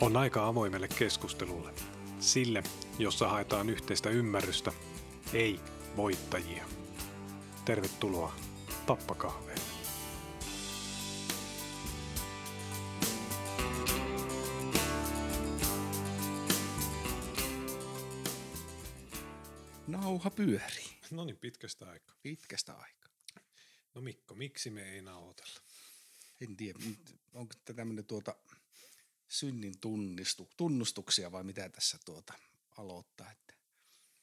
On aika avoimelle keskustelulle. Sille, jossa haetaan yhteistä ymmärrystä, ei voittajia. Tervetuloa Tappakahveille. Nauha pyörii. No niin, pitkästä aikaa. Pitkästä aikaa. No Mikko, miksi me ei nauhoitella? En tiedä, onko tämä tämmöinen tuota synnin tunnistu, tunnustuksia vai mitä tässä tuota aloittaa. Että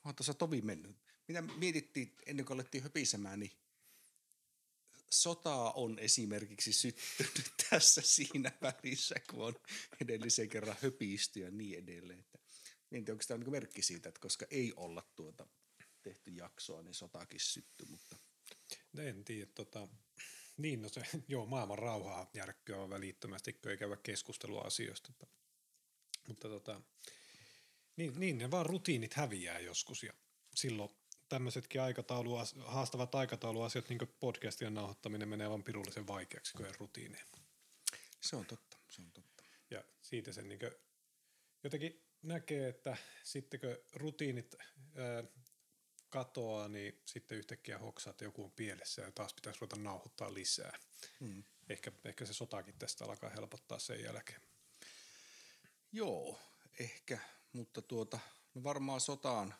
on tuossa tovi mennyt. Mitä mietittiin ennen kuin alettiin höpisemään, niin sotaa on esimerkiksi syttynyt tässä siinä välissä, kun on edellisen kerran höpisty ja niin edelleen. Että tiedä, onko tämä niin merkki siitä, että koska ei olla tuota tehty jaksoa, niin sotakin sytty, mutta En tiedä, tota, niin no se, joo, maailman rauhaa järkkyä on välittömästi, kun ei käydä keskustelua asioista. Mutta, mutta tota, niin, niin, ne vaan rutiinit häviää joskus ja silloin tämmöisetkin aikataulu, haastavat aikatauluasiat, niin kuin podcastien nauhoittaminen menee vaan pirullisen vaikeaksi, kun ei rutiineja. se on totta, se on totta. Ja siitä sen niin jotenkin näkee, että sitten kun rutiinit ää, katoaa, niin sitten yhtäkkiä hoksaa, että joku on pielessä ja taas pitäisi ruveta nauhoittaa lisää. Hmm. Ehkä, ehkä se sotakin tästä alkaa helpottaa sen jälkeen. Joo, ehkä, mutta tuota, no varmaan sotaan,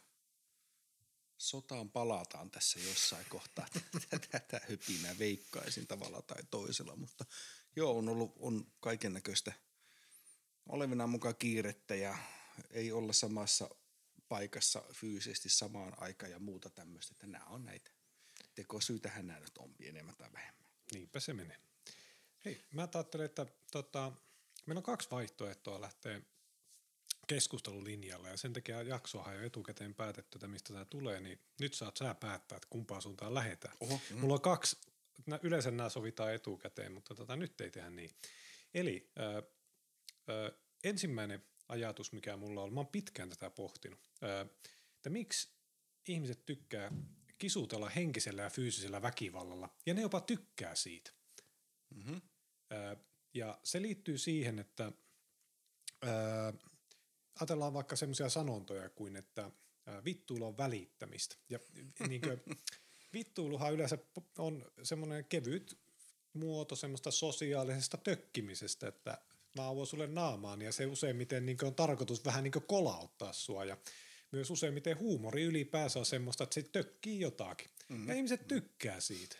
sotaan palataan tässä jossain kohtaa. Tätä höpinää veikkaisin tavalla tai toisella, mutta joo, on ollut on kaiken näköistä olevinaan mukaan kiirettä ja ei olla samassa paikassa fyysisesti samaan aikaan ja muuta tämmöistä, että nämä on näitä tekosyytähän nämä nyt on enemmän tai vähemmän. Niinpä se menee. Hei, mä ajattelen, että tota, meillä on kaksi vaihtoehtoa lähteä keskustelulinjalle ja sen takia jaksoahan jo etukäteen päätetty, että mistä tämä tulee, niin nyt saat sä päättää, että kumpaan suuntaan lähdetään. Oho, mm. Mulla on kaksi, yleensä nämä sovitaan etukäteen, mutta tota, nyt ei tehdä niin. Eli ö, ö, ensimmäinen ajatus, mikä mulla on, mä oon pitkään tätä pohtinut, että miksi ihmiset tykkää kisutella henkisellä ja fyysisellä väkivallalla, ja ne jopa tykkää siitä. Mm-hmm. Ja se liittyy siihen, että ajatellaan vaikka semmoisia sanontoja kuin, että ö, vittuilu on välittämistä. Ja niin kuin, vittuiluhan yleensä on semmoinen kevyt muoto semmoista sosiaalisesta tökkimisestä, että naavo sulle naamaan ja se useimmiten niin on tarkoitus vähän niin kolauttaa sua ja myös useimmiten huumori ylipäänsä on semmoista, että se tökkii jotakin. Mm-hmm. Ja ihmiset tykkää siitä.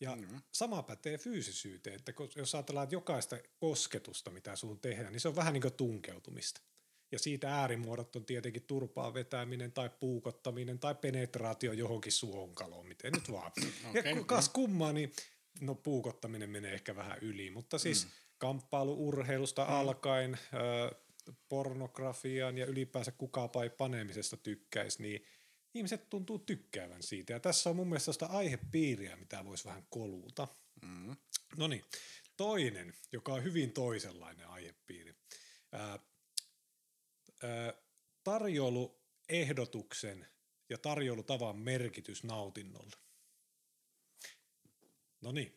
Ja mm-hmm. sama pätee fyysisyyteen, että jos ajatellaan, että jokaista kosketusta, mitä sun tehdään, niin se on vähän niin kuin tunkeutumista. Ja siitä äärimuodot on tietenkin turpaa vetäminen tai puukottaminen tai penetraatio johonkin suonkaloon, miten nyt vaan. okay. Ja kas kummaa, niin no puukottaminen menee ehkä vähän yli, mutta siis mm. kamppailu-urheilusta mm. alkaen, ö, pornografian ja ylipäänsä kukapai panemisesta tykkäisi, niin ihmiset tuntuu tykkäävän siitä. Ja tässä on mun mielestä sitä aihepiiriä, mitä voisi vähän koluta. Mm. No niin, toinen, joka on hyvin toisenlainen aihepiiri. Ää, ää, tarjouluehdotuksen ja tarjoulutavan merkitys nautinnolle. No niin.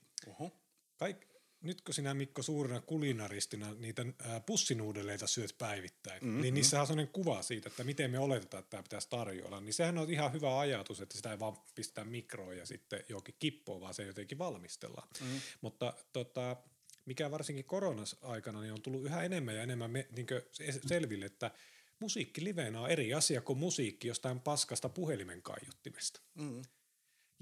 Kaik, nyt kun sinä Mikko suurena kulinaristina niitä pussinuudeleita syöt päivittäin, mm-hmm. niin niissä on sellainen kuva siitä, että miten me oletetaan, että tämä pitäisi tarjoilla. Niin sehän on ihan hyvä ajatus, että sitä ei vaan pistää mikroon ja sitten johonkin kippoon, vaan se jotenkin valmistellaan. Mm-hmm. Mutta tota, mikä varsinkin koronas-aikana niin on tullut yhä enemmän ja enemmän me, niin selville, että musiikki livenä on eri asia kuin musiikki jostain paskasta puhelimen kaiuttimesta. Mm.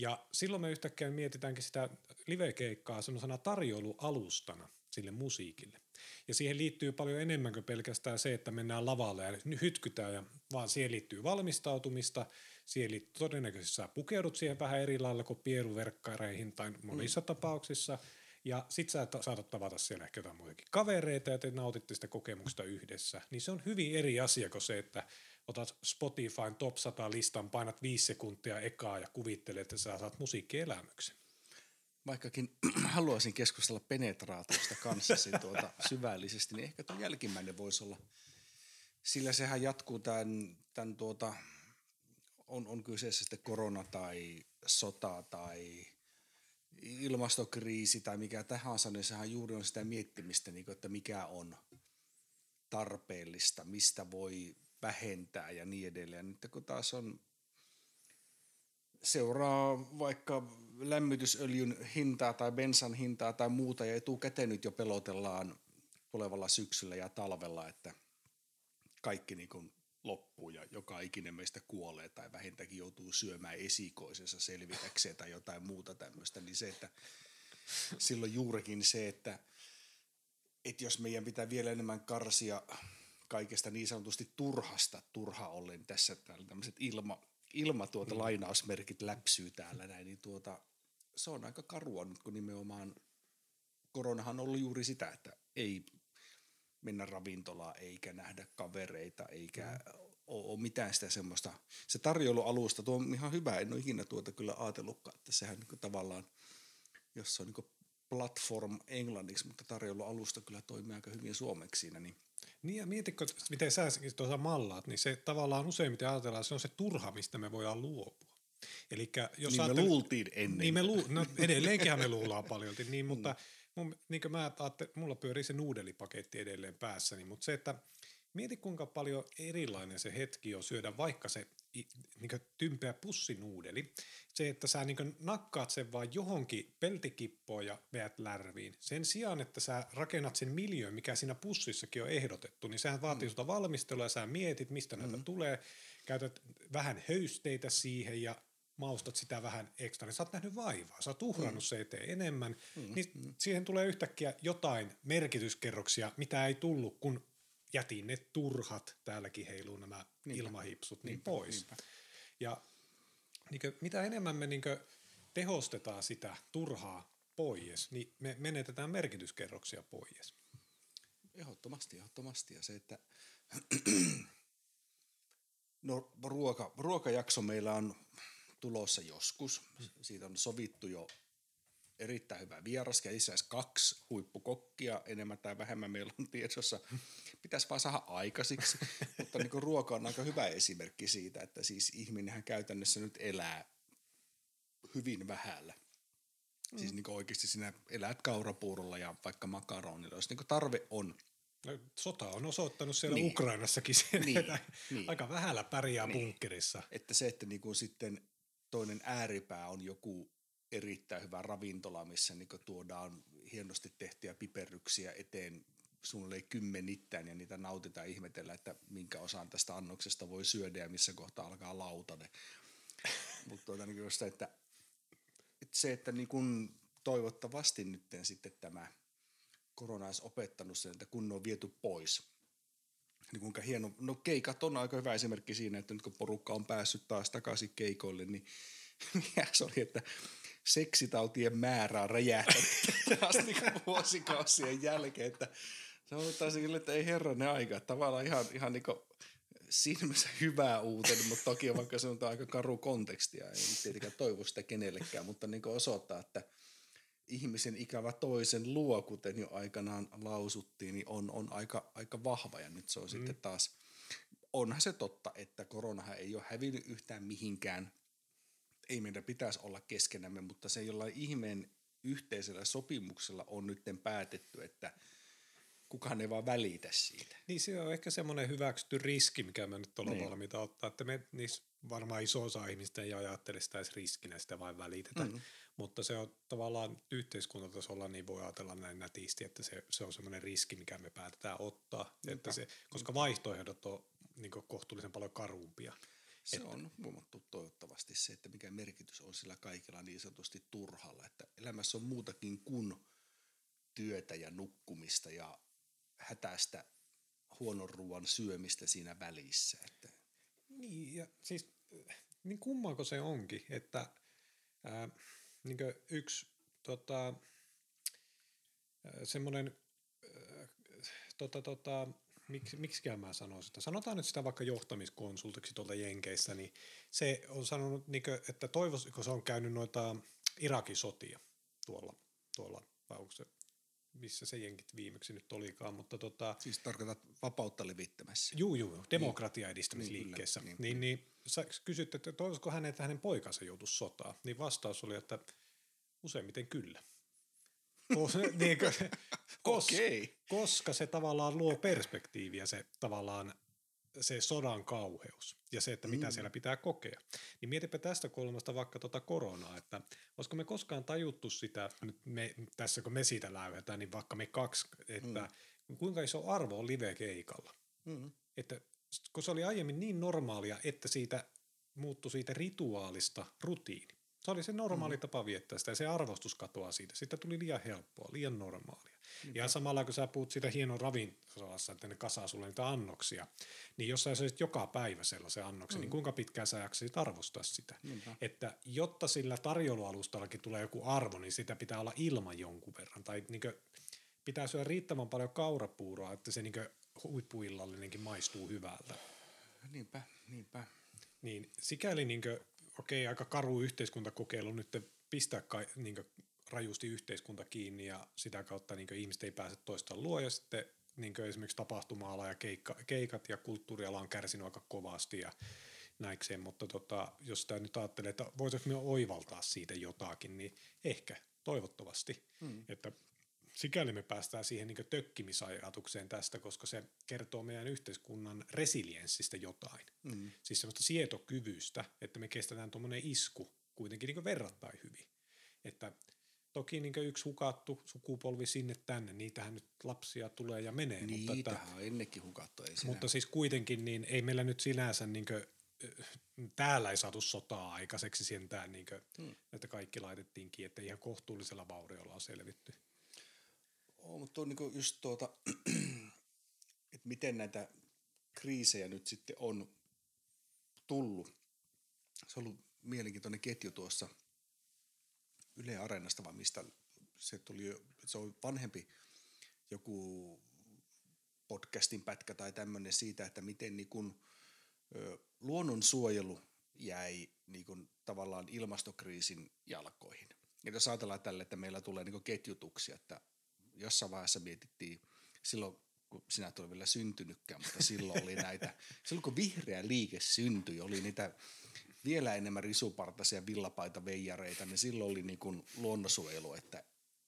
Ja silloin me yhtäkkiä mietitäänkin sitä livekeikkaa semmoisena tarjoilualustana sille musiikille. Ja siihen liittyy paljon enemmän kuin pelkästään se, että mennään lavalle ja hytkytään, ja, vaan siihen liittyy valmistautumista, siihen liittyy todennäköisesti sä pukeudut siihen vähän eri lailla kuin pieruverkkareihin tai monissa mm. tapauksissa. Ja sit sä saatat tavata siellä ehkä jotain muitakin kavereita ja te nautitte sitä kokemusta yhdessä. Niin se on hyvin eri asia kuin se, että otat Spotifyn top 100 listan, painat viisi sekuntia ekaa ja kuvittelet, että sä saat musiikkielämyksen. Vaikkakin haluaisin keskustella penetraatiosta kanssasi tuota syvällisesti, niin ehkä tuo jälkimmäinen voisi olla, sillä sehän jatkuu tämän, tämän tuota, on, on kyseessä sitten korona tai sota tai ilmastokriisi tai mikä tahansa, niin sehän juuri on sitä miettimistä, niin kuin, että mikä on tarpeellista, mistä voi vähentää ja niin edelleen. Nyt kun taas on seuraa vaikka lämmitysöljyn hintaa tai bensan hintaa tai muuta ja etukäteen nyt jo pelotellaan tulevalla syksyllä ja talvella, että kaikki niin kuin loppuu ja joka ikinen meistä kuolee tai vähintäänkin joutuu syömään esikoisensa selvitäkseen tai jotain muuta tämmöistä, niin se, että silloin juurikin se, että, että jos meidän pitää vielä enemmän karsia kaikesta niin sanotusti turhasta turha ollen tässä täällä tämmöiset ilma, ilma tuota mm. lainausmerkit läpsyy täällä näin, niin tuota, se on aika karua nyt, kun nimenomaan koronahan on ollut juuri sitä, että ei mennä ravintolaan eikä nähdä kavereita eikä mm. ole mitään sitä semmoista. Se tarjoulualusta, tuo on ihan hyvä, en ole ikinä tuota kyllä ajatellutkaan, että sehän niin tavallaan, jos se on niin platform englanniksi, mutta tarjoulualusta kyllä toimii aika hyvin suomeksi siinä, niin niin ja mietitkö, miten sä tuossa mallaat, niin se tavallaan useimmiten ajatellaan, se on se turha, mistä me voidaan luopua. Elikkä, jos niin me luultiin ennen. Niin me lu... no, edelleenkin me luullaan paljon, niin, mutta mun, niin kuin mä ajattelin, mulla pyörii se nuudelipaketti edelleen päässäni, mutta se, että mieti kuinka paljon erilainen se hetki on syödä vaikka se niin tympeä pussinuudeli. Se, että sä niin nakkaat sen vaan johonkin peltikippoon ja veät lärviin. Sen sijaan, että sä rakennat sen miljöön, mikä siinä pussissakin on ehdotettu, niin sehän vaatii mm. valmistelua ja sä mietit, mistä mm. näitä tulee. Käytät vähän höysteitä siihen ja maustat sitä vähän ekstra, niin sä oot nähnyt vaivaa, sä oot uhrannut mm. se eteen enemmän, mm. niin mm. siihen tulee yhtäkkiä jotain merkityskerroksia, mitä ei tullut, kun jätin ne turhat, täälläkin heiluu nämä niinpä. ilmahipsut, niin niinpä, pois. Niinpä. Ja niin kuin, mitä enemmän me niin kuin, tehostetaan sitä turhaa pois, niin me menetetään merkityskerroksia pois. Ehdottomasti, ehdottomasti. Ja se, että no ruoka, ruokajakso meillä on tulossa joskus. Siitä on sovittu jo erittäin hyvä vieras ja itse asiassa kaksi huippukokkia enemmän tai vähemmän meillä on tiedossa. Pitäisi vaan saada aikaisiksi, mutta niin kuin ruoka on aika hyvä esimerkki siitä, että siis ihminenhän käytännössä nyt elää hyvin vähällä. Mm. Siis niin oikeasti sinä elät kaurapuurolla ja vaikka makaronilla, jos niin tarve on. No, sota on osoittanut siellä niin. Ukrainassakin sen, niin. että niin. aika vähällä pärjää niin. bunkkerissa. Että se, että niin kuin sitten toinen ääripää on joku erittäin hyvä ravintola, missä niin tuodaan hienosti tehtyjä piperryksiä eteen suunnilleen kymmenittäin ja niitä nautitaan ihmetellä, että minkä osan tästä annoksesta voi syödä ja missä kohtaa alkaa lautane. Mutta tuota, niin just, että, että se, että niin kun toivottavasti nyt sitten tämä korona olisi opettanut sen, että kun ne on viety pois, niin kuinka hieno, no keikat on aika hyvä esimerkki siinä, että nyt kun porukka on päässyt taas takaisin keikoille, niin se oli, että seksitautien määrä on räjähtänyt asti vuosikausien jälkeen, että se on taas sille, että ei herranen aika. Tavallaan ihan, ihan niin siinä hyvää uutena, mutta toki vaikka se on aika karu kontekstia, ei tietenkään toivo sitä kenellekään, mutta niin osoittaa, että ihmisen ikävä toisen luo, kuten jo aikanaan lausuttiin, niin on, on aika, aika vahva ja nyt se on mm. sitten taas, onhan se totta, että koronahan ei ole hävinnyt yhtään mihinkään ei meidän pitäisi olla keskenämme, mutta se jollain ihmeen yhteisellä sopimuksella on nyt päätetty, että kukaan ei vaan välitä siitä. Niin se on ehkä semmoinen hyväksytty riski, mikä me nyt ollaan niin. valmiita ottaa, että me niissä varmaan iso osa ihmistä ei ajattele sitä edes riskinä, sitä vain välitetä. Mm-hmm. Mutta se on tavallaan yhteiskuntatasolla, niin voi ajatella näin nätisti, että se, se on semmoinen riski, mikä me päätetään ottaa, että se, koska vaihtoehdot on niin kohtuullisen paljon karumpia. Se että. on huomattu toivottavasti se, että mikä merkitys on sillä kaikilla niin sanotusti turhalla, että elämässä on muutakin kuin työtä ja nukkumista ja hätäistä huonon ruoan syömistä siinä välissä. Että. Niin, ja siis niin kummanko se onkin, että ää, niin yksi tota, semmoinen tota, tota, miksi, miksikään mä sanon sitä, sanotaan nyt sitä vaikka johtamiskonsultiksi tuolta Jenkeissä, niin se on sanonut, että toivoisiko se on käynyt noita Irakin sotia tuolla, tuolla vai onko se, missä se jenkit viimeksi nyt olikaan, mutta tota... Siis tarkoitat vapautta levittämässä. Juu, juu, demokratia niin, edistämisliikkeessä. Niin, niin, niin, niin sä kysyt, että toivoisiko hänen, että hänen poikansa joutuisi sotaan, niin vastaus oli, että useimmiten kyllä. Niin, kos, Okei. koska se tavallaan luo perspektiiviä se tavallaan se sodan kauheus ja se, että mitä mm. siellä pitää kokea. Niin mietipä tästä kolmasta vaikka tuota koronaa, että olisiko me koskaan tajuttu sitä, nyt me, tässä kun me siitä läyhetään, niin vaikka me kaksi, että mm. kuinka iso arvo on live-keikalla. Mm. Että kun se oli aiemmin niin normaalia, että siitä muuttui siitä rituaalista rutiini. Se oli se normaali mm. tapa viettää sitä ja se arvostus katoaa siitä. Siitä tuli liian helppoa, liian normaalia. Niinpä. Ja samalla kun sä puhut siitä hienon ravintolassa, että ne kasaa sulle niitä annoksia, niin jos sä söisit joka päivä sellaisen annoksen, niin mm. niin kuinka pitkään sä jaksasit arvostaa sitä? Niinpä. Että jotta sillä tarjoulualustallakin tulee joku arvo, niin sitä pitää olla ilman jonkun verran. Tai niin pitää syödä riittävän paljon kaurapuuroa, että se niin huippuillallinenkin maistuu hyvältä. Niinpä, niinpä. Niin sikäli niin kuin, okei, aika karu yhteiskuntakokeilu nyt pistää kai, niin rajusti yhteiskunta kiinni ja sitä kautta niin ihmiset ei pääse toista luo. Ja sitten niin esimerkiksi tapahtuma-ala ja keikka, keikat ja kulttuuriala on kärsinyt aika kovasti ja näikseen, mutta tota, jos tämä nyt ajattelee, että voitaisiin me oivaltaa siitä jotakin, niin ehkä, toivottavasti, hmm. että sikäli me päästään siihen niin tökkimisajatukseen tästä, koska se kertoo meidän yhteiskunnan resilienssistä jotain. Mm. Siis semmoista sietokyvystä, että me kestetään tuommoinen isku kuitenkin niin verrattain hyvin. Että toki niin yksi hukattu sukupolvi sinne tänne, niitähän nyt lapsia tulee ja menee. Niitähän mutta että, on ennenkin hukattu. Ei mutta siis kuitenkin niin ei meillä nyt sinänsä niin kuin, täällä ei saatu sotaa aikaiseksi sentään, niin kuin, hmm. että kaikki laitettiinkin, että ihan kohtuullisella vauriolla on selvitty. Oh, mutta on niin just tuota, että miten näitä kriisejä nyt sitten on tullut. Se on ollut mielenkiintoinen ketju tuossa Yle Areenasta, vaan mistä se tuli jo, se on vanhempi joku podcastin pätkä tai tämmöinen siitä, että miten niin kun, ö, luonnonsuojelu jäi niin kun, tavallaan ilmastokriisin jalkoihin. Ja jos ajatellaan tälle, että meillä tulee niin ketjutuksia, että jossain vaiheessa mietittiin, silloin kun sinä et ole vielä syntynytkään, mutta silloin oli näitä, silloin kun vihreä liike syntyi, oli niitä vielä enemmän risupartaisia villapaita veijareita, niin silloin oli niin kuin luonnonsuojelu, että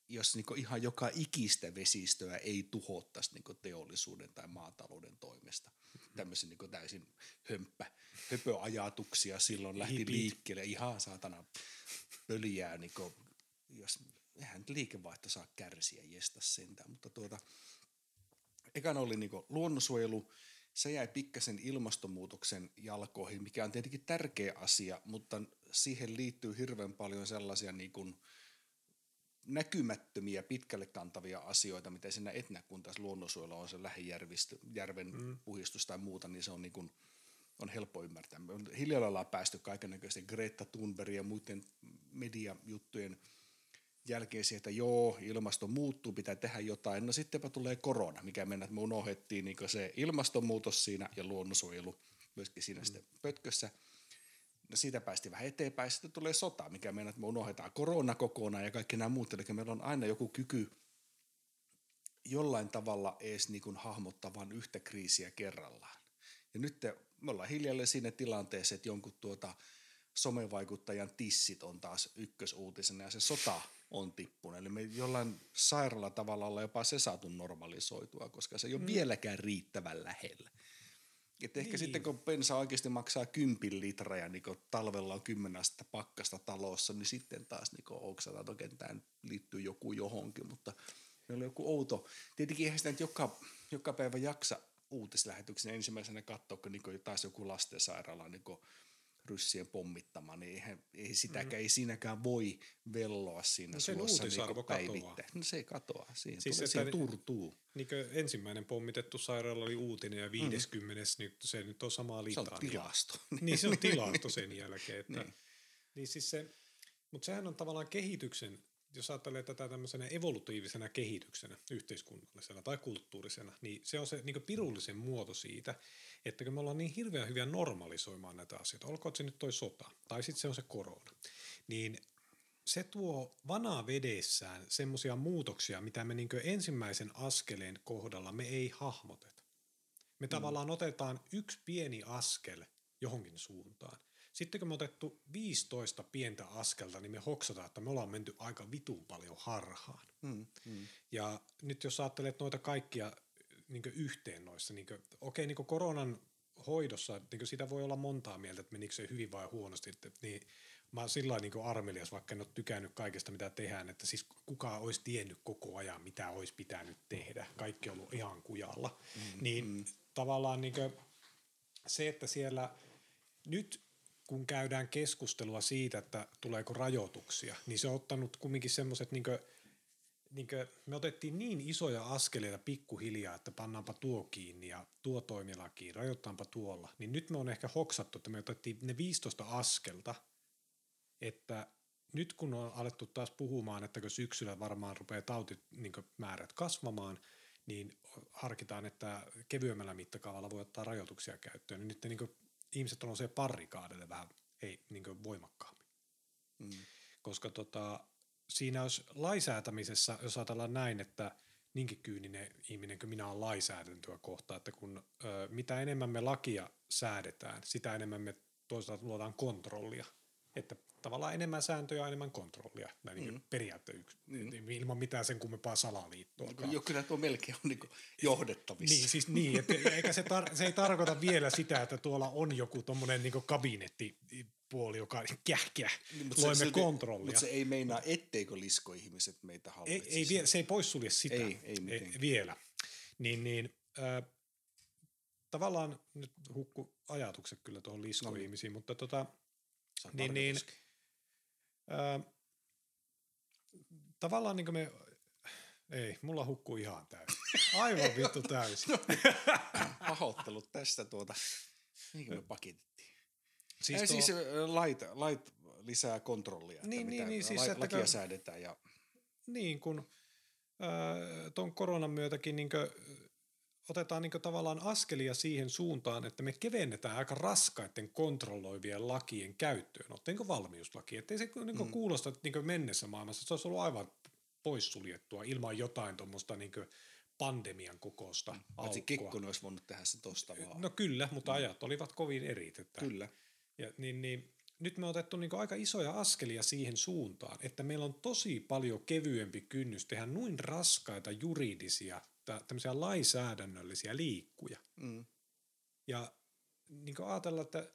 jos niin ihan joka ikistä vesistöä ei tuhottaisi niin teollisuuden tai maatalouden toimesta. Tämmöisen niin täysin hömppä, höpöajatuksia silloin lähti Hipit. liikkeelle. Ihan saatana pöliää, niin kuin, jos eihän nyt liikevaihto saa kärsiä, jestä sentään, mutta tuota, ekana oli niin luonnonsuojelu, se jäi pikkasen ilmastonmuutoksen jalkoihin, mikä on tietenkin tärkeä asia, mutta siihen liittyy hirveän paljon sellaisia niin kuin näkymättömiä, pitkälle kantavia asioita, mitä siinä et näe, kun taas luonnonsuojelu on se lähijärven mm. puhistus tai muuta, niin se on, niin kuin, on helppo ymmärtää. Me on päästy kaikennäköisten Greta Thunberg ja muiden mediajuttujen – jälkeen siihen, että joo, ilmasto muuttuu, pitää tehdä jotain. No sittenpä tulee korona, mikä mennä, että me unohdettiin niin se ilmastonmuutos siinä ja luonnonsuojelu myöskin siinä mm. sitten pötkössä. No siitä päästi vähän eteenpäin, sitten tulee sota, mikä mennä, että me unohdetaan korona kokonaan ja kaikki nämä muut. Eli meillä on aina joku kyky jollain tavalla edes niin kuin hahmottaa vain yhtä kriisiä kerrallaan. Ja nyt te, me ollaan hiljalleen siinä tilanteessa, että jonkun tuota somevaikuttajan tissit on taas ykkösuutisena ja se sota on tippunut. Eli me jollain sairaalla tavalla ollaan jopa se saatu normalisoitua, koska se ei ole mm. vieläkään riittävän lähellä. Et ehkä niin. sitten kun bensa oikeasti maksaa kympin litraa ja niin talvella on kymmenen astetta pakkasta talossa, niin sitten taas niin oksataan, että okei, tämä liittyy joku johonkin, mutta meillä on joku outo. Tietenkin eihän sitä nyt joka, joka päivä jaksa uutislähetyksen ensimmäisenä katsoa, kun niin taas joku lastensairaala niin ryssien pommittama, niin eihän, ei sitäkään, mm. ei siinäkään voi velloa siinä no suossa niin päivittäin. No se ei katoa, siihen, siis tulee, siihen turtuu. Niin ensimmäinen pommitettu sairaala oli uutinen ja 50. Mm. Niin se nyt on samaa litaa. Se on tilasto. niin se on tilasto sen jälkeen. Että, niin. niin siis se, mutta sehän on tavallaan kehityksen jos ajattelee tätä tämmöisenä evolutiivisena kehityksenä, yhteiskunnallisena tai kulttuurisena, niin se on se niin pirullisen muoto siitä, että kun me ollaan niin hirveän hyviä normalisoimaan näitä asioita, olkoon se nyt toi sota tai sitten se on se korona, niin se tuo vanaa vedessään semmoisia muutoksia, mitä me niin ensimmäisen askeleen kohdalla me ei hahmoteta. Me mm. tavallaan otetaan yksi pieni askel johonkin suuntaan. Sitten kun me otettu 15 pientä askelta, niin me hoksataan, että me ollaan menty aika vitun paljon harhaan. Mm, mm. Ja nyt jos ajattelet noita kaikkia niin yhteen noissa, niin kuin, okei niin koronan hoidossa, niin sitä voi olla montaa mieltä, että menikö se hyvin vai huonosti, että, niin mä oon sillä niin armelias, vaikka en ole tykännyt kaikesta, mitä tehdään, että siis kukaan olisi tiennyt koko ajan, mitä olisi pitänyt tehdä. Kaikki on ollut ihan kujalla. Mm, niin mm. tavallaan niin se, että siellä nyt kun käydään keskustelua siitä, että tuleeko rajoituksia, niin se on ottanut kumminkin semmoiset niin niin me otettiin niin isoja askeleita pikkuhiljaa, että pannaanpa tuo kiinni ja tuo toimiala kiinni, rajoittaanpa tuolla. Niin nyt me on ehkä hoksattu, että me otettiin ne 15 askelta, että nyt kun on alettu taas puhumaan, että kun syksyllä varmaan rupeaa tautimäärät kasvamaan, niin harkitaan, että kevyemmällä mittakaavalla voi ottaa rajoituksia käyttöön. Niin nyt niin ihmiset on se parrikaadelle vähän ei, niin voimakkaammin. Mm. Koska tota, siinä olisi laisäätämisessä, jos ajatellaan näin, että niinkin kyyninen ihminen kuin minä olen lainsäädäntöä kohtaan, että kun ö, mitä enemmän me lakia säädetään, sitä enemmän me toisaalta luodaan kontrollia. Että tavallaan enemmän sääntöjä, enemmän kontrollia, näin mm. niin periaatteessa mm. ilman mitään sen kummempaa salaliittoa. Joo, kyllä tuo melkein on niin johdettavissa. Niin, siis niin, että eikä se, tar- se ei tarkoita vielä sitä, että tuolla on joku tuommoinen niin kabinetti puoli, joka kähkä, niin, loimme se, kontrollia. Mutta se ei meinaa, etteikö liskoihmiset meitä hallitsisi. Ei, ei vie, se ei poissulje sitä ei, ei, ei vielä. Niin, niin äh, tavallaan nyt hukku ajatukset kyllä tuohon liskoihmisiin, no. mutta tota, niin, niin, äh, tavallaan niin kuin me, ei, mulla hukkuu ihan täysin. Aivan vittu täysin. no, pahoittelut tästä tuota, niin me pakitettiin. Siis, tuo... siis lait, lait lisää kontrollia, että niin, mitä niin, niin, siis lait, lakia kun, säädetään. Ja... Niin, kun tuon koronan myötäkin niin kuin, otetaan niin tavallaan askelia siihen suuntaan, että me kevennetään aika raskaiden kontrolloivien lakien käyttöön, niin valmiuslaki. Että ei se niin kuin, mm. kuulosta niin mennessä maailmassa, se olisi ollut aivan poissuljettua ilman jotain tuommoista niin pandemian kokoista mm. Paitsi Kekkonen olisi voinut tehdä se tosta vaan. No kyllä, mutta mm. ajat olivat kovin eri. Että, kyllä. Ja, niin, niin, nyt me on otettu niin aika isoja askelia siihen suuntaan, että meillä on tosi paljon kevyempi kynnys tehdä noin raskaita juridisia, tämmöisiä lainsäädännöllisiä liikkuja. Mm. Ja niin ajatella, että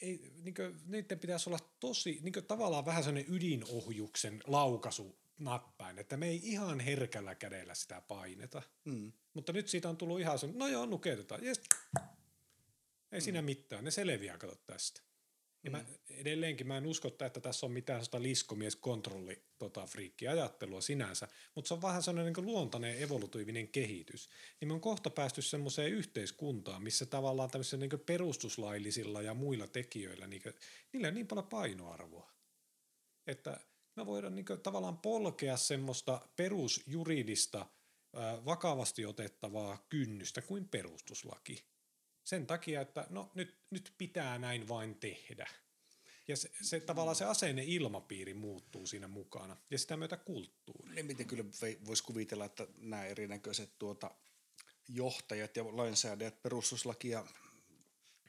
ei, niin kuin, niiden pitäisi olla tosi, niin kuin, tavallaan vähän sellainen ydinohjuksen laukaisu nappäin, että me ei ihan herkällä kädellä sitä paineta. Mm. Mutta nyt siitä on tullut ihan se, no joo, nuketetaan, ei mm. siinä mitään, ne selviää, kato tästä. Ja mm. mä, edelleenkin mä en usko, että tässä on mitään sitä liskomies kontrolli tota, ajattelua sinänsä, mutta se on vähän sellainen niin luontainen evolutiivinen kehitys. Niin me on kohta päästy semmoiseen yhteiskuntaan, missä tavallaan tämmöisillä niin perustuslaillisilla ja muilla tekijöillä, niin kuin, niillä on niin paljon painoarvoa, että me voidaan niin kuin, tavallaan polkea semmoista perusjuridista, vakavasti otettavaa kynnystä kuin perustuslaki sen takia, että no nyt, nyt pitää näin vain tehdä. Ja se, se tavallaan se asenne ilmapiiri muuttuu siinä mukana ja sitä myötä kulttuuri. Niin miten kyllä voisi kuvitella, että nämä erinäköiset tuota, johtajat ja lainsäädäjät perustuslakia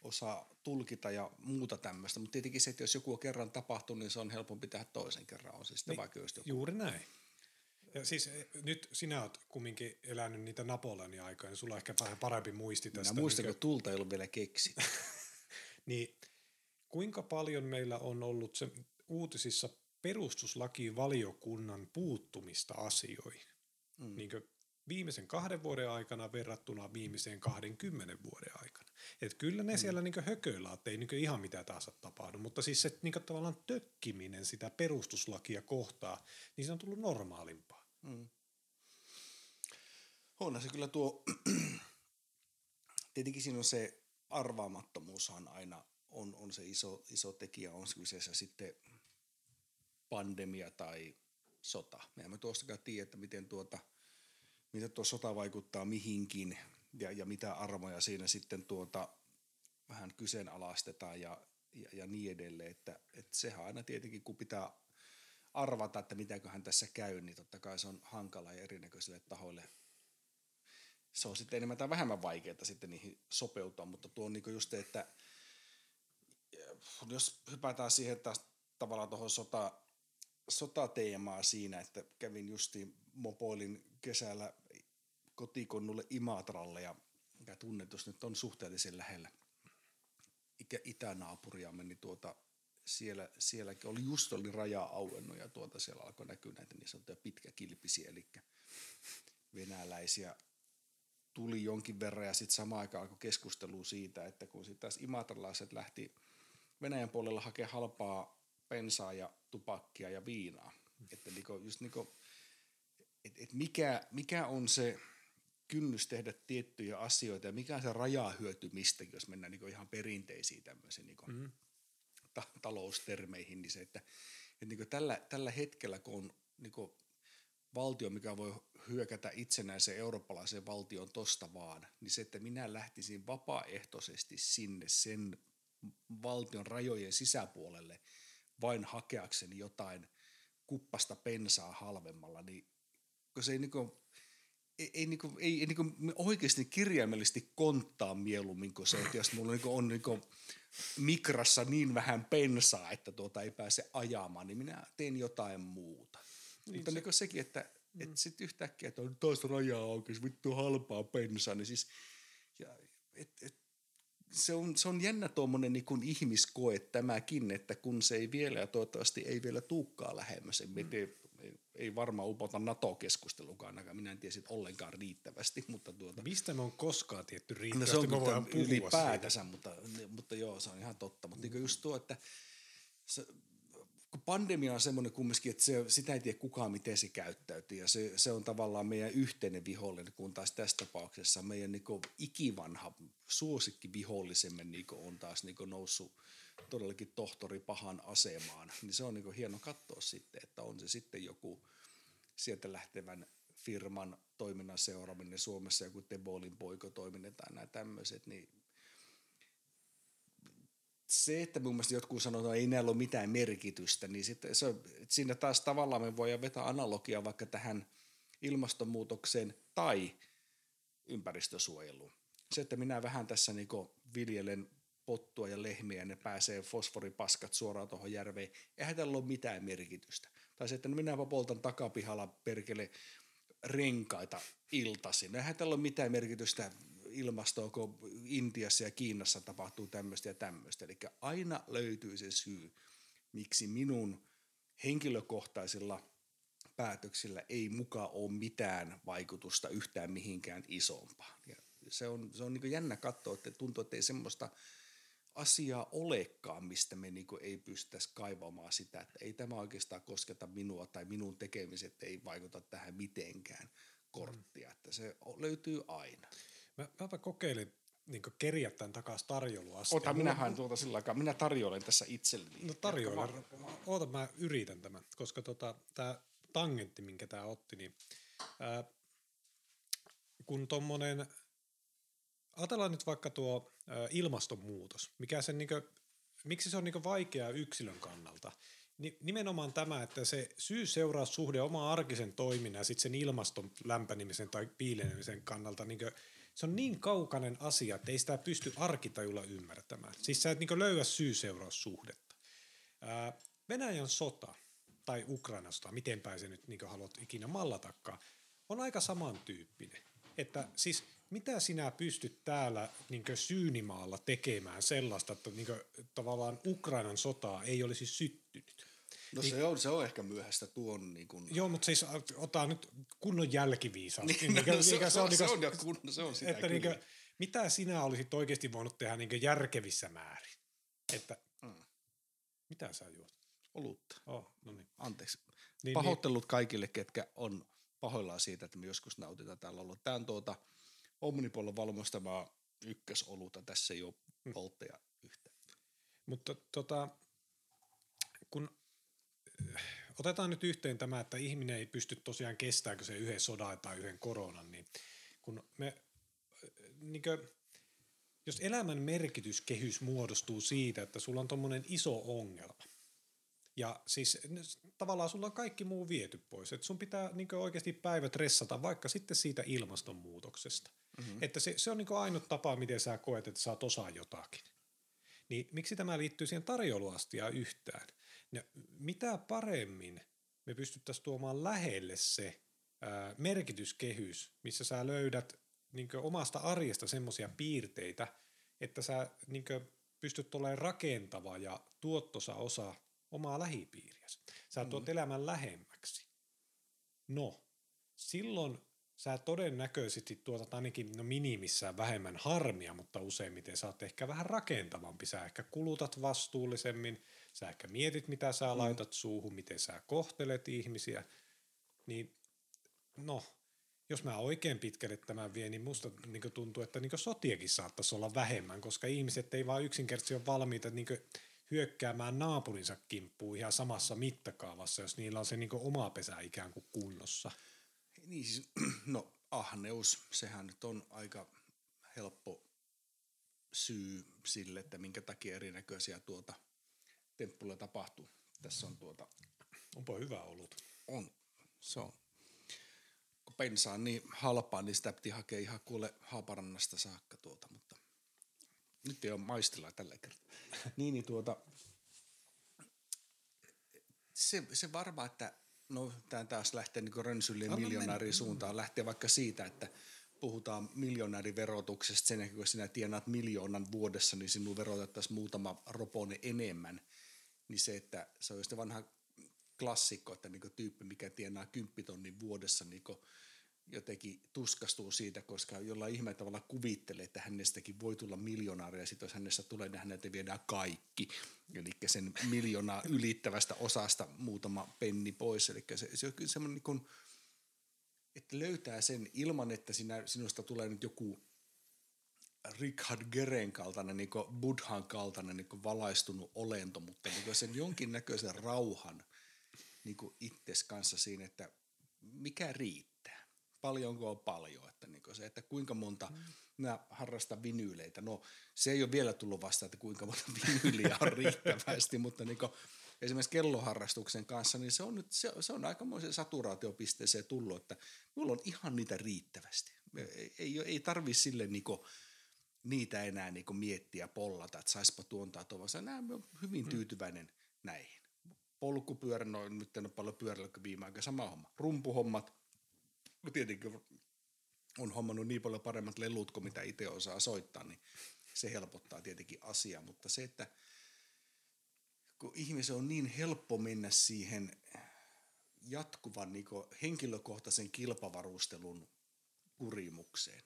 osaa tulkita ja muuta tämmöistä, mutta tietenkin se, että jos joku on kerran tapahtunut, niin se on helpompi tehdä toisen kerran, on sitten niin, vaikka joku. Juuri näin. Ja siis eh, nyt sinä olet kumminkin elänyt niitä Napoleonin aikoja, niin sulla on ehkä vähän parempi muisti tästä. Minä muistan, niin kun tulta ei ollut vielä keksi. niin kuinka paljon meillä on ollut se uutisissa perustuslakivaliokunnan puuttumista asioihin? Mm. Niin viimeisen kahden vuoden aikana verrattuna viimeiseen 20 vuoden aikana. Et kyllä ne mm. siellä niin hököillä, että ei niin ihan mitään taas tapahdu, mutta siis se niin tavallaan tökkiminen sitä perustuslakia kohtaa, niin se on tullut normaalimpaa. Mm. On se kyllä tuo, tietenkin siinä on se arvaamattomuushan aina on, on se iso, iso tekijä, on se kyseessä sitten pandemia tai sota. Me emme tuostakaan tiedä, että miten tuota, mitä tuo sota vaikuttaa mihinkin ja, ja mitä armoja siinä sitten tuota vähän kyseenalaistetaan ja, ja, ja niin edelleen. Että, että sehän aina tietenkin, kun pitää arvata, että mitäköhän tässä käy, niin totta kai se on hankala ja erinäköisille tahoille. Se on sitten enemmän tai vähemmän vaikeaa sitten niihin sopeutua, mutta tuo on niin just se, että jos hypätään siihen taas tavallaan tuohon sota, sotateemaa siinä, että kävin justiin mopoilin kesällä kotikonnulle Imatralle ja mikä tunnetus nyt on suhteellisen lähellä itänaapuria, niin tuota, siellä, sielläkin oli just oli raja auennut ja tuota siellä alkoi näkyä näitä niin sanottuja pitkäkilpisiä, eli venäläisiä tuli jonkin verran ja sitten samaan aikaan alkoi keskustelu siitä, että kun sitten taas imatralaiset lähti Venäjän puolella hakea halpaa pensaa ja tupakkia ja viinaa. Että niinku, just niinku, et, et mikä, mikä on se kynnys tehdä tiettyjä asioita ja mikä on se rajahyöty mistäkin, jos mennään niinku ihan perinteisiin tämmöisiin niinku mm. Ta- taloustermeihin, niin se, että et niinku tällä, tällä hetkellä, kun on niinku valtio, mikä voi hyökätä itsenäisen eurooppalaisen valtion tosta vaan, niin se, että minä lähtisin vapaaehtoisesti sinne sen valtion rajojen sisäpuolelle vain hakeakseni jotain kuppasta pensaa halvemmalla, niin se ei, niinku, ei, ei, niinku, ei, ei niinku oikeasti kirjaimellisesti konttaa mieluummin kuin se, että jos mulla niinku on niinku mikrassa niin vähän pensaa, että tuota ei pääse ajamaan, niin minä teen jotain muuta. Niin Mutta se... niinku sekin, että mm. et sitten yhtäkkiä, että on toista rajaa auki, vittu halpaa pensaa, niin siis ja, et, et, se on, se on jännä tuommoinen niin ihmiskoe tämäkin, että kun se ei vielä ja toivottavasti ei vielä tuukkaa lähemmäs, mm. Ei, ei varmaan upota NATO-keskustelukaan ainakaan, minä en tiedä ollenkaan riittävästi. Mutta tuota, Mistä me on koskaan tietty riittävästi, no se on me voidaan puhua ylipäätänsä, mutta, mutta joo, se on ihan totta. Mutta mm. niin just tuo, että se, kun pandemia on semmoinen kumminkin, että se, sitä ei tiedä kukaan, miten se käyttäytyy. Ja se, se on tavallaan meidän yhteinen vihollinen, kun taas tässä tapauksessa meidän niin ikivanha suosikkivihollisemme niin on taas niin noussut todellakin tohtori pahan asemaan. Niin se on niin hieno katsoa sitten, että on se sitten joku sieltä lähtevän firman toiminnan seuraaminen Suomessa, joku Tebolin poikotoiminen tai nämä tämmöiset, niin se, että mun mielestä jotkut sanoo, että ei näillä ole mitään merkitystä, niin sitten se, siinä taas tavallaan me voidaan vetää analogia vaikka tähän ilmastonmuutokseen tai ympäristösuojeluun. Se, että minä vähän tässä niin viljelen pottua ja lehmiä ja ne pääsee fosforipaskat suoraan tuohon järveen, eihän tällä ole mitään merkitystä. Tai se, että minä poltan takapihalla perkele renkaita iltaisin. Eihän tällä ole mitään merkitystä ilmastoa, kun Intiassa ja Kiinassa tapahtuu tämmöistä ja tämmöistä. Eli aina löytyy se syy, miksi minun henkilökohtaisilla päätöksillä ei mukaan ole mitään vaikutusta yhtään mihinkään isompaan. Ja se on, se on niin jännä katsoa, että tuntuu, että ei semmoista asiaa olekaan, mistä me niin ei pystyttäisi kaivamaan sitä, että ei tämä oikeastaan kosketa minua tai minun tekemiset ei vaikuta tähän mitenkään korttia, että se löytyy aina. Mä, mäpä kokeilin niin kerjää tämän takaisin tarjouluasteen. Ota, minä haen tuolta sillä aikaa. Minä tarjoilen tässä itselleni. No tarjoilen. Oota, mä yritän tämän, koska tota, tämä tangentti, minkä tämä otti, niin ää, kun tuommoinen, ajatellaan nyt vaikka tuo ilmastonmuutos, mikä sen niin kuin, miksi se on niin vaikeaa yksilön kannalta, nimenomaan tämä, että se syy-seuraussuhde oma arkisen toiminnan ja sitten sen ilmaston lämpenemisen tai piilenemisen kannalta niin se on niin kaukainen asia, että ei sitä pysty arkitajulla ymmärtämään. Siis sä et niin löyä syy-seuraussuhdetta. Ää, Venäjän sota tai Ukrainasta, miten päin se nyt niin haluat ikinä mallatakaan, on aika samantyyppinen. Että siis mitä sinä pystyt täällä niin Syynimaalla tekemään sellaista, että niin tavallaan Ukrainan sotaa ei olisi syttynyt? No niin, se, on, se on ehkä myöhäistä tuon. Niin kun... Joo, mutta siis ottaa nyt kunnon jälkiviisaus. Niin, niin, no, se, se, on, se, on, niin kun, se on sitä että kyllä. Niin kuin, mitä sinä olisit oikeasti voinut tehdä niin järkevissä määrin? Että, mm. Mitä sä juot? Olutta. Oh, no niin. Anteeksi. Niin, Pahoittelut niin. kaikille, ketkä on pahoillaan siitä, että me joskus nautitaan täällä ollut. Tämä on tuota Omnipollon valmistamaa ykkösoluta. Tässä ei ole mm. poltteja yhtään. Mutta tota, kun otetaan nyt yhteen tämä, että ihminen ei pysty tosiaan kestääkö se yhden sodan tai yhden koronan, niin kun me, niin kuin, jos elämän merkityskehys muodostuu siitä, että sulla on tuommoinen iso ongelma, ja siis tavallaan sulla on kaikki muu viety pois, että sun pitää niin oikeasti päivät ressata vaikka sitten siitä ilmastonmuutoksesta. Mm-hmm. Että se, se on niin ainut tapa, miten sä koet, että sä oot osaa jotakin Niin miksi tämä liittyy siihen tarjouluastiaan yhtään? Ja mitä paremmin me pystyttäisiin tuomaan lähelle se ää, merkityskehys, missä sä löydät niin omasta arjesta semmoisia piirteitä, että sä niin pystyt olemaan rakentava ja tuottosa osa omaa lähipiiriäsi. Sä tuot mm. elämän lähemmäksi. No, silloin sä todennäköisesti tuotat ainakin no minimissään vähemmän harmia, mutta useimmiten sä oot ehkä vähän rakentavampi. Sä ehkä kulutat vastuullisemmin, sä ehkä mietit mitä sä mm. laitat suuhun, miten sä kohtelet ihmisiä. Niin no, jos mä oikein pitkälle tämän vien, niin musta niin tuntuu, että niin sotiakin saattaisi olla vähemmän, koska ihmiset ei vaan yksinkertaisesti ole valmiita niin hyökkäämään naapurinsa kimppuun ihan samassa mittakaavassa, jos niillä on se niin oma pesä ikään kuin kunnossa. Niin siis, no ahneus, sehän nyt on aika helppo syy sille, että minkä takia erinäköisiä tuota temppuja tapahtuu. Tässä on tuota... Onpa hyvä ollut. On, se on. Kun bensa on niin halpaa, niin sitä piti hakea ihan kuule Haaparannasta saakka tuota, mutta nyt ei ole maistilla tällä kertaa. niin, niin tuota, se, se varmaan, että no tämä taas lähtee niin rönsylleen miljonäärin suuntaan, lähtee vaikka siitä, että puhutaan miljonääriverotuksesta, sen jälkeen kun sinä tienaat miljoonan vuodessa, niin sinun verotettaisiin muutama ropone enemmän. Niin se, että se on vanha klassikko, että niin tyyppi, mikä tienaa kymppitonnin vuodessa, niin jotenkin tuskastuu siitä, koska jollain ihme tavalla kuvittelee, että hänestäkin voi tulla miljonaaria, ja sitten jos hänestä tulee, niin häneltä viedään kaikki. Eli sen miljoonaa ylittävästä osasta muutama penni pois. Eli se, se on kyllä semmoinen, niin kuin, että löytää sen ilman, että sinä, sinusta tulee nyt joku Richard Geren kaltainen, niin Buddhan kaltainen niin valaistunut olento, mutta niin sen jonkinnäköisen rauhan niin itses kanssa siinä, että mikä riittää paljonko on paljon, että niin se, että kuinka monta mm. mä harrastan vinyyleitä. No se ei ole vielä tullut vasta, että kuinka monta vinyyliä on riittävästi, mutta niin esimerkiksi kelloharrastuksen kanssa, niin se on, nyt, se, se on aikamoisen saturaatiopisteeseen tullut, että mulla on ihan niitä riittävästi. Ei, ei, ei tarvi sille niin niitä enää niin miettiä pollata, että saispa tuon tai tuon, vaan olen hyvin mm. tyytyväinen mm. näihin. Polkupyörä, no nyt en ole paljon pyörällä viime aikoina, sama homma. Rumpuhommat, tietenkin on hommannut niin paljon paremmat lelut kuin mitä itse osaa soittaa, niin se helpottaa tietenkin asiaa, mutta se, että kun ihmisen on niin helppo mennä siihen jatkuvan niin henkilökohtaisen kilpavarustelun kurimukseen,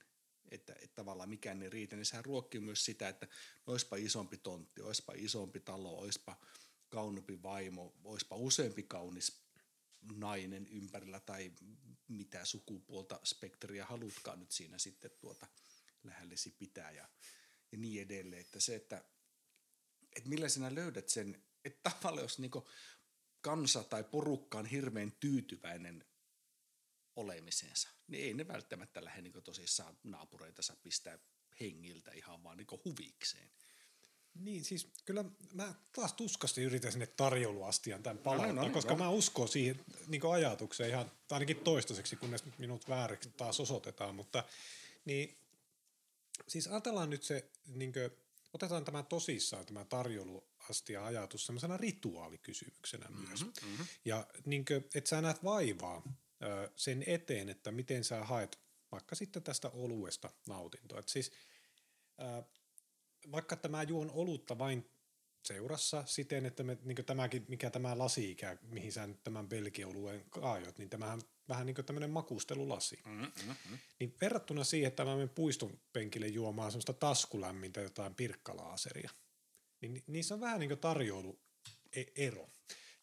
että, että tavallaan mikään ei riitä, niin sehän ruokkii myös sitä, että oispa isompi tontti, oispa isompi talo, oispa kauniimpi vaimo, oispa useampi kaunis nainen ympärillä tai mitä sukupuolta spektriä halutkaan nyt siinä sitten tuota lähellesi pitää ja, ja niin edelleen. Että se, että, että millä sinä löydät sen, että tavallaan jos niin kansa tai porukka on hirveän tyytyväinen olemisensa, niin ei ne välttämättä lähde niin tosissaan naapureitansa pistää hengiltä ihan vaan niin huvikseen. Niin, siis kyllä mä taas tuskasti yritän sinne tarjouluastian tämän palauttaa, no, no, no, koska no. mä uskon siihen niin ajatukseen ihan ainakin toistaiseksi, kunnes minut vääräksi taas osoitetaan, mutta niin, siis ajatellaan nyt se, niin kuin, otetaan tämä tosissaan, tämä tarjouluastia ajatus semmoisena rituaalikysymyksenä mm-hmm, myös. Mm-hmm. Ja niin kuin, että sä näet vaivaa ö, sen eteen, että miten sä haet vaikka sitten tästä oluesta nautintoa. Et siis vaikka tämä juon olutta vain seurassa siten, että me, niin tämäkin, mikä tämä lasi ikä, mihin sä nyt tämän belgioluen kaajot, niin tämähän vähän niin kuin tämmöinen makustelulasi. Mm-hmm. Niin verrattuna siihen, että mä menen puiston penkille juomaan semmoista taskulämmintä jotain pirkkalaaseria, niin niissä on vähän niin kuin tarjoulu e-, ero.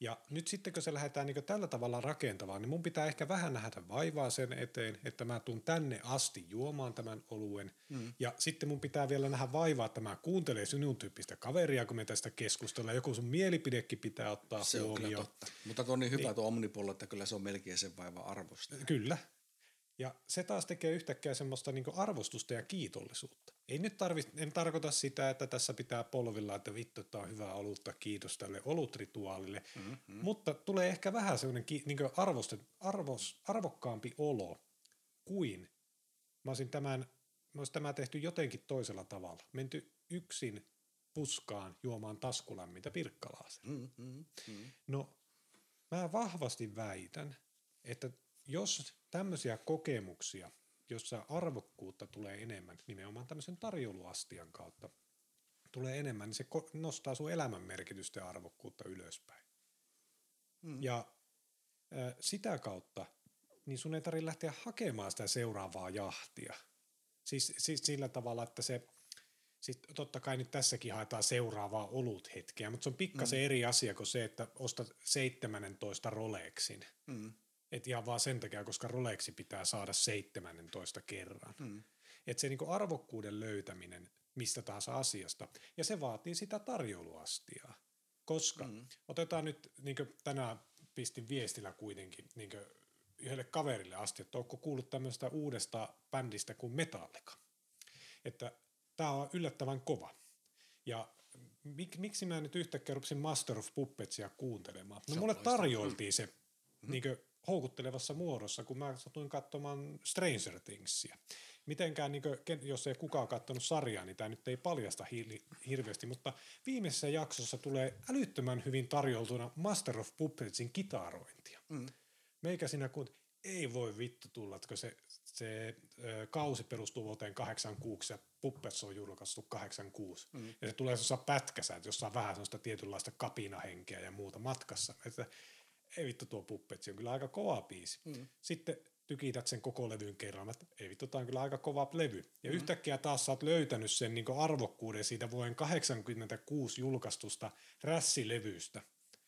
Ja nyt sitten kun se lähdetään niin tällä tavalla rakentavaan, niin mun pitää ehkä vähän nähdä vaivaa sen eteen, että mä tuun tänne asti juomaan tämän oluen. Mm. Ja sitten mun pitää vielä nähdä vaivaa, että mä kuuntelen sinun tyyppistä kaveria, kun me tästä keskustellaan. Joku sun mielipidekin pitää ottaa se huomioon. On totta. Mutta tuo on niin hyvä niin. tuo omnipollo, että kyllä se on melkein sen vaiva arvosta. Kyllä. Ja se taas tekee yhtäkkiä semmoista niin arvostusta ja kiitollisuutta. Ei nyt tarvi, en tarkoita sitä, että tässä pitää polvilla, että vittu, että on hyvä olutta, kiitos tälle olutrituaalille, mm-hmm. mutta tulee ehkä vähän semmoinen niin arvostet, arvos, arvokkaampi olo kuin mä olisin tämän, mä olisin tämä tehty jotenkin toisella tavalla. Menty yksin puskaan juomaan taskulämmintä pirkkalaa. Mm, mm, mm. No, mä vahvasti väitän, että jos tämmöisiä kokemuksia, jossa arvokkuutta tulee enemmän, nimenomaan tämmöisen tarjouluastian kautta, tulee enemmän, niin se nostaa sun elämän merkitystä ja arvokkuutta ylöspäin. Mm. Ja ö, sitä kautta, niin sun ei tarvitse lähteä hakemaan sitä seuraavaa jahtia. Siis, siis sillä tavalla, että se, siis totta kai nyt tässäkin haetaan seuraavaa oluthetkeä, mutta se on pikkasen mm. eri asia kuin se, että ostat 17 Rolexin. Mm. Et ihan vaan sen takia, koska Rolexi pitää saada 17 kerran. Mm. Että se niinku arvokkuuden löytäminen mistä tahansa asiasta, ja se vaatii sitä tarjouluastiaa. Koska mm. otetaan nyt, niin tänään pistin viestillä kuitenkin niin yhdelle kaverille asti, että onko kuullut tämmöistä uudesta bändistä kuin Metallica. Että tämä on yllättävän kova. Ja mik, miksi mä nyt yhtäkkiä rupesin Master of Puppetsia kuuntelemaan? No mulle tarjoiltiin se mm-hmm. niin houkuttelevassa muodossa, kun mä satuin katsomaan Stranger Thingsia. Mitenkään, niin kuin, jos ei kukaan katsonut sarjaa, niin tämä nyt ei paljasta hi- hirveästi, mutta viimeisessä jaksossa tulee älyttömän hyvin tarjoltuna Master of Puppetsin kitarointia. Mm. Meikä siinä kun ei voi vittu tulla, että se, se ö, kausi perustuu vuoteen 86 ja Puppets on julkaistu 86. Mm. Ja se tulee sellaisessa pätkässä, että jossa on vähän sellaista tietynlaista kapinahenkeä ja muuta matkassa. Että ei vittu tuo Puppetsi on kyllä aika kova biisi. Mm. Sitten tykität sen koko levyn kerran, että ei vittu, tämä on kyllä aika kova levy. Ja mm. yhtäkkiä taas sä oot löytänyt sen niin arvokkuuden siitä vuoden 86 julkaistusta rässilevystä,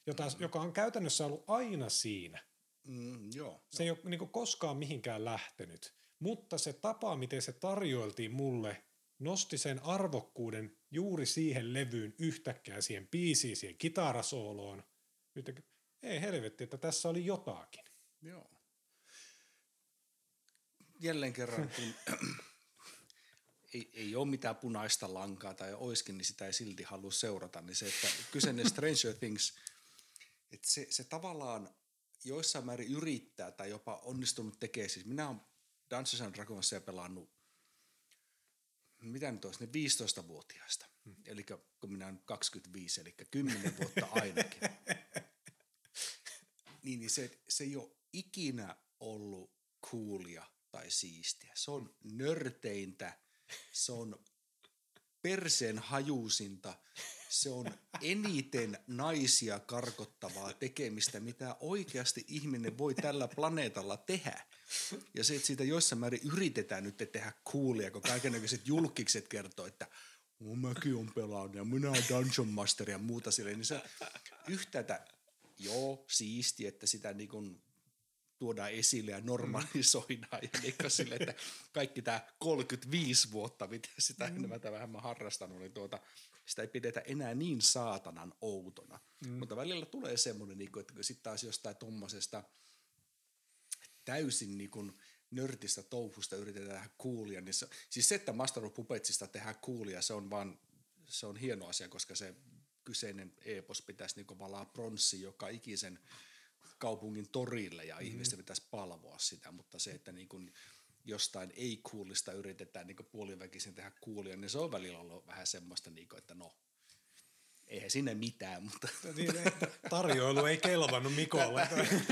jota, mm. joka on käytännössä ollut aina siinä. Mm, joo. Se ei ole niin koskaan mihinkään lähtenyt, mutta se tapa, miten se tarjoiltiin mulle, nosti sen arvokkuuden juuri siihen levyyn yhtäkkiä, siihen biisiin, siihen kitarasooloon. Nyt ei helvetti, että tässä oli jotakin. Joo. Jälleen kerran, kun ei, ei ole mitään punaista lankaa tai oiskin, niin sitä ei silti halua seurata, niin se, että kyseinen Stranger Things, että se, se tavallaan joissain määrin yrittää tai jopa onnistunut tekemään. Siis minä olen Dungeons and Dragonsia pelannut, mitä nyt olisi, ne 15-vuotiaasta. Hmm. Eli kun minä olen 25, eli 10 vuotta ainakin. niin, niin se, se ei ole ikinä ollut coolia tai siistiä. Se on nörteintä, se on perseen hajusinta, se on eniten naisia karkottavaa tekemistä, mitä oikeasti ihminen voi tällä planeetalla tehdä. Ja se, että siitä jossain määrin yritetään nyt tehdä coolia, kun kaikenlaiset julkikset kertoo, että mäkin on pelannut ja minä olen Dungeon Master ja muuta sille, niin se yhtäältä, joo, siisti, että sitä niin kuin tuodaan esille ja normalisoidaan ja niin sille, että kaikki tämä 35 vuotta, mitä sitä enemmän tai vähemmän harrastanut, niin tuota, sitä ei pidetä enää niin saatanan outona. Mm. Mutta välillä tulee semmoinen, niin että sitten taas jostain tuommoisesta täysin niin kuin nörtistä touhusta yritetään tehdä coolia, niin se, siis se, että Master of Puppetsista tehdään coolia, se on vaan, se on hieno asia, koska se kyseinen epos pitäisi niin valaa pronssi joka ikisen kaupungin torille ja mm. ihmisten pitäisi palvoa sitä, mutta se, että niin kuin jostain ei-kuulista yritetään niin puoliväkisin tehdä kuulia, niin se on välillä ollut vähän semmoista, niin kuin, että no, eihän sinne mitään, mutta... Niin, tarjoilu ei kelvannut Mikolle.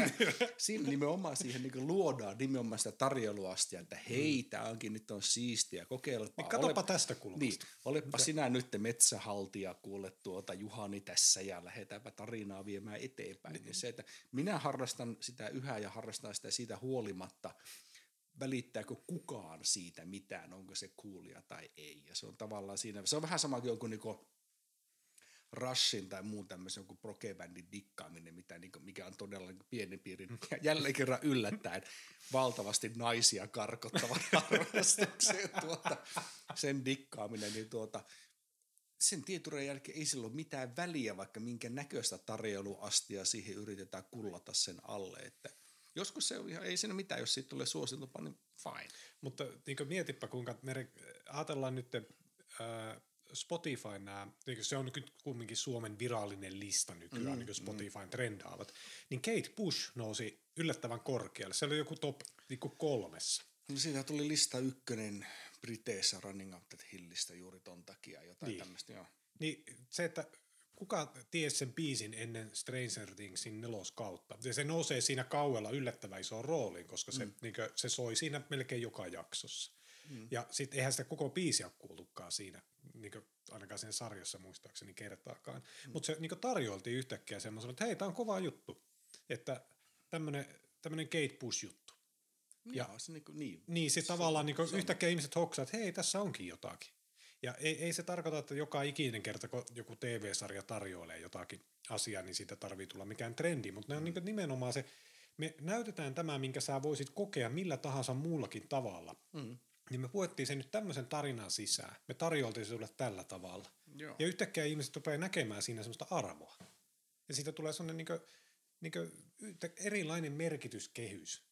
Siinä nimenomaan siihen niin luodaan nimenomaan sitä tarjoiluastia, että hei, mm. tämä onkin nyt on siistiä, kokeilepa. Niin katsopa Ole, tästä kulmasta. Niin, olepa Mitä? sinä nyt metsähaltija, kuule tuota Juhani tässä ja lähdetäänpä tarinaa viemään eteenpäin. Niin. niin se, että minä harrastan sitä yhä ja harrastan sitä siitä huolimatta, välittääkö kukaan siitä mitään, onko se kuulia tai ei. Ja se on tavallaan siinä, se on vähän sama kuin joku niinku Rushin tai muun tämmöisen joku prokebändin dikkaaminen, mitä, niinku, mikä on todella pieni piiri. Ja jälleen kerran yllättäen valtavasti naisia karkottavan harrastukseen tuota, sen dikkaaminen, niin tuota, sen tietureen jälkeen ei sillä ole mitään väliä, vaikka minkä näköistä tarjoiluastia siihen yritetään kullata sen alle, että – joskus se on ihan, ei siinä mitään, jos siitä tulee suositupa, niin fine. Mutta niin mietipä, kuinka me ajatellaan nyt äh, Spotify nämä, niin se on nyt kumminkin Suomen virallinen lista nykyään, mm, niin Spotify mm. trendaavat, niin Kate Bush nousi yllättävän korkealle. Se oli joku top niin kolmessa. No siitä tuli lista ykkönen Briteissä Running Up That Hillistä juuri ton takia, jotain niin. tämmöistä, joo. Niin se, että kuka tiesi sen biisin ennen Stranger Thingsin neloskautta. Ja se nousee siinä kauella yllättävän isoon rooliin, koska se, mm. niin kuin, se soi siinä melkein joka jaksossa. Mm. Ja sitten eihän sitä koko biisiä kuultukaan siinä, niin kuin, ainakaan siinä sarjassa muistaakseni kertaakaan. Mm. Mutta se niin tarjoiltiin yhtäkkiä semmoisella, että hei, tämä on kova juttu. Että tämmöinen Kate Bush-juttu. Ja, ja se niin, kuin, niin. niin se, se tavallaan niin yhtäkkiä ihmiset hoksaa, että hei, tässä onkin jotakin. Ja ei, ei se tarkoita, että joka ikinen kerta, kun joku TV-sarja tarjoilee jotakin asiaa, niin siitä tarvii tulla mikään trendi, mutta ne on niin nimenomaan se, me näytetään tämä, minkä sä voisit kokea millä tahansa muullakin tavalla. Mm. Niin me puettiin se nyt tämmöisen tarinan sisään. Me tarjoltiin se sulle tällä tavalla. Joo. Ja yhtäkkiä ihmiset rupeaa näkemään siinä semmoista arvoa. Ja siitä tulee semmoinen niin niin erilainen merkityskehys.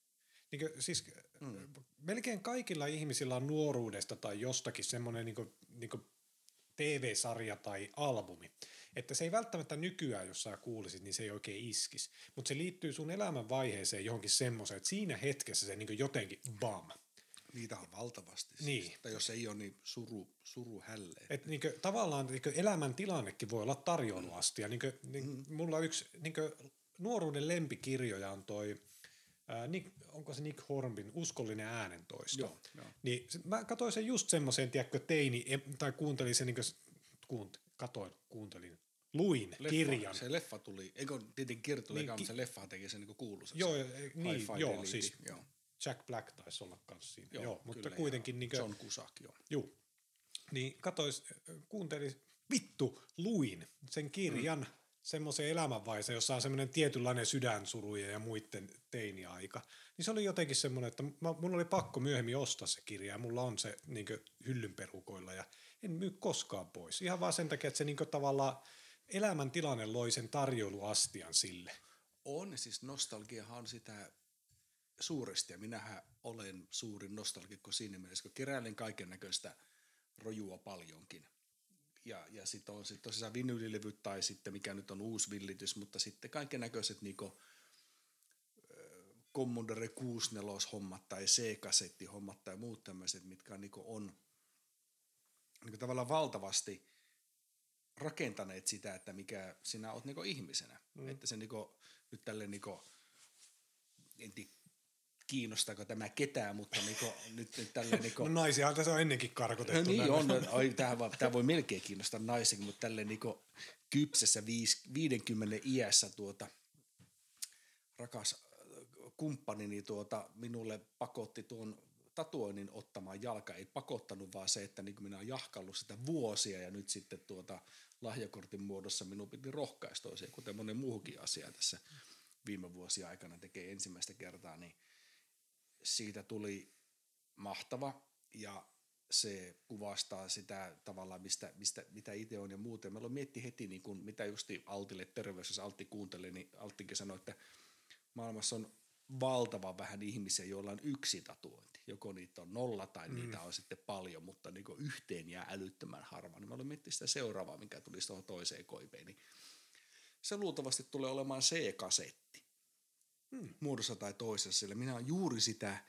Niin kuin, siis mm. melkein kaikilla ihmisillä on nuoruudesta tai jostakin semmoinen niin kuin, niin kuin TV-sarja tai albumi. Että se ei välttämättä nykyään, jos sä kuulisit, niin se ei oikein iskisi. Mutta se liittyy sun elämän vaiheeseen johonkin semmoiseen, että siinä hetkessä se niin jotenkin bam. Niitä on valtavasti. Siis. Niin. Tai jos ei ole, niin suru, suru hälleen. Et niin kuin, tavallaan niin kuin elämän tilannekin voi olla tarjoiluasti. Ja niin kuin, niin, mm. Mulla yksi niin kuin, nuoruuden lempikirjoja on toi – Nick, onko se Nick Hornbin uskollinen äänentoisto. Joo, joo. Niin mä katsoin sen just semmoisen, tiedätkö, teini, tai kuuntelin sen, niin kuin, kuunt, katoin, kuuntelin, luin leffa, kirjan. Se leffa tuli, eikö tietenkin kirja niin, ki- se leffa teki sen niin kuuluisa. Joo, se, niin, joo, siis joo. Jack Black taisi olla kanssa siinä. Joo, joo mutta kyllä, kuitenkin. Niin kuin, John Cusack, joo. Joo. Niin katois, kuuntelin, vittu, luin sen kirjan, mm semmoisen elämänvaiheeseen, jossa on semmoinen tietynlainen sydänsuruja ja muiden teiniaika, niin se oli jotenkin semmoinen, että mä, mun oli pakko myöhemmin ostaa se kirja ja mulla on se niin hyllynperukoilla ja en myy koskaan pois. Ihan vaan sen takia, että se niin tavallaan elämäntilanne loi sen tarjoiluastian sille. On, siis nostalgiahan on sitä suuresti ja minähän olen suurin nostalgikko siinä mielessä, kun keräilen kaiken näköistä rojua paljonkin ja, ja sitten on sit tosiaan vinyylilevyt tai sitten mikä nyt on uusi villitys, mutta sitten kaiken näköiset niinku, Commodore 64 hommat tai C-kasetti hommat tai muut tämmöiset, mitkä niinku on niinku tavallaan valtavasti rakentaneet sitä, että mikä sinä olet niinku ihmisenä. Mm. Että se niinku, nyt tälle niinku, en tiedä, kiinnostaako tämä ketään, mutta niinku, nyt, nyt tälle niinku... No naisiahan tässä on ennenkin karkotettu. No niin on, oi, tämä, tämä voi melkein kiinnostaa naisikin, mutta tälle niinku kypsessä viis, 50 iässä tuota, rakas äh, kumppanini tuota, minulle pakotti tuon tatuoinnin ottamaan jalka. Ei pakottanut, vaan se, että niin minä olen jahkallut sitä vuosia ja nyt sitten tuota lahjakortin muodossa minun piti rohkaistua siihen, kuten monen muuhunkin asia tässä viime vuosien aikana tekee ensimmäistä kertaa, niin – siitä tuli mahtava ja se kuvastaa sitä tavallaan, mistä, mistä, mitä itse on ja muuten. Meillä on mietti heti, niin kun, mitä justi Altille terveys, jos Altti kuunteli, niin Alttikin sanoi, että maailmassa on valtava vähän ihmisiä, joilla on yksi tatuointi. Joko niitä on nolla tai mm. niitä on sitten paljon, mutta niin yhteen jää älyttömän harva. Niin mä olen miettinyt sitä seuraavaa, mikä tulisi tuohon toiseen koipeen. Niin se luultavasti tulee olemaan C-kasetti hmm. muodossa tai toisessa, sillä minä olen juuri sitä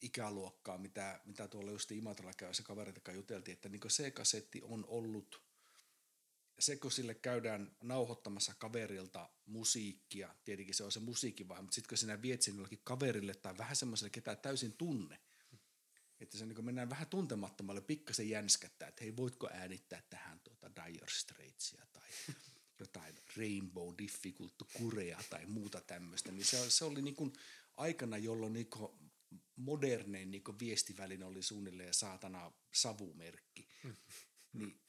ikäluokkaa, mitä, mitä tuolla just Imatralla käyssä kavereita kanssa juteltiin, että niin se kasetti on ollut se, kun sille käydään nauhoittamassa kaverilta musiikkia, tietenkin se on se musiikki vaan, mutta sitten kun sinä viet sen jollekin kaverille tai vähän semmoiselle, ketä täysin tunne, että se niin mennään vähän tuntemattomalle, pikkasen jänskättää, että hei, voitko äänittää tähän tuota Dire Straitsia tai jotain Rainbow Difficult Kurea tai muuta tämmöistä, niin se, se oli niin kuin aikana, jolloin niin kuin modernein niin kuin viestiväline oli suunnilleen saatana savumerkki. Mm. Niin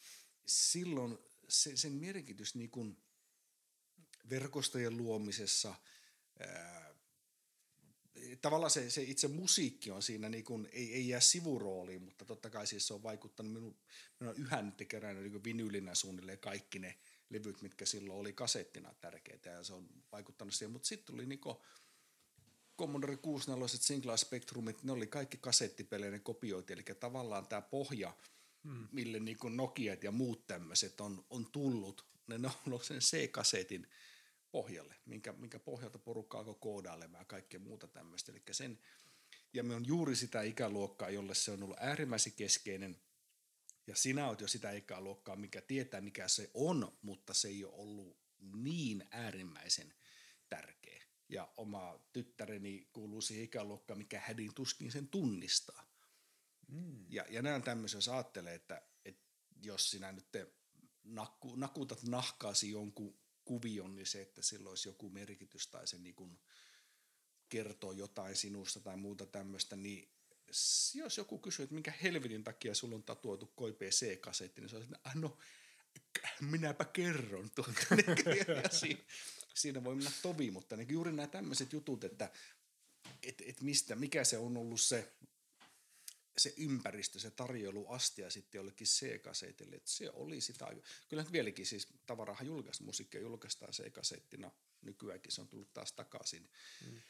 silloin se, sen merkitys niin kuin verkostojen luomisessa, ää, tavallaan se, se itse musiikki on siinä, niin kuin, ei, ei jää sivurooliin, mutta totta kai siis se on vaikuttanut, minun, minun yhä nyt kerännyt niin vinyylinä suunnilleen kaikki ne – levyt, mitkä silloin oli kasettina tärkeitä ja se on vaikuttanut siihen. Mutta sitten tuli niinku Commodore 64, Sinclair Spectrumit, ne oli kaikki kasettipelejä, kopioiti. Eli tavallaan tämä pohja, hmm. mille niinku Nokiat ja muut tämmöiset on, on tullut, ne on ollut sen C-kasetin pohjalle, minkä, minkä pohjalta porukka alkoi koodailemaan ja kaikkea muuta tämmöistä. Eli sen, ja me on juuri sitä ikäluokkaa, jolle se on ollut äärimmäisen keskeinen – Ja sinä oot jo sitä ikäluokkaa, mikä tietää mikä se on, mutta se ei ole ollut niin äärimmäisen tärkeä. Ja oma tyttäreni kuuluu siihen ikäluokkaan, mikä hädin tuskin sen tunnistaa. Mm. Ja, ja nämä on tämmöisiä, jos ajattelee, että, että jos sinä nyt te nakku, nakutat nahkaasi jonkun kuvion, niin se, että sillä olisi joku merkitys tai se niin kuin kertoo jotain sinusta tai muuta tämmöistä, niin jos joku kysyy, että minkä helvetin takia sulla on tatuoitu Koi PC-kasetti, niin se on, että ah, no minäpä kerron tuota. siinä, siinä voi mennä tovi, mutta niin juuri nämä tämmöiset jutut, että et, et mistä, mikä se on ollut se, se ympäristö, se tarjoiluastia sitten jollekin C-kasetille, että se oli sitä. Kyllä nyt vieläkin siis tavarahan julkaista musiikkia julkaistaan C-kasettina, nykyäänkin se on tullut taas takaisin. Mm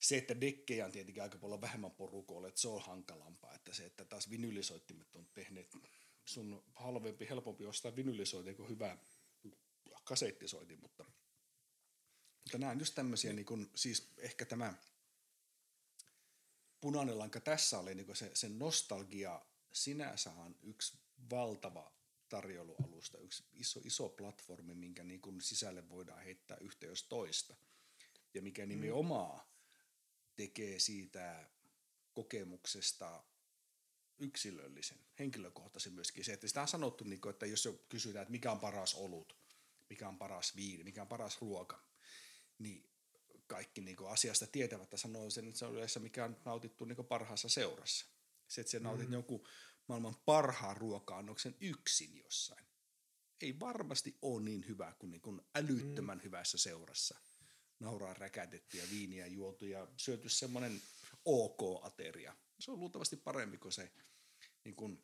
se, että dekkejä on tietenkin aika paljon vähemmän porukoille, että se on hankalampaa, että se, että taas vinylisoittimet on tehneet sun halvempi, helpompi ostaa vinylisoitin kuin hyvä kasettisoitin, mutta, mutta nämä on just tämmöisiä, niin kuin, siis ehkä tämä punainen lanka tässä oli niin se, se nostalgia sinänsä on yksi valtava tarjoulualusta, yksi iso, iso platformi, minkä niin kuin sisälle voidaan heittää yhteys toista. Ja mikä mm. nimenomaan mm tekee siitä kokemuksesta yksilöllisen, henkilökohtaisen myöskin. Se, että sitä on sanottu, niin että jos kysytään, että mikä on paras olut, mikä on paras viini, mikä on paras ruoka, niin kaikki niin asiasta tietävät ja sanoo sen, että se on yleensä mikä on nautittu niin parhaassa seurassa. Se, että se nautit mm. jonkun maailman parhaan ruoka-annoksen yksin jossain. Ei varmasti ole niin hyvä kuin, niin kuin älyttömän mm. hyvässä seurassa nauraa räkätetty ja viiniä juotu ja syöty semmoinen ok-ateria. Se on luultavasti parempi kuin se niin kuin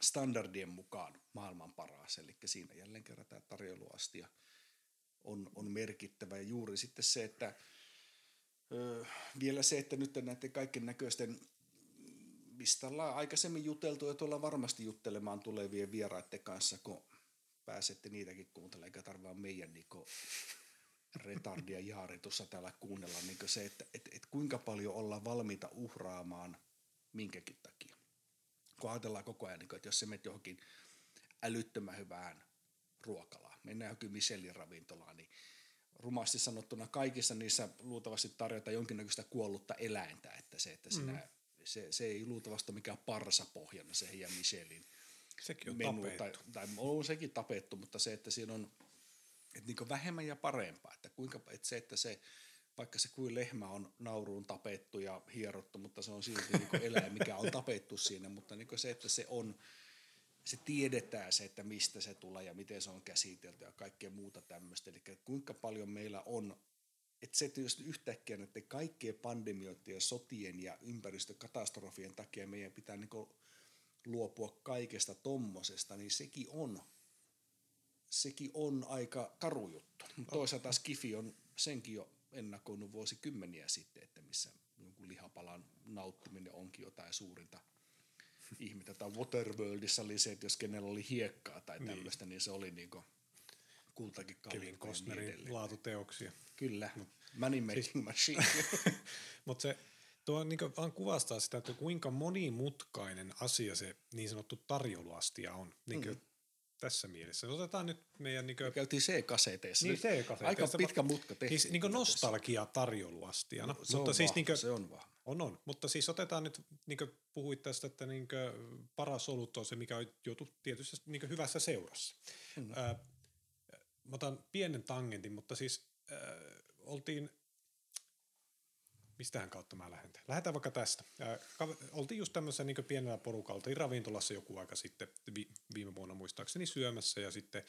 standardien mukaan maailman paras. Eli siinä jälleen kerran tämä tarjoiluastia on, on merkittävä. Ja juuri sitten se, että ö, vielä se, että nyt näiden kaiken näköisten mistä ollaan aikaisemmin juteltu ja tuolla varmasti juttelemaan tulevien vieraiden kanssa, kun pääsette niitäkin kuuntelemaan, eikä tarvitse meidän niin retardia Jaari tuossa täällä kuunnella, niin se, että et, et kuinka paljon ollaan valmiita uhraamaan minkäkin takia. Kun ajatellaan koko ajan, niin että jos se menet johonkin älyttömän hyvään ruokalaan, mennään johonkin Michelin ravintolaan, niin rumasti sanottuna kaikissa niissä luultavasti tarjota jonkinnäköistä kuollutta eläintä, että se, että sinä, mm. se, se ei luultavasti ole mikään parsapohjana se heidän Michelin Sekin on menu, tapettu. Tai, tai on sekin tapettu, mutta se, että siinä on että niin vähemmän ja parempaa. Että, kuinka, että se, että se, vaikka se kuin lehmä on nauruun tapettu ja hierottu, mutta se on silti niin eläin, mikä on tapettu siinä, mutta niin se, että se on, se tiedetään se, että mistä se tulee ja miten se on käsitelty ja kaikkea muuta tämmöistä. Eli kuinka paljon meillä on, että se, että jos yhtäkkiä näiden kaikkien pandemioiden ja sotien ja ympäristökatastrofien takia meidän pitää niin luopua kaikesta tommosesta, niin sekin on sekin on aika karu juttu. Toisaalta Skifi on senkin jo ennakoinut vuosikymmeniä sitten, että missä jonkun lihapalan nauttiminen onkin jotain suurinta ihmettä. Tai Waterworldissa oli se, että jos kenellä oli hiekkaa tai niin. tämmöistä, niin, niin se oli niinku kultakin Kevin Costnerin niin laatuteoksia. Kyllä, Mut, money making siis, machine. Mutta se tuo niin vaan kuvastaa sitä, että kuinka monimutkainen asia se niin sanottu tarjouluastia on. Niin mm tässä mielessä. Otetaan nyt meidän... Niin kuin, käytiin C-kaseteissa. Niin, C-kaseteissa. Aika pitkä mutka tehtiin. Siis niin nostalgia tarjouluastiana. No, se mutta on siis, vahva, niin kuin, se on vahva. On, on. Mutta siis otetaan nyt, niin kuin puhuit tästä, että niin kuin paras olut on se, mikä on joutu tietysti niin hyvässä seurassa. Mm. Äh, mä otan pienen tangentin, mutta siis äh, oltiin mistähän kautta mä lähden? Lähdetään vaikka tästä. Oltiin just tämmöisessä niin pienellä porukalla, oltiin ravintolassa joku aika sitten, vi, viime vuonna muistaakseni syömässä ja sitten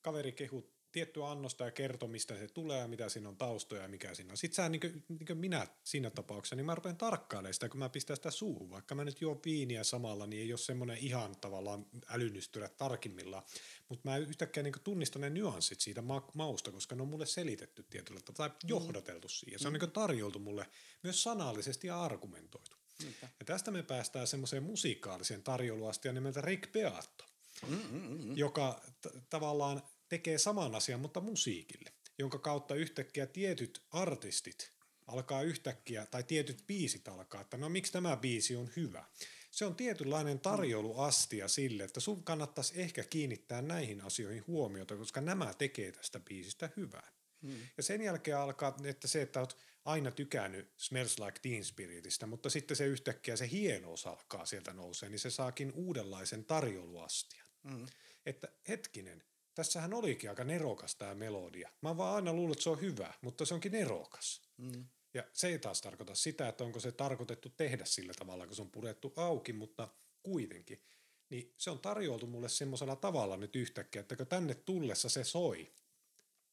kaveri kehut tiettyä annosta ja kertoo, mistä se tulee ja mitä siinä on taustoja ja mikä siinä on. Sitten sä, niin kuin, niin kuin minä siinä tapauksessa, niin mä rupean tarkkailemaan sitä, kun mä pistän sitä suuhun. Vaikka mä nyt juon viiniä samalla, niin ei ole semmoinen ihan tavallaan älynystyrä tarkimmillaan. Mutta mä yhtäkkiä niin tunnistan ne nyanssit siitä ma- mausta, koska ne on mulle selitetty tietyllä tavalla tai mm. johdateltu siihen. Se on mm. niin tarjoltu mulle myös sanallisesti ja argumentoitu. Niinpä. Ja tästä me päästään semmoiseen musikaaliseen tarjouluastiaan nimeltä Rick Beato, Mm-mm-mm. joka t- tavallaan tekee saman asian, mutta musiikille, jonka kautta yhtäkkiä tietyt artistit alkaa yhtäkkiä, tai tietyt biisit alkaa, että no miksi tämä biisi on hyvä. se on tietynlainen tarjouluastia sille, että sun kannattaisi ehkä kiinnittää näihin asioihin huomiota, koska nämä tekee tästä biisistä hyvää. Hmm. Ja sen jälkeen alkaa, että se, että oot aina tykännyt Smells Like Teen Spiritistä, mutta sitten se yhtäkkiä se hienous alkaa sieltä nousee, niin se saakin uudenlaisen tarjouluastian. Hmm. Että hetkinen, tässähän olikin aika nerokas tämä melodia. Mä vaan aina luullut, että se on hyvä, mutta se onkin nerokas. Hmm. Ja se ei taas tarkoita sitä, että onko se tarkoitettu tehdä sillä tavalla, kun se on purettu auki, mutta kuitenkin. Niin se on tarjoltu mulle semmoisella tavalla nyt yhtäkkiä, että kun tänne tullessa se soi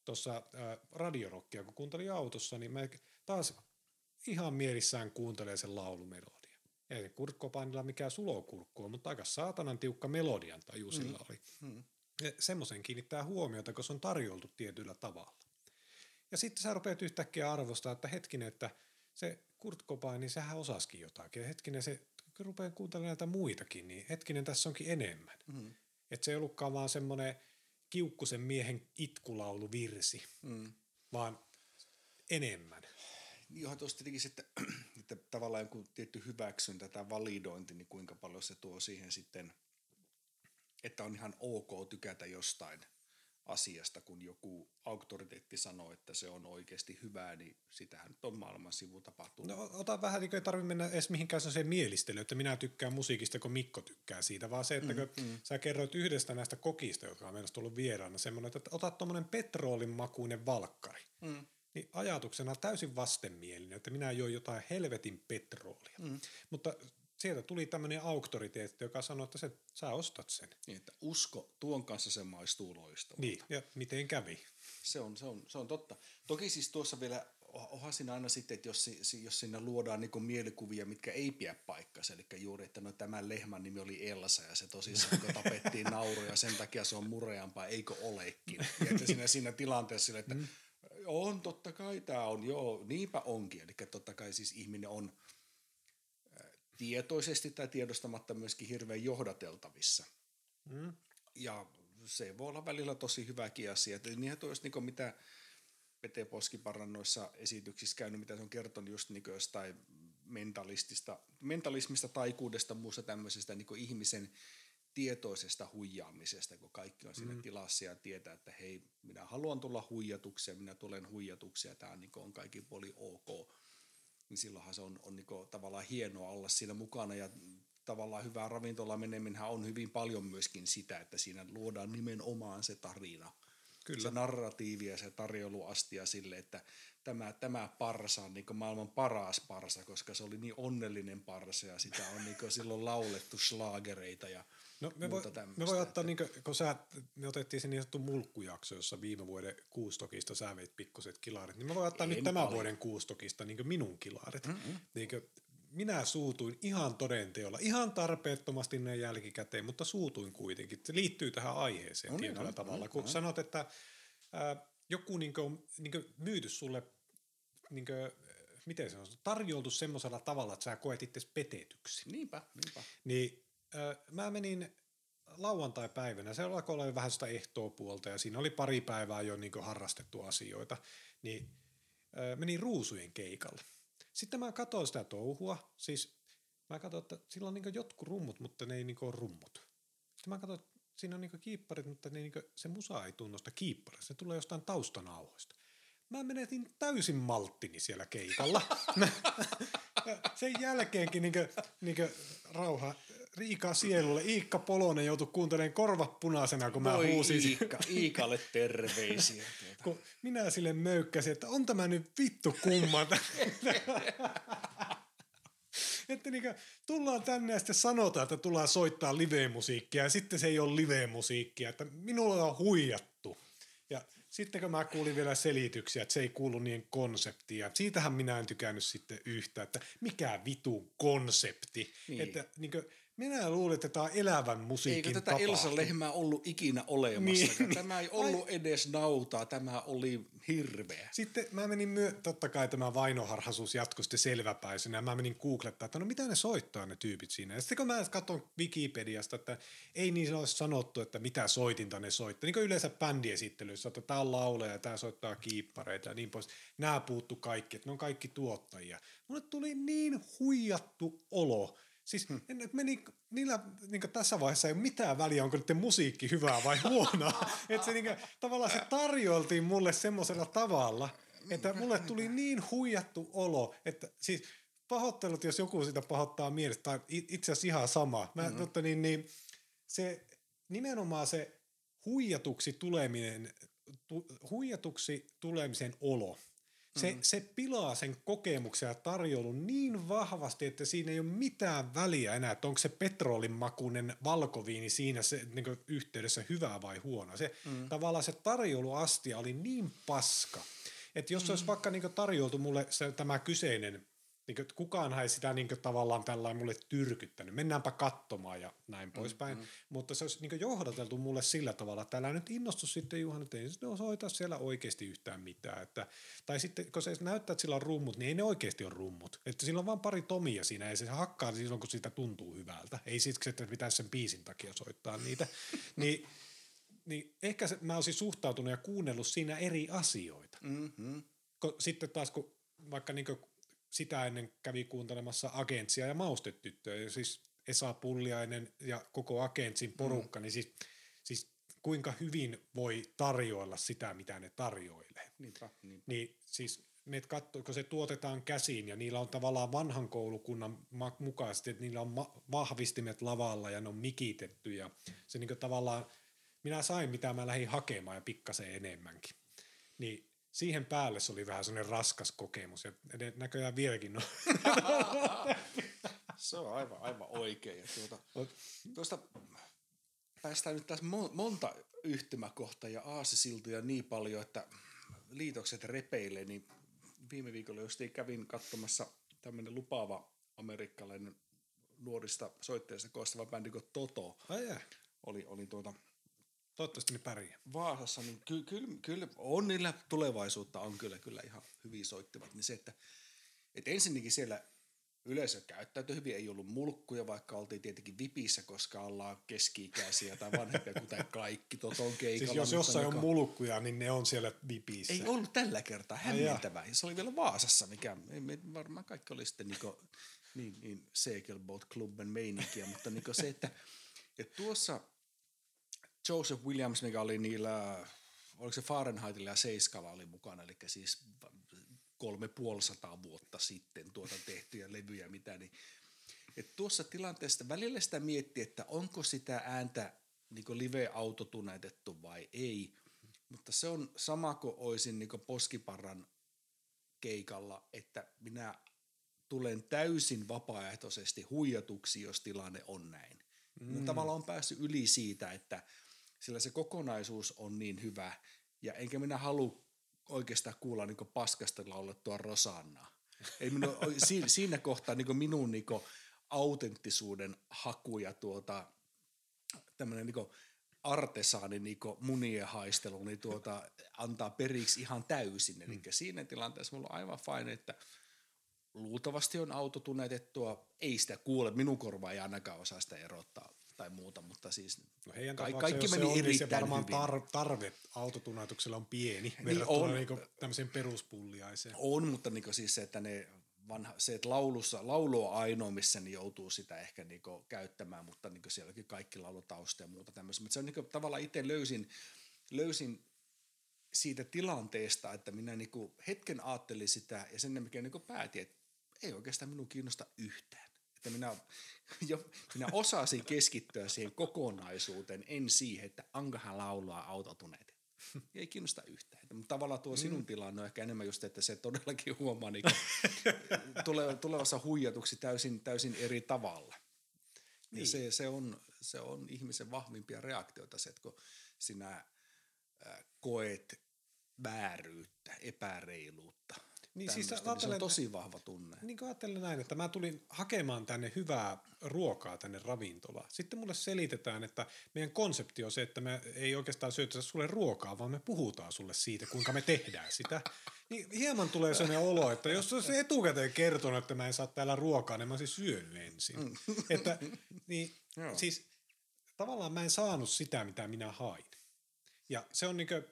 tuossa radiorokkia, kun kuuntelin autossa, niin mä taas ihan mielissään kuuntelee sen laulumelodia. Ei se Kurt Cobainilla mikään sulokurkku on, mutta aika saatanan tiukka melodian taju sillä mm. oli. Mm. Semmoisen kiinnittää huomiota, kun se on tarjoltu tietyllä tavalla. Ja sitten sä rupeat yhtäkkiä arvostaa, että hetkinen, että se Kurt Cobain, niin sehän osaskin jotakin. Ja hetkinen, se rupeaa kuuntelemaan näitä muitakin, niin hetkinen, tässä onkin enemmän. Mm. Että se ei ollutkaan vaan semmoinen kiukkusen miehen itkulaulu virsi, mm. vaan enemmän. Johon tuossa tietenkin, että, että tavallaan joku tietty hyväksyntä tai validointi, niin kuinka paljon se tuo siihen sitten, että on ihan ok tykätä jostain – asiasta, kun joku auktoriteetti sanoo, että se on oikeasti hyvää, niin sitähän nyt on maailman sivu tapahtunut. No ota vähän, niin ei tarvitse mennä edes mihinkään se mielistelyyn, että minä tykkään musiikista, kun Mikko tykkää siitä, vaan se, että mm, kun mm. sä kerroit yhdestä näistä kokista, jotka on meillä tullut vieraana, semmoinen, että otat tuommoinen petroolin makuinen valkkari, mm. niin ajatuksena täysin vastenmielinen, että minä join jotain helvetin petroolia. Mm. Mutta sieltä tuli tämmöinen auktoriteetti, joka sanoi, että se, sä ostat sen. Niin, että usko, tuon kanssa se maistuu loistavalta. Niin, ja miten kävi? Se on, se on, se on totta. Toki siis tuossa vielä, onhan siinä aina sitten, että jos, jos siinä luodaan niin mielikuvia, mitkä ei pidä paikkansa, eli juuri, että no tämän lehmän nimi oli Elsa ja se tosissaan kun tapettiin nauroja, sen takia se on mureampaa, eikö olekin. Ja että siinä, siinä tilanteessa sille, että mm. on totta kai tämä on, joo, niinpä onkin. Eli totta kai siis ihminen on – tietoisesti tai tiedostamatta myöskin hirveän johdateltavissa. Mm. Ja se voi olla välillä tosi hyväkin asia. Eli niinhän tuo niin mitä Pete Poskiparran noissa esityksissä käynyt, mitä se on kertonut just niin jostain mentalistista, mentalismista, taikuudesta, muusta tämmöisestä niin ihmisen tietoisesta huijaamisesta, kun kaikki on siinä mm. tilassa ja tietää, että hei, minä haluan tulla huijatuksi ja minä tulen huijatuksi ja tämä on, niin on kaikki puoli ok niin silloinhan se on, on niin tavallaan hienoa olla siinä mukana ja tavallaan hyvää ravintola meneminen on hyvin paljon myöskin sitä, että siinä luodaan nimenomaan se tarina. Kyllä. Se narratiivi ja se tarjouluastia sille, että tämä, tämä parsa on niin maailman paras parsa, koska se oli niin onnellinen parsa ja sitä on niin silloin laulettu slaagereita ja No me, voi, me voi ottaa, niin kuin, kun sä, me otettiin se niin sanottu mulkkujakso, jossa viime vuoden kuustokista sä veit pikkuset kilarit, niin me voi ottaa en nyt tämän vuoden kuustokista niin minun kilarit. Mm-hmm. Niin kuin, minä suutuin ihan todenteolla, ihan tarpeettomasti ne jälkikäteen, mutta suutuin kuitenkin. Se liittyy tähän aiheeseen on, tietyllä on, tavalla. On, kun on. sanot, että ää, joku niin kuin, niin myyty sulle, niin kuin, miten se on, tarjoltu semmoisella tavalla, että sä koet itse petetyksi. Niinpä, niinpä. Niin mä menin lauantai-päivänä, se alkoi olla vähän sitä ehtoopuolta ja siinä oli pari päivää jo niin harrastettu asioita, niin menin ruusujen keikalle. Sitten mä katsoin sitä touhua, siis mä katsoin, että sillä on niin jotkut rummut, mutta ne ei niin ole rummut. Sitten mä katsoin, että siinä on niin kiipparit, mutta ne niin se musa ei tunnosta kiipparista, se tulee jostain taustanauhoista. Mä menetin täysin malttini siellä keikalla. sen jälkeenkin niin kuin, niin kuin, rauha Riika sielulle. Iikka Polonen joutui kuuntelemaan korvat punaisena, kun Voi mä huusin. Iikka, Iikalle terveisiä. Tuota. kun minä sille möykkäsin, että on tämä nyt vittu kummata. että niin tullaan tänne ja sitten sanotaan, että tullaan soittaa live-musiikkia ja sitten se ei ole live-musiikkia, että minulla on huijattu. Ja sitten kun mä kuulin vielä selityksiä, että se ei kuulu niin konseptia, siitähän minä en tykännyt sitten yhtä, että mikä vitu konsepti. Niin. Että niin kuin, minä luulin, että tämä on elävän musiikin Eikö tätä Elsa Lehmää ollut ikinä olemassa? Niin, tämä ei ollut edes nautaa, tämä oli hirveä. Sitten mä menin, myö- totta kai tämä vainoharhaisuus jatkui sitten selväpäisenä, ja mä menin googlettaa, että no mitä ne soittaa ne tyypit siinä. Ja sitten kun mä katson Wikipediasta, että ei niin olisi sanottu, että mitä soitinta ne soittaa. Niin kuin yleensä bändiesittelyissä, että tämä on lauleja ja tämä soittaa kiippareita ja niin pois. Nämä puuttu kaikki, että ne on kaikki tuottajia. Mulle tuli niin huijattu olo, Siis hmm. meni, niillä niin tässä vaiheessa ei ole mitään väliä, onko nyt musiikki hyvää vai huonoa. että se niin kuin, tavallaan se tarjoltiin mulle semmoisella tavalla, että mulle tuli niin huijattu olo, että siis pahoittelut, jos joku sitä pahoittaa mielestä, tai itse asiassa ihan sama. Mä, mm-hmm. mutta niin, niin, se nimenomaan se huijatuksi tuleminen, tu, huijatuksi tulemisen olo, se, mm. se pilaa sen kokemuksen ja tarjoulun niin vahvasti, että siinä ei ole mitään väliä enää, että onko se petrolinmakuinen valkoviini siinä se, niin yhteydessä hyvää vai huono. Se, mm. Tavallaan se tarjouluastia oli niin paska, että jos mm. olisi vaikka niin tarjoltu mulle se, tämä kyseinen niin kuin, kukaan ei sitä niin kuin, tavallaan tällä mulle tyrkyttänyt. Mennäänpä katsomaan ja näin mm, poispäin. Mm. Mutta se olisi niin kuin, johdateltu mulle sillä tavalla, että älä nyt innostu sitten Juhan, että ei se osoita siellä oikeasti yhtään mitään. Että, tai sitten kun se näyttää, että sillä on rummut, niin ei ne oikeasti ole rummut. Että sillä on vain pari tomia siinä ja se hakkaa silloin, kun sitä tuntuu hyvältä. Ei siksi, että pitäisi sen biisin takia soittaa niitä. niin, niin ehkä se, mä olisin suhtautunut ja kuunnellut siinä eri asioita. Mm-hmm. Sitten taas kun vaikka niin sitä ennen kävi kuuntelemassa Agentsia ja Maustetyttöjä, siis Esa Pulliainen ja koko Agentsin porukka, mm. niin siis, siis kuinka hyvin voi tarjoilla sitä, mitä ne tarjoilee. Niinpä, niinpä. Niin siis ne katsoo, kun se tuotetaan käsiin ja niillä on tavallaan vanhan koulukunnan mukaisesti, että niillä on ma- vahvistimet lavalla ja ne on mikitetty ja se niin tavallaan, minä sain mitä mä lähdin hakemaan ja pikkasen enemmänkin. Niin siihen päälle se oli vähän sellainen raskas kokemus ja näköjään vieläkin on. se on aivan, aivan oikein. Ja tuota, tuosta päästään nyt tässä monta yhtymäkohtaa ja aasisiltoja niin paljon, että liitokset repeilee, niin viime viikolla just kävin katsomassa tämmöinen lupaava amerikkalainen nuorista soittajista koostava bändi kuin Toto. Oli, oli tuota, Toivottavasti ne pärjää. Vaasassa, niin kyllä, kyllä, kyllä on niillä tulevaisuutta, on kyllä, kyllä ihan hyvin soittivat. Niin se, että, että ensinnäkin siellä yleisö käyttäytyi hyvin, ei ollut mulkkuja, vaikka oltiin tietenkin vipissä, koska ollaan keski-ikäisiä tai vanhempia, kuten kaikki toton keikalla. Siis jos jossain on mulkkuja, niin ne on siellä vipissä. Ei ollut tällä kertaa hämmentävää. Ja se oli vielä Vaasassa, mikä me varmaan kaikki oli sitten niin, niin, niin Segelboat Clubben meininkiä, mutta niin se, että, että tuossa – Joseph Williams, mikä oli niillä, oliko se Fahrenheitilla ja Seiskalla oli mukana, eli siis kolme puolisataa vuotta sitten tuota tehtyjä levyjä, mitä niin et tuossa tilanteessa välillä sitä miettii, että onko sitä ääntä niin live-autotuneitettu vai ei, mutta se on sama kuin olisin niin poskiparran keikalla, että minä tulen täysin vapaaehtoisesti huijatuksi, jos tilanne on näin. Mm. tavallaan on päässyt yli siitä, että – sillä se kokonaisuus on niin hyvä, ja enkä minä halua oikeastaan kuulla niin paskasta laulettua Rosannaa. Ei minun, siinä kohtaa niin minun niin autenttisuuden haku ja tuota, tämmöinen niin artesaani niin munien haistelu niin tuota, antaa periksi ihan täysin. Eli mm. siinä tilanteessa mulla on aivan fine, että luultavasti on autotunetettua, ei sitä kuule, minun korva ei ainakaan osaa sitä erottaa tai muuta, mutta siis no heidän ka- kaikki meni on, erittäin niin se varmaan tar- tarve autotunnatuksella on pieni niin verrattuna on, niin tämmöiseen peruspulliaiseen. On, mutta niin siis se, että ne vanha, se, että laulussa, laulu on ainoa, missä niin joutuu sitä ehkä niin käyttämään, mutta niin sielläkin kaikki laulutausta ja muuta tämmöistä. Mutta se on niin tavallaan itse löysin, löysin siitä tilanteesta, että minä niin hetken ajattelin sitä ja sen mikä niin päätin, että ei oikeastaan minun kiinnosta yhtään. Että minä jo, minä osasin keskittyä siihen kokonaisuuteen, en siihen, että ankahan laulaa autotuneet. Ei kiinnosta yhtään. Mutta tavallaan tuo sinun mm. tilanne on ehkä enemmän just, että se todellakin huomaa niin tule, tulevassa huijatuksi täysin, täysin eri tavalla. Niin. Ja se, se, on, se on ihmisen vahvimpia reaktioita, se, että kun sinä koet vääryyttä, epäreiluutta – niin siis niin se on tosi vahva tunne. Niin kuin ajattelen näin, että mä tulin hakemaan tänne hyvää ruokaa tänne ravintolaan. Sitten mulle selitetään, että meidän konsepti on se, että me ei oikeastaan syötetä sulle ruokaa, vaan me puhutaan sulle siitä, kuinka me tehdään sitä. Niin hieman tulee sellainen olo, että jos olisi etukäteen kertonut, että mä en saa täällä ruokaa, niin mä olisin syönyt ensin. Mm. että, niin, siis tavallaan mä en saanut sitä, mitä minä hain. Ja se on niin kuin,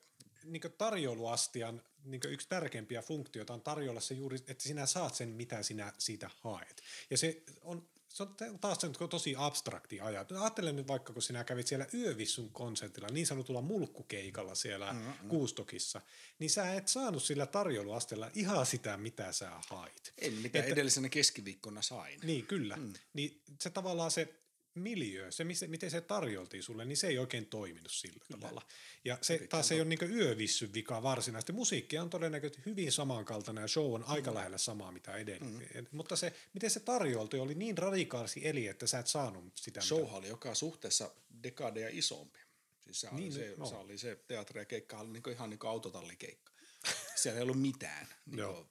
niin tarjouluastian niin yksi tärkeimpiä funktioita on tarjolla se juuri, että sinä saat sen, mitä sinä siitä haet. Ja se on se on taas se tosi abstrakti ajatus. Ajattele nyt vaikka, kun sinä kävit siellä Yövissun konsertilla, niin sanotulla mulkkukeikalla siellä mm-hmm. Kuustokissa, niin sä et saanut sillä tarjouluasteella ihan sitä, mitä sä hait. En, mitä että, edellisenä keskiviikkona sain. Niin, kyllä. Mm. Niin se tavallaan se miljö, se miten se tarjoltiin sulle, niin se ei oikein toiminut sillä Kyllä. tavalla. Ja se Hyvin taas ei ole niin yövissyn vika varsinaisesti. Musiikki on todennäköisesti hyvin samankaltainen ja show on mm. aika lähellä samaa mitä edellä. Mm. Mutta se, miten se tarjolti oli niin radikaalisti eli, että sä et saanut sitä. Show mitä... oli joka suhteessa dekadeja isompi. Siis se, niin, oli, se, no. se, oli se teatteri ja keikka oli niin ihan niin autotallikeikka. Siellä ei ollut mitään niin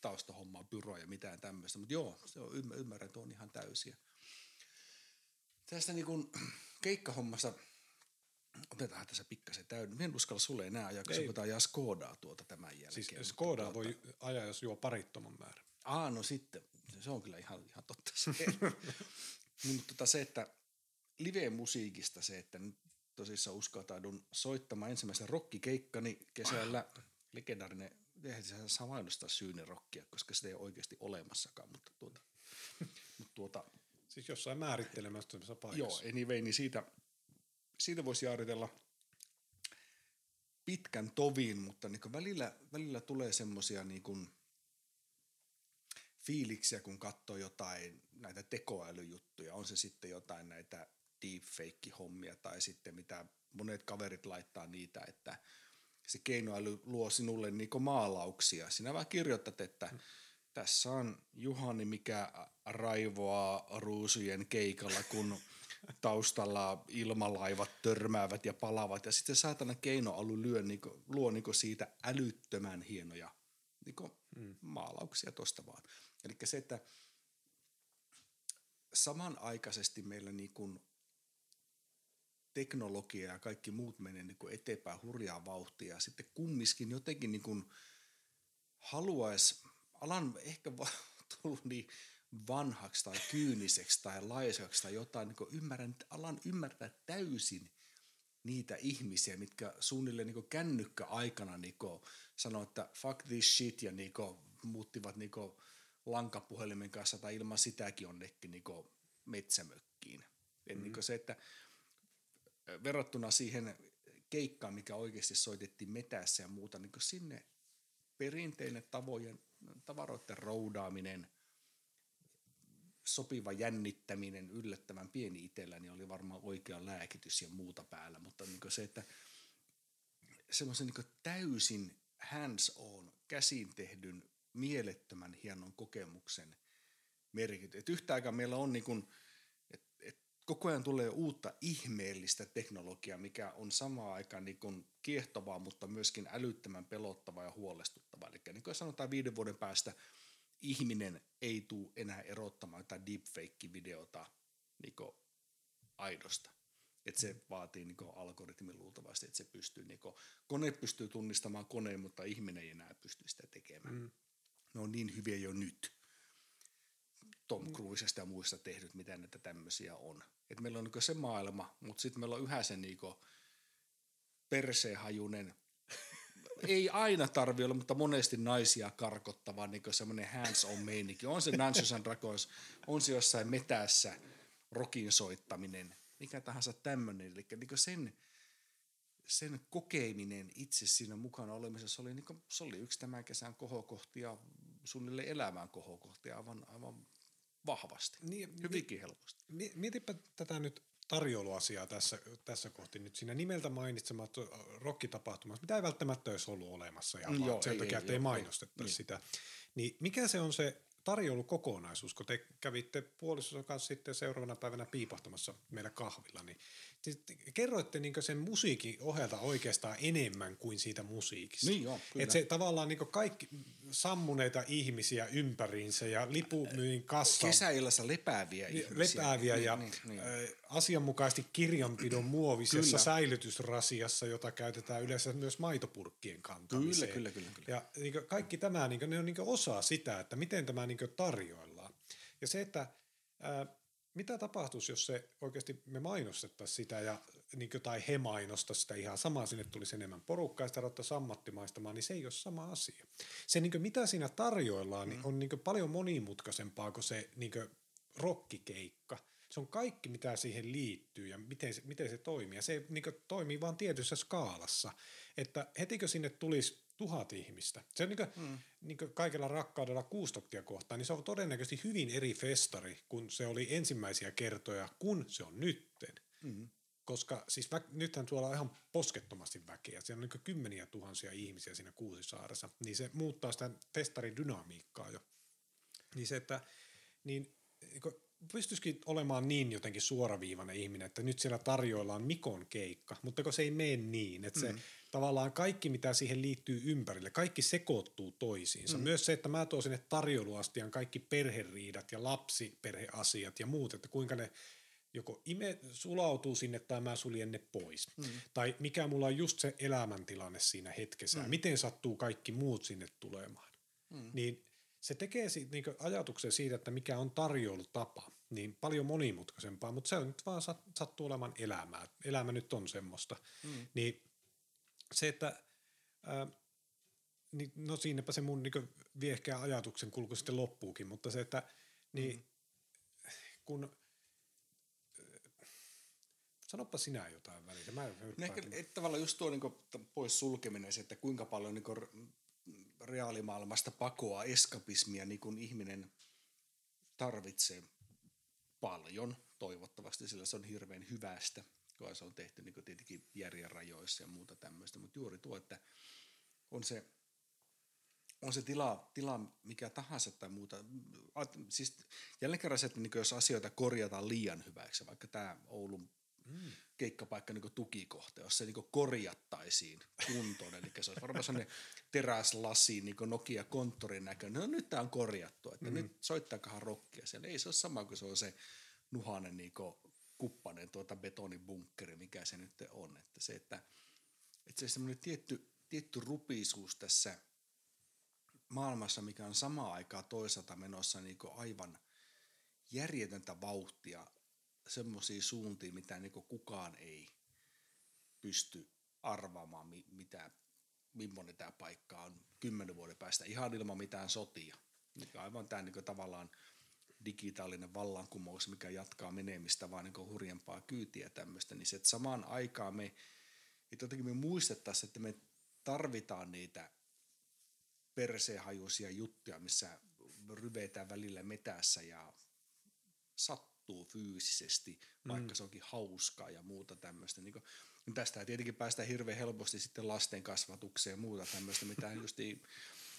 taustahommaa, byroja ja mitään tämmöistä. Mutta joo, se on, ymmärrän, että on ihan täysiä tästä niin kuin keikkahommasta, otetaan tässä pikkasen täyden. Minä en uskalla sulle enää ajaa, kun se ajaa Skodaa tuota tämän jälkeen. Siis Skodaa tuota... voi ajaa, jos juo parittoman määrän. Aa, no sitten. Se on kyllä ihan, ihan totta se. niin, mutta tota se, että live-musiikista se, että nyt tosissaan uskaltaudun soittamaan ensimmäisen rokkikeikkani kesällä. Legendaarinen, eihän se saa mainostaa rockia, koska sitä ei ole oikeasti olemassakaan, mutta tuota, mutta tuota Siis jossain määrittelemättömässä paikassa. Joo, anyway, niin siitä, siitä voisi jaaritella pitkän tovin, mutta niin välillä, välillä tulee semmoisia niin fiiliksiä, kun katsoo jotain näitä tekoälyjuttuja. On se sitten jotain näitä deepfake-hommia tai sitten mitä monet kaverit laittaa niitä, että se keinoäly luo sinulle niin maalauksia. Sinä vaan kirjoitat, että hmm tässä on Juhani, mikä raivoaa ruusujen keikalla, kun taustalla ilmalaivat törmäävät ja palavat. Ja sitten saatana keinoalu lyö, niin kuin, luo niin kuin siitä älyttömän hienoja niin kuin mm. maalauksia tuosta vaan. Eli se, että samanaikaisesti meillä niin kuin teknologia ja kaikki muut menee niin kuin eteenpäin hurjaa vauhtia. Ja sitten kumminkin jotenkin niin kuin haluaisi alan ehkä tullut niin vanhaksi tai kyyniseksi tai laisaksi tai jotain, niin ymmärrän, alan ymmärtää täysin niitä ihmisiä, mitkä suunnilleen niin kännykkäaikana niin sanoo, että fuck this shit ja niin muuttivat niin lankapuhelimen kanssa tai ilman sitäkin onnekin niin metsämökkiin. Mm. niin se, että verrattuna siihen keikkaan, mikä oikeasti soitettiin metässä ja muuta, niin sinne perinteinen tavojen tavaroiden roudaaminen, sopiva jännittäminen, yllättävän pieni itselläni oli varmaan oikea lääkitys ja muuta päällä, mutta niin se, että semmoisen niin täysin hands on, käsin tehdyn, mielettömän hienon kokemuksen merkitys. Et yhtä aikaa meillä on niin koko ajan tulee uutta ihmeellistä teknologiaa, mikä on samaan aikaan niin kuin kiehtovaa, mutta myöskin älyttömän pelottavaa ja huolestuttavaa. Eli niin kuin sanotaan viiden vuoden päästä ihminen ei tule enää erottamaan jotain deepfake-videota niin aidosta. Että se vaatii niin algoritmin luultavasti, että se pystyy, niin kuin, kone pystyy tunnistamaan koneen, mutta ihminen ei enää pysty sitä tekemään. Mm. Ne on niin hyviä jo nyt. Tom Cruisesta ja muista tehdyt, mitä näitä tämmöisiä on. Et meillä on niin se maailma, mutta sitten meillä on yhä se niin persehajunen, ei aina tarvi olla, mutta monesti naisia karkottava niin semmoinen hands-on meininki. On se Dungeons and Dragons, on se jossain metässä rokin soittaminen, mikä tahansa tämmöinen. Eli niin sen, sen kokeminen itse siinä mukana olemisessa oli, niin kuin, se oli yksi tämän kesän kohokohtia, suunnilleen elämään kohokohtia aivan, aivan vahvasti, niin, hyvinkin helposti. Mietipä tätä nyt tarjouluasiaa tässä, tässä kohti nyt siinä nimeltä mainitsemat rokkitapahtumassa, mitä ei välttämättä olisi ollut olemassa ja mm, joo, sen ei, takia, ei, että ei, ei mainostettaisi niin. sitä. Niin mikä se on se tarjoulukokonaisuus, kun te kävitte puolisonsa kanssa sitten seuraavana päivänä piipahtamassa meillä kahvilla, niin kerroitte niin sen musiikin ohjelta oikeastaan enemmän kuin siitä musiikista. Niin joo, kyllä. Et se tavallaan niin kaikki sammuneita ihmisiä ympäriinsä ja lipumyyn kassa. Kesäillassa lepääviä ihmisiä. Lepääviä niin, ja niin, niin. asianmukaisesti kirjanpidon muovisessa säilytysrasiassa, jota käytetään yleensä myös maitopurkkien kantamiseen. Kyllä, kyllä, kyllä. kyllä. Ja niin kaikki tämä niin ne on niin osa sitä, että miten tämä niin tarjoillaan. Ja se, että mitä tapahtuisi, jos se oikeasti me mainostettaisiin sitä ja niin kuin, tai he mainostaisivat sitä ihan samaa, sinne tulisi enemmän porukkaa ja sitä ruvettaisiin ammattimaistamaan, niin se ei ole sama asia. Se, niin kuin, mitä siinä tarjoillaan, niin mm. niin on niin kuin, paljon monimutkaisempaa kuin se niin kuin, rokkikeikka. Se on kaikki, mitä siihen liittyy ja miten se, miten se toimii. Ja se niin kuin, toimii vain tietyssä skaalassa. Että hetikö sinne tulisi tuhat ihmistä. Se on niin kuin, mm. niin kuin kaikella rakkaudella kuustokkia kohtaan, niin se on todennäköisesti hyvin eri festari, kun se oli ensimmäisiä kertoja, kun se on nytten. Mm. Koska siis vä- nythän tuolla on ihan poskettomasti väkeä. Siellä on niin kymmeniä tuhansia ihmisiä siinä Kuusisaaressa. Niin se muuttaa sitä festarin dynamiikkaa jo. Niin se, että niin, niin pystyisikin olemaan niin jotenkin suoraviivainen ihminen, että nyt siellä tarjoillaan Mikon keikka, mutta kun se ei mene niin, että se mm. Tavallaan kaikki, mitä siihen liittyy ympärille, kaikki sekoittuu toisiinsa. Mm. Myös se, että mä tuon sinne tarjoiluastian kaikki perheriidat ja lapsiperheasiat ja muut, että kuinka ne joko ime, sulautuu sinne tai mä suljen ne pois. Mm. Tai mikä mulla on just se elämäntilanne siinä hetkessä mm. miten sattuu kaikki muut sinne tulemaan. Mm. Niin se tekee siitä, niin ajatuksen siitä, että mikä on tarjoulutapa, niin paljon monimutkaisempaa, mutta se on nyt vaan sattuu olemaan elämää. Elämä nyt on semmoista. Mm. Niin se, että ää, niin, no siinäpä se mun niin viehkeä ajatuksen kulku sitten loppuukin, mutta se, että niin, mm. kun Sanoppa sinä jotain välillä. Mä no ehkä et, tavallaan just tuo niin pois sulkeminen, se, että kuinka paljon niin reaalimaailmasta pakoa, eskapismia niin kuin ihminen tarvitsee paljon toivottavasti, sillä se on hirveän hyvästä, kun se on tehty niin tietenkin järjen rajoissa ja muuta tämmöistä, mutta juuri tuo, että on se, on se tila, tila mikä tahansa tai muuta. Siis jälleen kerran se, että niin jos asioita korjataan liian hyväksi, vaikka tämä Oulun mm. keikkapaikka niin tukikohta, jos se niin korjattaisiin kuntoon. Eli se olisi varmaan sellainen teräslasi, niin Nokia konttorin näköinen. No nyt tämä on korjattu, että mm. nyt soittaakohan rokkia siellä. Ei se ole sama kuin se on se nuhanen niin kuppanen tuota betonibunkkeri, mikä se nyt on. Että se, että, että se semmoinen tietty, tietty rupisuus tässä maailmassa, mikä on samaan aikaan toisaalta menossa niin aivan järjetöntä vauhtia semmoisia suuntia, mitä niin kukaan ei pysty arvaamaan, mitä, millainen tämä paikka on kymmenen vuoden päästä ihan ilman mitään sotia. Mikä aivan tämä niin tavallaan digitaalinen vallankumous, mikä jatkaa menemistä vaan niin hurjempaa kyytiä tämmöistä, niin se, että samaan aikaan me, että jotenkin me muistettaisiin, että me tarvitaan niitä perseenhajuisia juttuja, missä ryvetään välillä metässä ja sattuu fyysisesti, vaikka mm. se onkin hauskaa ja muuta tämmöistä. Niin kuin, niin tästä tietenkin päästään hirveän helposti sitten lasten kasvatukseen ja muuta tämmöistä, mitä just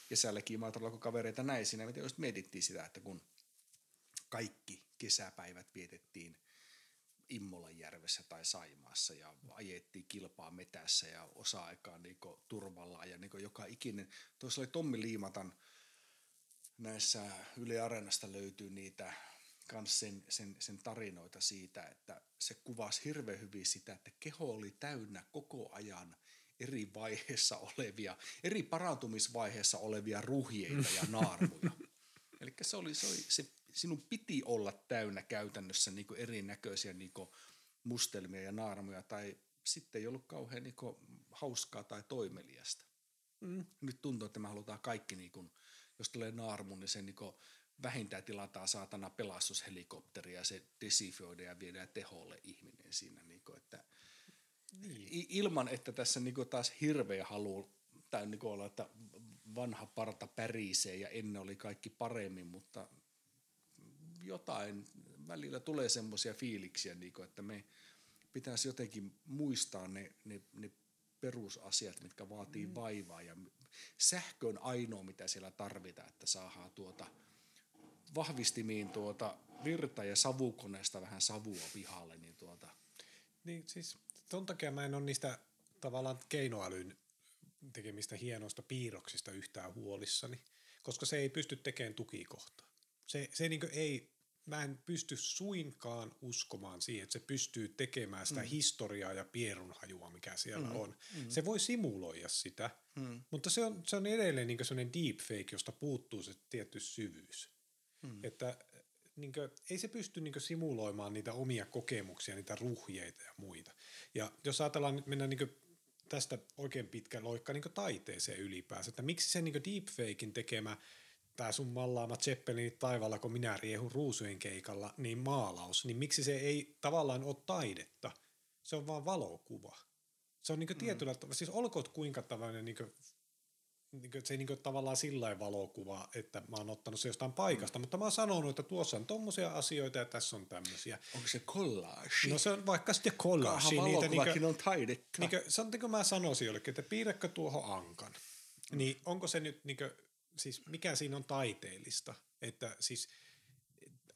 kesälläkin maatalolla, kun kavereita näin siinä, mitä just mietittiin sitä, että kun kaikki kesäpäivät vietettiin Immolanjärvessä tai Saimaassa ja ajettiin kilpaa metässä ja osa-aikaa niin turvalla ja niin joka ikinen. Tuossa oli Tommi Liimatan näissä Yle Areenasta löytyy niitä kans sen, sen, sen tarinoita siitä, että se kuvasi hirveän hyvin sitä, että keho oli täynnä koko ajan eri vaiheessa olevia, eri parantumisvaiheessa olevia ruhjeita ja naarmuja. Eli se oli, se oli, se, sinun piti olla täynnä käytännössä niin erinäköisiä niin mustelmia ja naarmuja, tai sitten ei ollut kauhean niin hauskaa tai toimeliasta. Mm. Nyt tuntuu, että me halutaan kaikki, niin kuin, jos tulee naarmu, niin se niin vähintään tilataan saatana pelastushelikopteri ja se desifioidaan ja viedään teholle ihminen siinä. Niin kuin, että niin. Ilman, että tässä niin kuin taas hirveä halu tai niin kuin olla, että vanha parta pärisee ja ennen oli kaikki paremmin, mutta jotain välillä tulee semmoisia fiiliksiä, niin kuin, että me pitäisi jotenkin muistaa ne, ne, ne perusasiat, mitkä vaatii mm. vaivaa ja sähkö on ainoa, mitä siellä tarvitaan, että saadaan tuota – vahvistimiin tuota virta ja savukoneesta vähän savua pihalle. Niin, tuota. niin siis ton takia mä en ole niistä tavallaan keinoälyn tekemistä hienoista piirroksista yhtään huolissani, koska se ei pysty tekemään tukikohtaa. Se, se niin ei, mä en pysty suinkaan uskomaan siihen, että se pystyy tekemään sitä mm. historiaa ja pierunhajua, mikä siellä mm. on. Mm. Se voi simuloida sitä, mm. mutta se on, se on edelleen niin sellainen deepfake, josta puuttuu se tietty syvyys. Mm. Että niin kuin, ei se pysty niin kuin, simuloimaan niitä omia kokemuksia, niitä ruhjeita ja muita. Ja jos ajatellaan nyt mennä niin kuin, tästä oikein pitkä loikka niin taiteeseen ylipäänsä, että miksi se niin deepfakein tekemä tämä sun mallaama Zeppelinit taivaalla, kun minä riehun ruusujen keikalla, niin maalaus, niin miksi se ei tavallaan ole taidetta? Se on vaan valokuva. Se on niin mm. tietyllä tavalla, siis olkoon kuinka tavallaan niin kuin, niin kuin, se ei niin kuin, tavallaan sillä valokuva, että mä oon ottanut se jostain paikasta, mm. mutta mä oon sanonut, että tuossa on tommosia asioita ja tässä on tämmöisiä. Onko se collage? No se on vaikka sitten collage. Niitä, niin kuin, on taidetta. Niin kuin, se on niin kuin mä sanoisin jollekin, että piirräkö tuohon ankan. Mm. Niin onko se nyt, niin kuin, siis mikä siinä on taiteellista? Että siis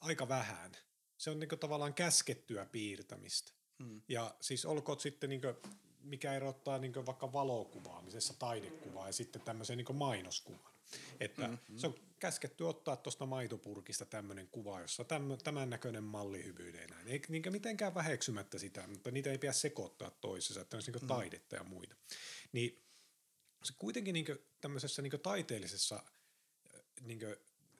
aika vähän. Se on niin kuin, tavallaan käskettyä piirtämistä. Mm. Ja siis olkoon sitten niin kuin, mikä erottaa niin vaikka valokuvaamisessa taidekuvaa ja sitten tämmöisen niin mainoskuvan. Että mm-hmm. se on käsketty ottaa tuosta maitopurkista tämmöinen kuva, jossa tämän näköinen malli hyvyyden näin. Ei niin mitenkään väheksymättä sitä, mutta niitä ei pidä sekoittaa toisessa, että on niin mm. taidetta ja muita. Niin se kuitenkin niin tämmöisessä niin taiteellisessa niin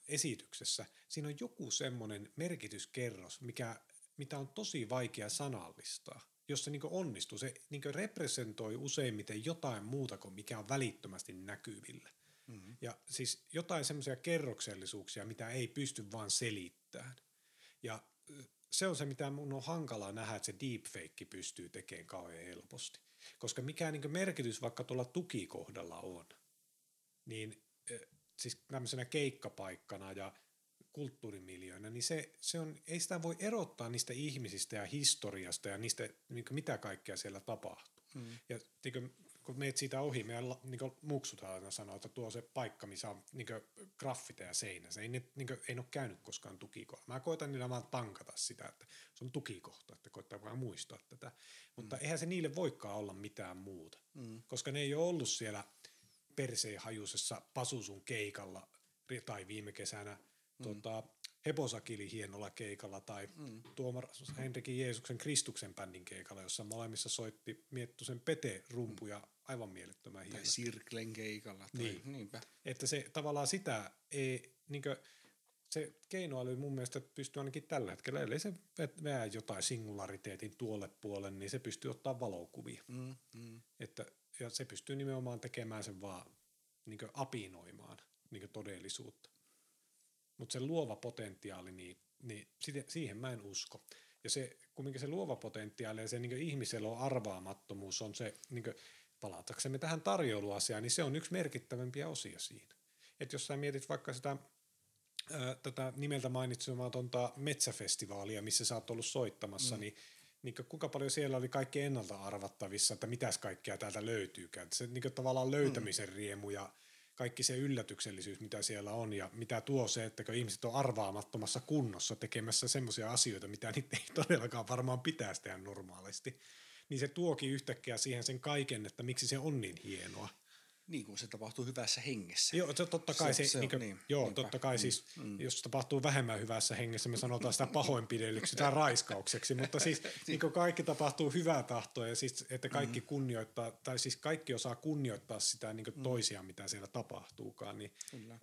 esityksessä, siinä on joku semmoinen merkityskerros, mikä, mitä on tosi vaikea sanallistaa jos se niin onnistuu, se niin representoi useimmiten jotain muuta kuin mikä on välittömästi näkyvillä. Mm-hmm. Ja siis jotain semmoisia kerroksellisuuksia, mitä ei pysty vaan selittämään. Ja se on se, mitä mun on hankala nähdä, että se deepfake pystyy tekemään kauhean helposti. Koska mikä niin merkitys vaikka tuolla tukikohdalla on, niin siis tämmöisenä keikkapaikkana ja kulttuurimiljoina, niin se, se on, ei sitä voi erottaa niistä ihmisistä ja historiasta ja niistä, niin mitä kaikkea siellä tapahtuu. Mm. Ja niin kun meet siitä ohi, meidän niin muksut aina sanoo, että tuo se paikka, missä on niin graffiteja seinässä. Ei, niin kuin, ei ole käynyt koskaan tukikohta. Mä koitan niillä vaan tankata sitä, että se on tukikohta, että koittaa vaan muistaa tätä. Mutta mm. eihän se niille voikaan olla mitään muuta, mm. koska ne ei ole ollut siellä perseenhajuisessa Pasusun keikalla tai viime kesänä – mm. tota, Heposakili hienolla keikalla tai mm. Tuomar Henrikin Jeesuksen Kristuksen bändin keikalla, jossa molemmissa soitti Miettusen Pete-rumpuja aivan mielettömän hieno. Tai Sirklen keikalla. Tai, niin. Niinpä. Että se tavallaan sitä ei, niin kuin, se keinoäly mun mielestä pystyy ainakin tällä hetkellä, ellei se vää jotain singulariteetin tuolle puolelle, niin se pystyy ottaa valokuvia. Mm, mm. Että, ja se pystyy nimenomaan tekemään sen vaan niin apinoimaan niin todellisuutta. Mutta se luova potentiaali, niin, niin siihen mä en usko. Ja se, kumminkin se luova potentiaali ja se niin ihmisellä on arvaamattomuus on se, niin palataksemme tähän tarjouluasiaan, niin se on yksi merkittävämpiä osia siinä. Että jos sä mietit vaikka sitä ää, tätä nimeltä mainitsematonta metsäfestivaalia, missä sä oot ollut soittamassa, mm. niin niin kuinka paljon siellä oli kaikki ennalta arvattavissa, että mitäs kaikkea täältä löytyykään. Se niin tavallaan löytämisen mm. riemu ja kaikki se yllätyksellisyys, mitä siellä on ja mitä tuo se, että kun ihmiset on arvaamattomassa kunnossa tekemässä semmoisia asioita, mitä niitä ei todellakaan varmaan pitäisi tehdä normaalisti, niin se tuokin yhtäkkiä siihen sen kaiken, että miksi se on niin hienoa. Niin kuin se tapahtuu hyvässä hengessä. Joo, se, totta kai, se, se, se niin, kuin, niin, joo, totta kai mm, siis, mm. jos se tapahtuu vähemmän hyvässä hengessä, me sanotaan sitä pahoinpidelyksi tai raiskaukseksi, mutta siis niin kuin kaikki tapahtuu hyvää tahtoa ja siis, että kaikki mm. kunnioittaa, tai siis kaikki osaa kunnioittaa sitä niin kuin mm. toisia, mitä siellä tapahtuukaan, niin,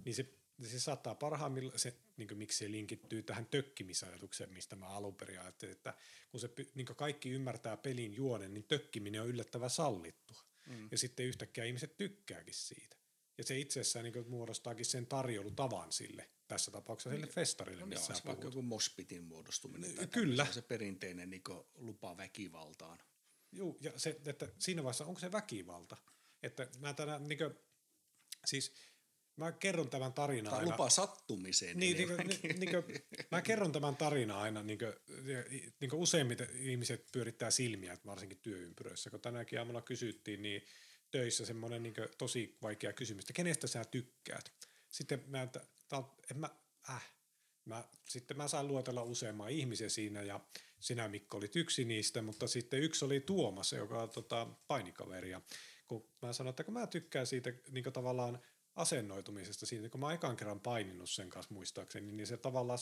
niin se se saattaa parhaimmillaan, se, niin kuin miksi se linkittyy tähän tökkimisajatukseen, mistä mä alun perin ajattelin, että kun se, niin kaikki ymmärtää pelin juonen, niin tökkiminen on yllättävän sallittua. Mm. Ja sitten yhtäkkiä ihmiset tykkääkin siitä. Ja se itse asiassa niin muodostaakin sen tarjoulutavan sille, tässä tapauksessa sille niin. festarille, no, missä joo, vaikka joku mospitin muodostuminen. Tai Kyllä. Se perinteinen niin lupa väkivaltaan. Joo, ja se, että siinä vaiheessa onko se väkivalta? Että mä tänä, niin kuin, siis mä kerron tämän tarinan aina. lupa sattumiseen. Niin, niin, niin, niin kuin, mä kerron tämän tarinan aina, niin kuin, niin kuin useimmiten ihmiset pyörittää silmiä, varsinkin työympyröissä. Kun tänäkin aamuna kysyttiin, niin töissä semmoinen niin tosi vaikea kysymys, että kenestä sä tykkäät? Sitten mä, että, en mä, äh, mä, sitten mä sain luotella useamman ihmisen siinä ja sinä Mikko olit yksi niistä, mutta sitten yksi oli Tuomas, joka on tota, painikaveri. Ja kun mä sanoin, että kun mä tykkään siitä niin tavallaan asennoitumisesta siitä, kun mä ekan kerran paininut sen kanssa muistaakseni, niin se tavallaan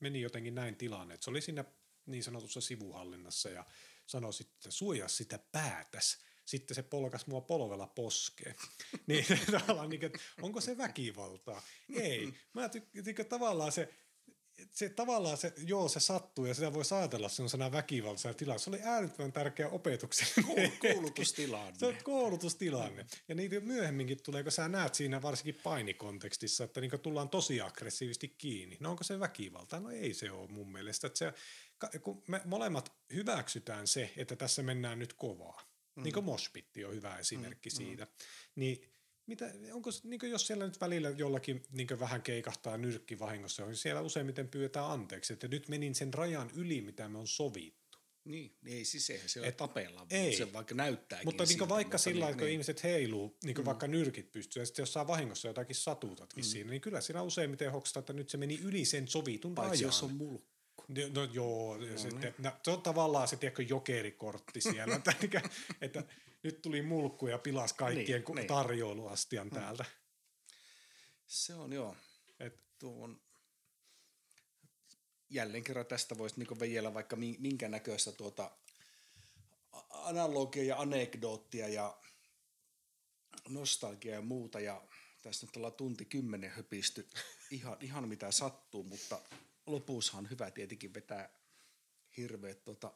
meni jotenkin näin tilanne, että se oli siinä niin sanotussa sivuhallinnassa ja sanoi sitten, että suojaa sitä päätäs. Sitten se polkas mua polvella poskeen. niin tavallaan, niin, että onko se väkivaltaa? Ei. Mä tykkään tavallaan se, se tavallaan se, joo, se sattuu ja sitä voi ajatella sellaisena väkivaltaisena tilassa. Se oli äärettömän tärkeä opetuksellinen. Koulutustilanne. se on koulutustilanne. Ja niitä myöhemminkin tulee, kun sä näet siinä varsinkin painikontekstissa, että niin tullaan tosi aggressiivisesti kiinni. No onko se väkivalta? No ei se ole mun mielestä. Että se, kun me molemmat hyväksytään se, että tässä mennään nyt kovaa. Mm. Niin kuin Mospitti on hyvä esimerkki mm. siitä. Mm. Niin mitä, onko, niin jos siellä nyt välillä jollakin niin vähän keikahtaa nyrkki vahingossa, niin siellä useimmiten pyydetään anteeksi, että nyt menin sen rajan yli, mitä me on sovittu. Niin, niin ei siis eihän siellä Et, tapella, ei. se vaikka näyttääkin Mutta niin siltä, vaikka mutta sillä niin, kun niin. ihmiset heiluu, niin mm. vaikka nyrkit pystyy, ja sitten jos saa vahingossa jotakin satutatkin mm. siinä, niin kyllä siinä useimmiten hoksata, että nyt se meni yli sen sovitun Paitsi rajan. jos on mulkku. No joo, no, sitten, niin. no, se on tavallaan se tiedätkö, jokerikortti siellä, että, että nyt tuli mulkku ja pilas kaikkien niin, niin. tarjoiluastian niin. täältä. Se on joo. Et, tuon, jälleen kerran tästä voisi niinku veijellä vaikka minkä näköistä tuota analogia ja anekdoottia ja nostalgia ja muuta ja tässä nyt ollaan tunti kymmenen höpisty ihan, ihan mitä sattuu, mutta lopussahan hyvä tietenkin vetää hirveät tota,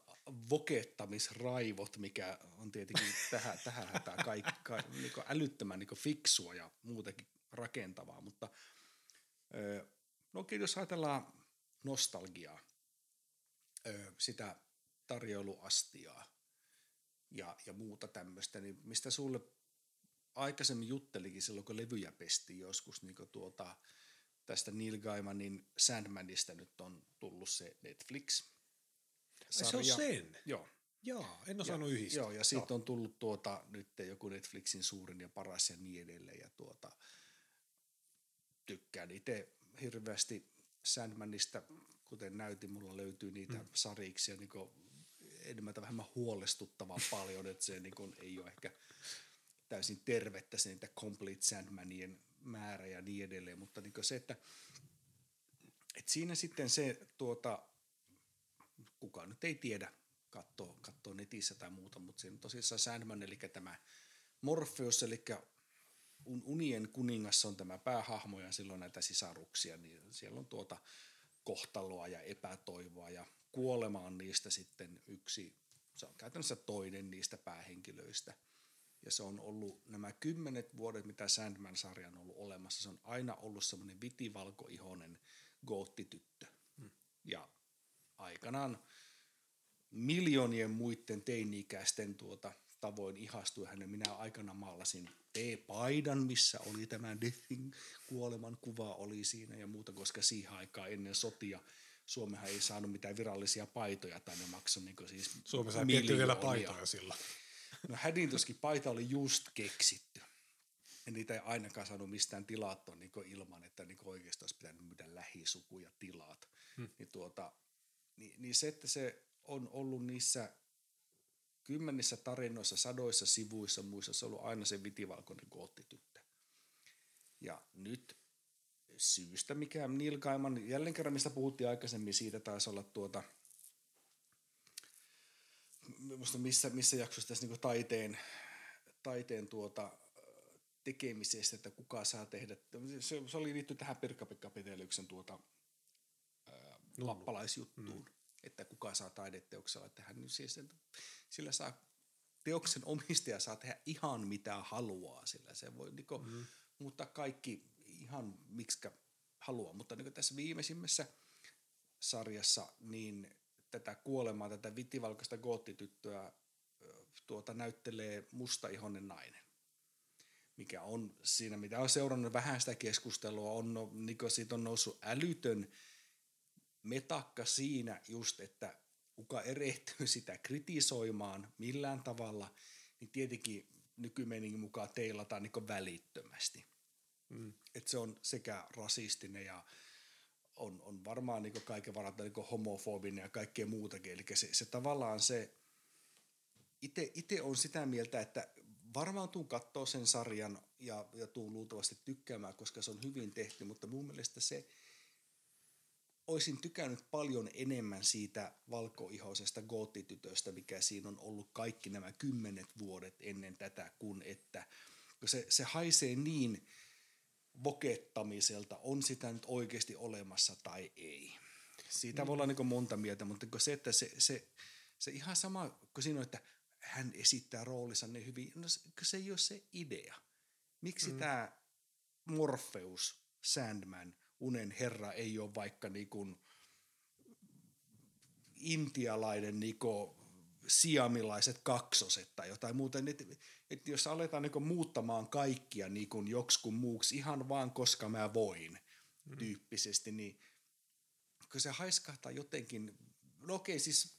vokettamisraivot, mikä on tietenkin tähän, tähän hätään kaikki niin älyttömän niin fiksua ja muutenkin rakentavaa, mutta no jos ajatellaan nostalgiaa, sitä tarjoiluastiaa ja, ja muuta tämmöistä, niin mistä sulle aikaisemmin juttelikin silloin, kun levyjä pestiin joskus niin tuota, tästä Neil Gaimanin Sandmanista nyt on tullut se Netflix. Sarja. Se on sen? Joo. Joo, en osannut ja, yhdistää. Joo, ja siitä on tullut tuota, nyt joku Netflixin suurin ja paras ja niin edelleen. Ja tuota, tykkään itse hirveästi Sandmanista, kuten näytin, mulla löytyy niitä mm. sariksia niin enemmän tai vähemmän huolestuttavaa paljon, että se niin kuin, ei ole ehkä täysin tervettä se niitä Complete Sandmanien määrä ja niin edelleen, mutta niin se, että, että siinä sitten se, tuota, kukaan nyt ei tiedä, katsoo, katsoo netissä tai muuta, mutta siinä tosissaan Sandman, eli tämä Morpheus, eli unien kuningas on tämä päähahmo ja silloin näitä sisaruksia, niin siellä on tuota kohtaloa ja epätoivoa ja kuolema on niistä sitten yksi, se on käytännössä toinen niistä päähenkilöistä – ja se on ollut nämä kymmenet vuodet, mitä Sandman-sarja on ollut olemassa. Se on aina ollut semmoinen vitivalkoihoinen goottityttö. Hmm. Ja aikanaan miljoonien muiden teini-ikäisten tuota, tavoin ihastui hänen. Minä aikana maalasin T-paidan, missä oli tämä Deathin kuoleman kuva oli siinä ja muuta, koska siihen aikaan ennen sotia Suomehan ei saanut mitään virallisia paitoja tai ne maksoi niin siis Suomessa ei vielä paitoja silloin. No Haddingtonski paita oli just keksitty. Ja niitä ei ainakaan saanut mistään tilattua niin ilman, että niin oikeastaan olisi pitänyt myydä lähisuku ja tilat. Hmm. Niin, tuota, niin, niin se, että se on ollut niissä kymmenissä tarinoissa, sadoissa sivuissa, muissa, se on ollut aina se vitivalkoinen koottityttö. Ja nyt syystä, mikä Neil Gaiman, jälleen kerran mistä puhuttiin aikaisemmin, siitä taisi olla tuota – musta missä, missä jaksossa tässä niin taiteen, taiteen tuota, tekemisestä, että kuka saa tehdä. Se, se oli liittynyt tähän Pirkka-Pekka tuota, ää, lappalaisjuttuun, mm. Että kuka saa taideteoksella tehdä. Niin siis, sillä saa, teoksen omistaja saa tehdä ihan mitä haluaa, sillä se voi niin kuin, mm. muuttaa kaikki ihan miksikä haluaa. Mutta niin tässä viimeisimmässä sarjassa, niin tätä kuolemaa, tätä vitivalkaista goottityttöä tuota, näyttelee mustaihoinen nainen. Mikä on siinä, mitä on seurannut vähän sitä keskustelua, on, no, niin siitä on noussut älytön metakka siinä just, että kuka erehtyy sitä kritisoimaan millään tavalla, niin tietenkin nykymeningin mukaan teilataan niin välittömästi. Mm. Et se on sekä rasistinen ja on, on varmaan niin kaiken varalta niin homofobinen ja kaikkea muutakin. Eli se, se tavallaan se, itse on sitä mieltä, että varmaan tuun katsoa sen sarjan ja, ja tuun luultavasti tykkäämään, koska se on hyvin tehty, mutta mun mielestä se, olisin tykännyt paljon enemmän siitä valkoihoisesta goottitytöstä, mikä siinä on ollut kaikki nämä kymmenet vuodet ennen tätä, kun että se, se haisee niin – vokettamiselta, on sitä nyt oikeasti olemassa tai ei. siitä voi olla niin monta mieltä, mutta se, että se, se, se ihan sama, kun siinä on, että hän esittää roolinsa niin hyvin, no se, se ei ole se idea. Miksi mm. tämä Morpheus, Sandman, unen herra ei ole vaikka niin kuin intialainen niin kuin siamilaiset kaksoset tai jotain muuta. Että, että jos aletaan niin muuttamaan kaikkia niin kuin joksikun muuksi ihan vaan koska mä voin mm. tyyppisesti, niin kun se haiskahtaa jotenkin, no okei siis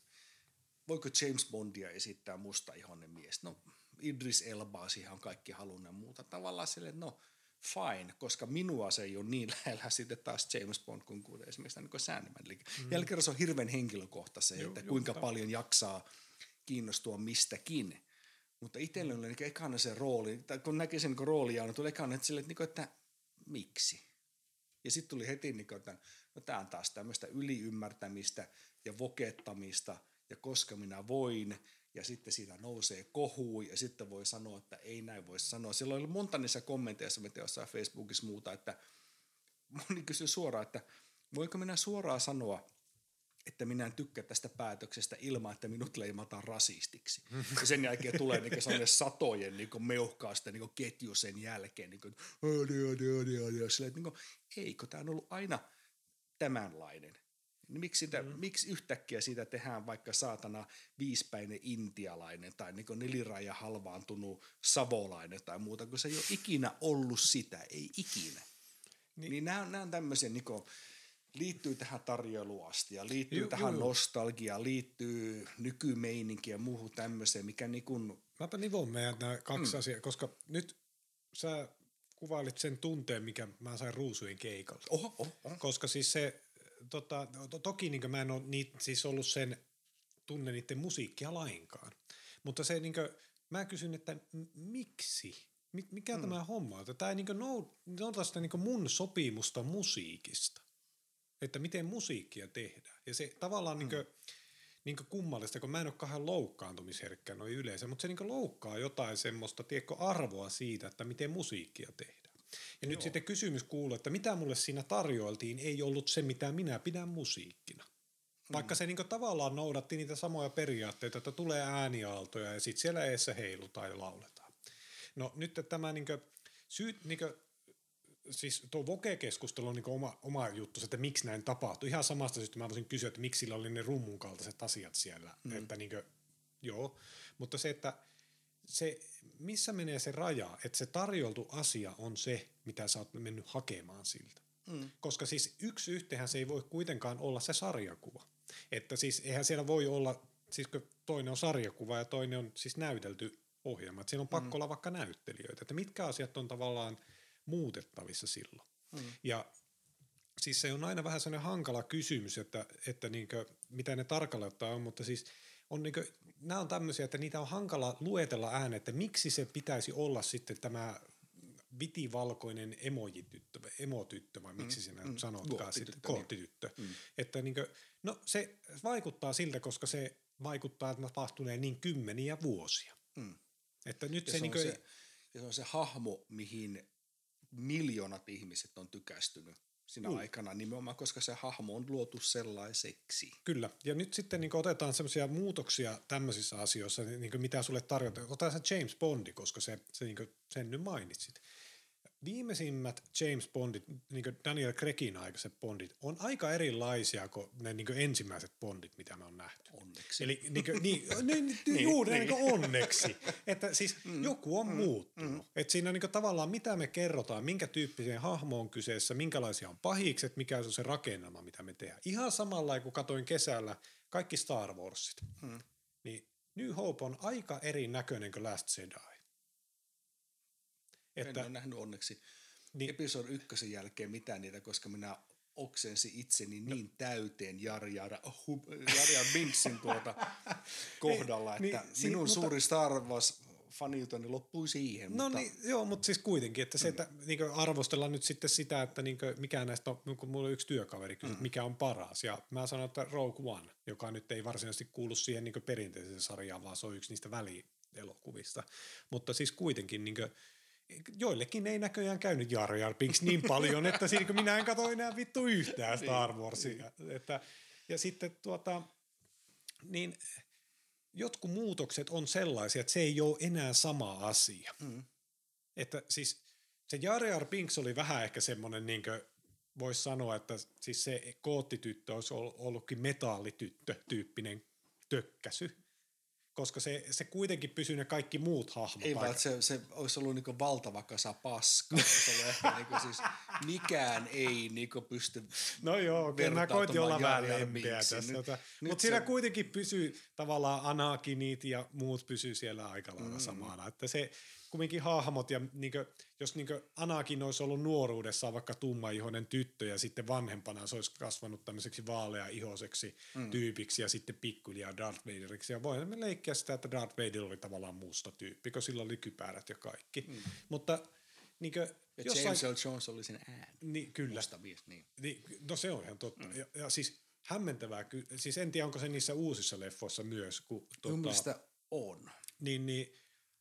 voiko James Bondia esittää musta ihonen mies? No Idris Elba siihen on kaikki halunnut ja muuta. Tavallaan sille, no fine, koska minua se ei ole niin lähellä sitten taas James Bond kuin, kuin esimerkiksi niin kuin Sandman. Eli mm. se on hirveän henkilökohtaisen, että Juh, kuinka paljon jaksaa kiinnostua mistäkin. Mutta itselle oli niin ekana se rooli, tai kun näki sen niin roolia, niin tuli ekana että, sille, että, niin että miksi? Ja sitten tuli heti, niin kuin, että no tämä on taas tämmöistä yliymmärtämistä ja vokettamista, ja koska minä voin, ja sitten siitä nousee kohu, ja sitten voi sanoa, että ei näin voi sanoa. Silloin oli monta niissä kommenteissa, mitä jossain Facebookissa muuta, että moni kysyi suoraan, että voinko minä suoraan sanoa, että minä en tykkää tästä päätöksestä ilman, että minut leimataan rasistiksi. Ja sen jälkeen tulee niin sellainen satojen niin meuhkaa sitä niin ketju sen jälkeen. Niin kuin, Sille, että niin kuin, eikö tämä on ollut aina tämänlainen? Miksi, sitä, mm. miksi yhtäkkiä siitä tehdään vaikka saatana viispäinen intialainen tai niin neliraja halvaantunut savolainen tai muuta, kun se ei ole ikinä ollut sitä, ei ikinä. Niin, niin nämä, nämä on tämmöisiä niin kuin, liittyy tähän tarjoiluasti ja liittyy ju, tähän nostalgiaan, liittyy nykymeininkiin ja muuhun tämmöiseen, mikä niin kuin... Mäpä nivon meidän nämä kaksi mm. asiaa, koska nyt sä kuvailit sen tunteen, mikä mä sain ruusujen keikalta. Oho, oho, oho. Koska siis se, tota, to, toki niin mä en ole niit, siis ollut sen, tunne niiden musiikkia lainkaan. Mutta se niin kuin, mä kysyn, että miksi? Mikä mm. tämä homma on? Tämä ei niin noudata sitä niin mun sopimusta musiikista että miten musiikkia tehdään. Ja se tavallaan mm. niin niin kummallista, kun mä en ole kahden loukkaantumisherkkä noin yleensä, mutta se niin loukkaa jotain semmoista, tiedätkö, arvoa siitä, että miten musiikkia tehdään. Ja Joo. nyt sitten kysymys kuuluu, että mitä mulle siinä tarjoiltiin, ei ollut se, mitä minä pidän musiikkina. Vaikka mm. se niin tavallaan noudatti niitä samoja periaatteita, että tulee ääniaaltoja ja sitten siellä eessä heilutaan ja lauletaan. No nyt tämä niin kuin, syy, niin kuin, siis tuo Voke-keskustelu on niin oma, oma juttu, että miksi näin tapahtui. Ihan samasta syystä mä voisin kysyä, että miksi sillä oli ne rummun kaltaiset asiat siellä. Mm. Että niin kuin, joo, mutta se, että se, missä menee se raja, että se tarjoltu asia on se, mitä sä oot mennyt hakemaan siltä. Mm. Koska siis yksi yhtehän se ei voi kuitenkaan olla se sarjakuva. Että siis eihän siellä voi olla, siis kun toinen on sarjakuva ja toinen on siis näytelty ohjelma. Että siinä on pakko mm. olla vaikka näyttelijöitä. Että mitkä asiat on tavallaan – muutettavissa silloin. Mm. Ja siis se on aina vähän sellainen hankala kysymys, että, että niinkö, mitä ne tarkalleen on, mutta siis on niinkö, nämä on tämmöisiä, että niitä on hankala luetella ääneen, että miksi se pitäisi olla sitten tämä vitivalkoinen emojityttö, emotyttö vai miksi mm, sinä mm, sanotkaan sitten, koottityttö. Mm. Että niinkö, no se vaikuttaa siltä, koska se vaikuttaa, että tapahtuneen niin kymmeniä vuosia. Mm. Että nyt ja se, se, niinkö, se, ja se on se hahmo, mihin miljoonat ihmiset on tykästynyt siinä mm. aikana nimenomaan, koska se hahmo on luotu sellaiseksi. Kyllä, ja nyt sitten niin otetaan semmoisia muutoksia tämmöisissä asioissa, niin mitä sulle tarjotaan. Otetaan se James Bondi, koska se, se niin sen nyt mainitsit viimeisimmät James Bondit, niin kuin Daniel Craigin aikaiset Bondit, on aika erilaisia kuin ne niin kuin ensimmäiset Bondit, mitä me on nähty. Onneksi. Eli niin kuin, niin, niin, niin, juuri niin. niin onneksi. Että siis mm, joku on mm, muuttunut. Mm. Että siinä niin kuin, tavallaan mitä me kerrotaan, minkä tyyppiseen hahmo on kyseessä, minkälaisia on pahikset, mikä on se rakennelma, mitä me tehdään. Ihan samalla kuin katoin kesällä kaikki Star Warsit. Mm. Niin New Hope on aika erinäköinen kuin Last Jedi. Että, en ole nähnyt onneksi niin, episodi ykkösen jälkeen mitään niitä, koska minä oksensi itseni no. niin täyteen Jar Jar, Jar, Jar Binksin tuota kohdalla, niin, että niin, minun si- suuri mutta, Star Wars faniutoni loppui siihen. No mutta... niin, joo, mutta siis kuitenkin, että se, mm. että mm. niin arvostellaan nyt sitten sitä, että niin mikä näistä on, kun mulla on yksi työkaveri kysyi, mm. mikä on paras, ja mä sanon, että Rogue One, joka nyt ei varsinaisesti kuulu siihen niin perinteiseen sarjaan, vaan se on yksi niistä välielokuvista, mutta siis kuitenkin niin kuin, joillekin ei näköjään käynyt Jar Jar Binks niin paljon, että siinä minä en katso enää vittu yhtään Star Niin, Warsia. Että, ja sitten tuota, niin jotkut muutokset on sellaisia, että se ei ole enää sama asia. Mm. Että siis se Jar Jar Binks oli vähän ehkä semmoinen, niin voisi sanoa, että siis se koottityttö olisi ol- ollutkin metallityttö-tyyppinen tökkäsy. Koska se, se kuitenkin pysyy ne kaikki muut hahmot. Ei vaan, se, se olisi ollut niinku valtava kasa paskaa. olisi ollut ehkä niinku siis mikään ei niinku pysty No joo, kyllä mä koitin olla vähän Binksiin. tässä. Nyt- Mutta nyt siinä se- kuitenkin pysyy tavallaan Anakinit ja muut pysyy siellä aika lailla mm. samana. Että se kumminkin hahmot ja niinkö, jos niinkö Anakin olisi ollut nuoruudessaan vaikka tummaihoinen tyttö ja sitten vanhempana se olisi kasvanut tämmöiseksi vaalea-ihoiseksi mm. tyypiksi ja sitten pikkuhiljaa Darth Vaderiksi. Ja voimme leikkiä sitä, että Darth Vader oli tavallaan musta tyyppi, kun sillä oli kypärät ja kaikki. Mm. Mutta niinkö, Ja jossain... James L. Jones oli sen ääni. Niin, kyllä. Musta mies, niin. Niin, no se on ihan totta. Mm. Ja, ja siis hämmentävää, siis en tiedä onko se niissä uusissa leffoissa myös, kun tota, on. niin, niin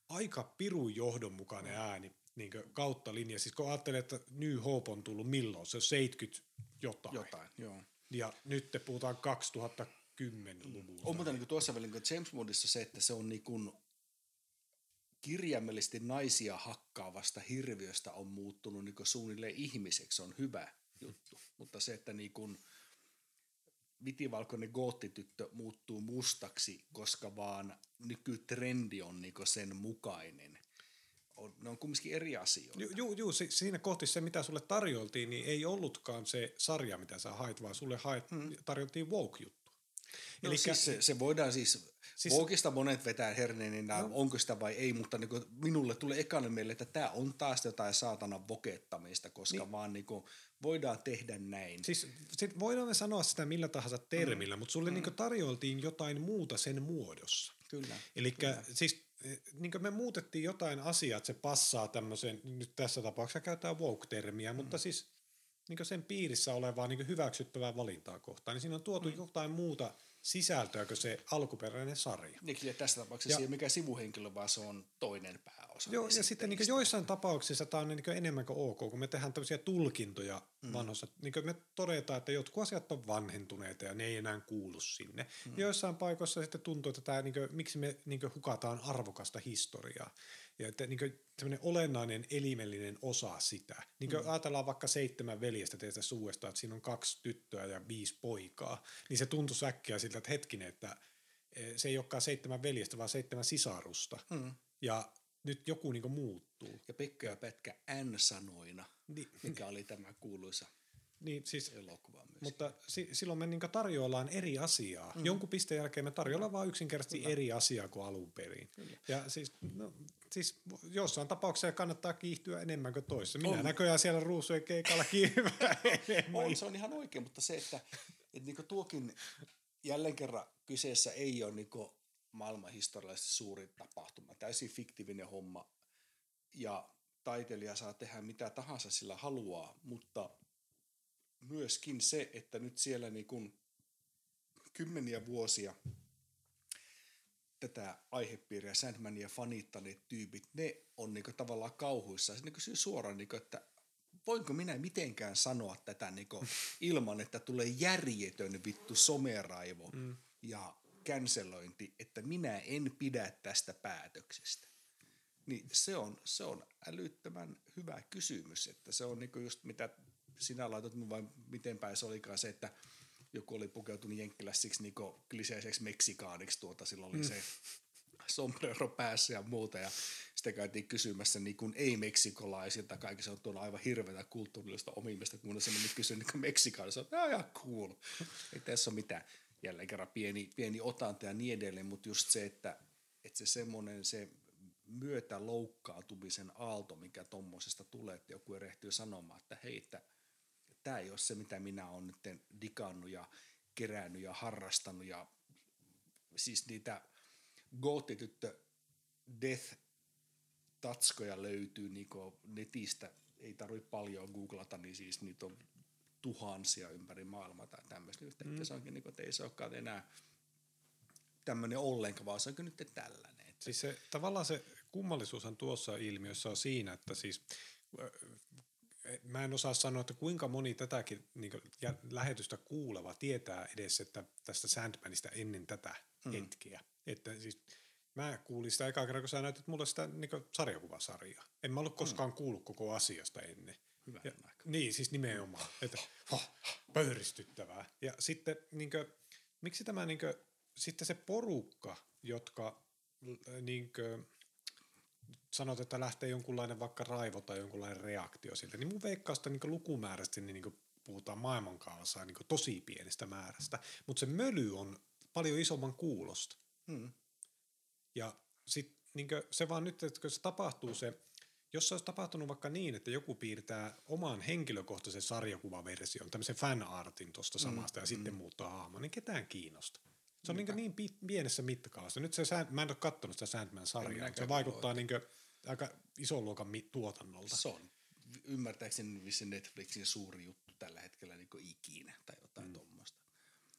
aika pirun johdonmukainen ääni niin kautta linja. Siis kun ajattelee, että New Hope on tullut milloin, se on 70 jotain. Jotain, joo. Ja nyt te puhutaan 2010-luvulla. On muuten niin tuossa välin, kun James Bondissa se, että se on niin kuin kirjaimellisesti naisia hakkaavasta hirviöstä on muuttunut niin kuin suunnilleen ihmiseksi, on hyvä juttu. Mutta se, että niin kuin vitivalkoinen goottityttö muuttuu mustaksi, koska vaan nykytrendi on niin kuin sen mukainen, on, ne on kumminkin eri asioita. Ju, ju, ju, si, siinä kohti se, mitä sulle tarjoltiin, niin ei ollutkaan se sarja, mitä sä hait, vaan sulle hait, hmm. tarjoltiin woke-juttu. No, Elikkä- siis se, se voidaan siis, Siis- Voukista monet vetää herneeninä, no. onko sitä vai ei, mutta niin kuin minulle tulee ekana mieleen, että tämä on taas jotain saatana vokettamista, koska niin. vaan niin kuin voidaan tehdä näin. Siis sit voidaan me sanoa sitä millä tahansa termillä, mm. mutta sulle mm. niin tarjoltiin jotain muuta sen muodossa. Kyllä. Eli siis niin me muutettiin jotain asiaa, että se passaa tämmöiseen, nyt tässä tapauksessa käytetään woke-termiä, mm. mutta siis niin sen piirissä olevaa niin hyväksyttävää valintaa kohtaan, niin siinä on tuotu mm. jotain muuta sisältöä kuin se alkuperäinen sarja. Niin, ja tässä tapauksessa Ja- ei ole mikään sivuhenkilö, vaan se on toinen pääosa. Joo, ja sitten niin joissain tapauksissa tämä on niin enemmän kuin ok, kun me tehdään tämmöisiä tulkintoja mm. vanhossa. Niin me todetaan, että jotkut asiat on vanhentuneita ja ne ei enää kuulu sinne. Mm. Joissain paikoissa sitten tuntuu, että tämä, niin kuin, miksi me niin hukataan arvokasta historiaa. Ja että niin semmoinen olennainen elimellinen osa sitä. Niin kuin mm. ajatellaan vaikka seitsemän veljestä teistä suuesta, että siinä on kaksi tyttöä ja viisi poikaa, niin se tuntuu äkkiä siltä, että hetkinen, että eh, se ei olekaan seitsemän veljestä, vaan seitsemän sisarusta. Mm. Ja nyt joku niinku muuttuu. Ja Pekka ja Pätkä N-sanoina, Ni, mikä oli tämä kuuluisa niin siis, elokuva myös. mutta si, silloin me niinku tarjoillaan eri asiaa. Mm. Jonkun pisteen jälkeen me tarjoillaan vain yksinkertaisesti Kyllä. eri asiaa kuin alun perin. Kyllä. Ja siis, no, siis jossain tapauksessa kannattaa kiihtyä enemmän kuin toisessa. Minä On. näköjään siellä ruusujen keikalla enemmän. On, se on ihan oikein, mutta se, että, että niinku tuokin jälleen kerran kyseessä ei ole niinku maailmanhistoriallisesti suuri tapahtuma, täysin fiktiivinen homma ja taiteilija saa tehdä mitä tahansa sillä haluaa, mutta myöskin se, että nyt siellä niinku kymmeniä vuosia tätä aihepiiriä Sandmania fanittaneet tyypit, ne on niinku tavallaan kauhuissa. Se niinku kysyy suoraan, niinku, että voinko minä mitenkään sanoa tätä niinku ilman, että tulee järjetön vittu someraivo mm. ja cancelointi, että minä en pidä tästä päätöksestä. Niin se on, se on älyttömän hyvä kysymys, että se on niinku just mitä sinä laitat mun vai miten päin se olikaan se, että joku oli pukeutunut jenkkilässiksi niinku kliseiseksi meksikaaniksi tuota, silloin oli mm. se sombrero päässä ja muuta. Ja sitten käytiin kysymässä niin kuin ei-meksikolaisilta, kaikki se on tuolla aivan hirveätä kulttuurillista omimista, kun se meni kysyä niin se on "Aa, ihan cool, ei tässä ole mitään, jälleen kerran pieni, pieni otanta ja niin edelleen, mutta just se, että, että se semmoinen se myötä loukkaantumisen aalto, mikä tuommoisesta tulee, että joku erehtyy sanomaan, että hei, että tämä ei ole se, mitä minä olen nyt digannut ja kerännyt ja harrastanut ja siis niitä goottityttö death tatskoja löytyy niinku netistä, ei tarvitse paljon googlata, niin siis niitä on tuhansia ympäri maailmaa tai tämmöistä. Mm. Se onkin, niinku, että ei se olekaan enää tämmöinen ollenkaan, vaan se onkin nyt tällainen. Siis se, tavallaan se kummallisuushan tuossa ilmiössä on siinä, että siis mä en osaa sanoa, että kuinka moni tätäkin niin lähetystä kuuleva tietää edes, että tästä Sandmanista ennen tätä mm. hetkiä. Että siis mä kuulin sitä ekaa kerran, kun sä näytit mulle sitä niin sarjakuvasarjaa. En mä ollut koskaan mm. kuullut koko asiasta ennen. Hyvä ja, Niin, siis nimenomaan. Että, oh, pöyristyttävää. Ja sitten niin kuin, miksi tämä niin kuin, sitten se porukka, jotka niin kuin, sanot, että lähtee jonkunlainen vaikka raivo tai jonkunlainen reaktio siltä, niin mun veikkausta niin lukumääräisesti niin kuin puhutaan maailmankaavassa niin tosi pienestä määrästä, mutta se möly on paljon isomman kuulosta. Hmm. Ja sit, niin se vaan nyt, että kun se tapahtuu se, jos se olisi tapahtunut vaikka niin, että joku piirtää oman henkilökohtaisen sarjakuvaversion, tämmöisen fanartin tuosta hmm. samasta mm, ja mm. sitten muuttaa hahmo, niin ketään kiinnostaa. Se on niin, niin pienessä mittakaavassa. Nyt se, mä en ole katsonut sitä Sandman-sarjaa, se vaikuttaa niin aika ison luokan tuotannolta. Se on ymmärtääkseni se Netflixin suuri juttu tällä hetkellä niin ikinä tai jotain mm. tuommoista.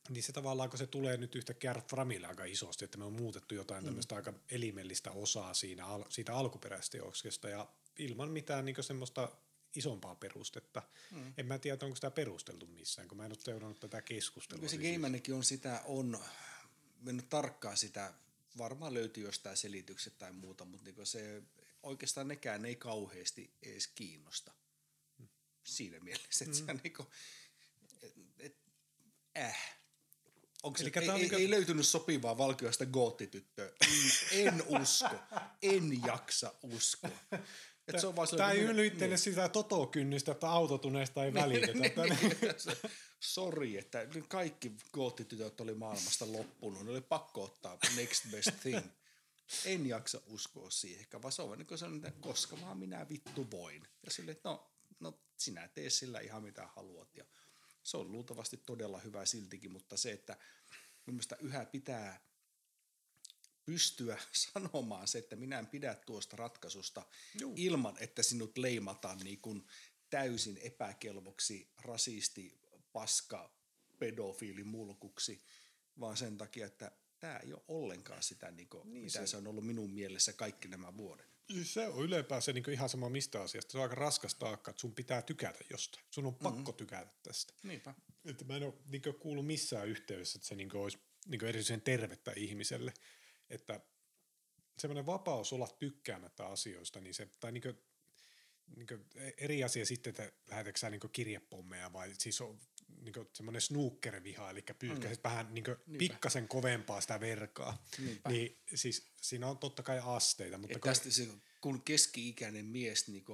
Niin se tavallaan, kun se tulee nyt yhtäkkiä Framille aika isosti, että me on muutettu jotain mm. tämmöistä aika elimellistä osaa siinä, siitä alkuperäisteoksesta ja ilman mitään niin semmoista isompaa perustetta. Mm. En mä tiedä, onko sitä perusteltu missään, kun mä en ole seurannut tätä keskustelua. Se Gaimanekin on sitä, on mennyt tarkkaan sitä, varmaan löytyy jostain selitykset tai muuta, mutta niin se oikeastaan nekään ei kauheasti edes kiinnosta. Siinä mielessä, että mm. se on niin kuin, et, et, äh. Onko se, ei, ei, niin kuin... ei löytynyt sopivaa valkoista goottityttöä. En usko. En jaksa uskoa. Et se on vaan Tämä ei ylittele niin. sitä totokynnystä, että autotuneesta ei välitetä. niin, niin, Sori, että kaikki goottitytöt oli maailmasta loppunut. Ne oli pakko ottaa next best thing. En jaksa uskoa siihen, vaan se on niin se, että koska vaan minä vittu voin. Ja sille, että no, no sinä tee sillä ihan mitä haluat. Ja se on luultavasti todella hyvä siltikin, mutta se, että mielestäni yhä pitää pystyä sanomaan se, että minä en pidä tuosta ratkaisusta Juu. ilman, että sinut leimataan niin kuin täysin epäkelvoksi, rasisti, paska, pedofiili, mulkuksi, vaan sen takia, että tämä ei ole ollenkaan sitä, niin kuin, niin mitä se, se on ollut minun mielessä kaikki nämä vuodet. Siis se on ylipäänsä niin ihan sama mistä asiasta. Se on aika raskas taakka, että sun pitää tykätä jostain. Sun on pakko mm-hmm. tykätä tästä. Niinpä. Että mä en ole niin kuullut missään yhteydessä, että se niin olisi niin erityisen tervettä ihmiselle. Että semmoinen vapaus olla tykkäämättä asioista, niin se, tai niin kuin, niin kuin eri asia sitten, että lähetätkö sä niin kirjepommeja vai siis on niin semmoinen snooker-viha, eli pyyhkäiset mm. vähän niin pikkasen kovempaa sitä verkaa. Niinpä. Niin siis siinä on totta kai asteita. Mutta kun... Tästä se, kun keski-ikäinen mies niin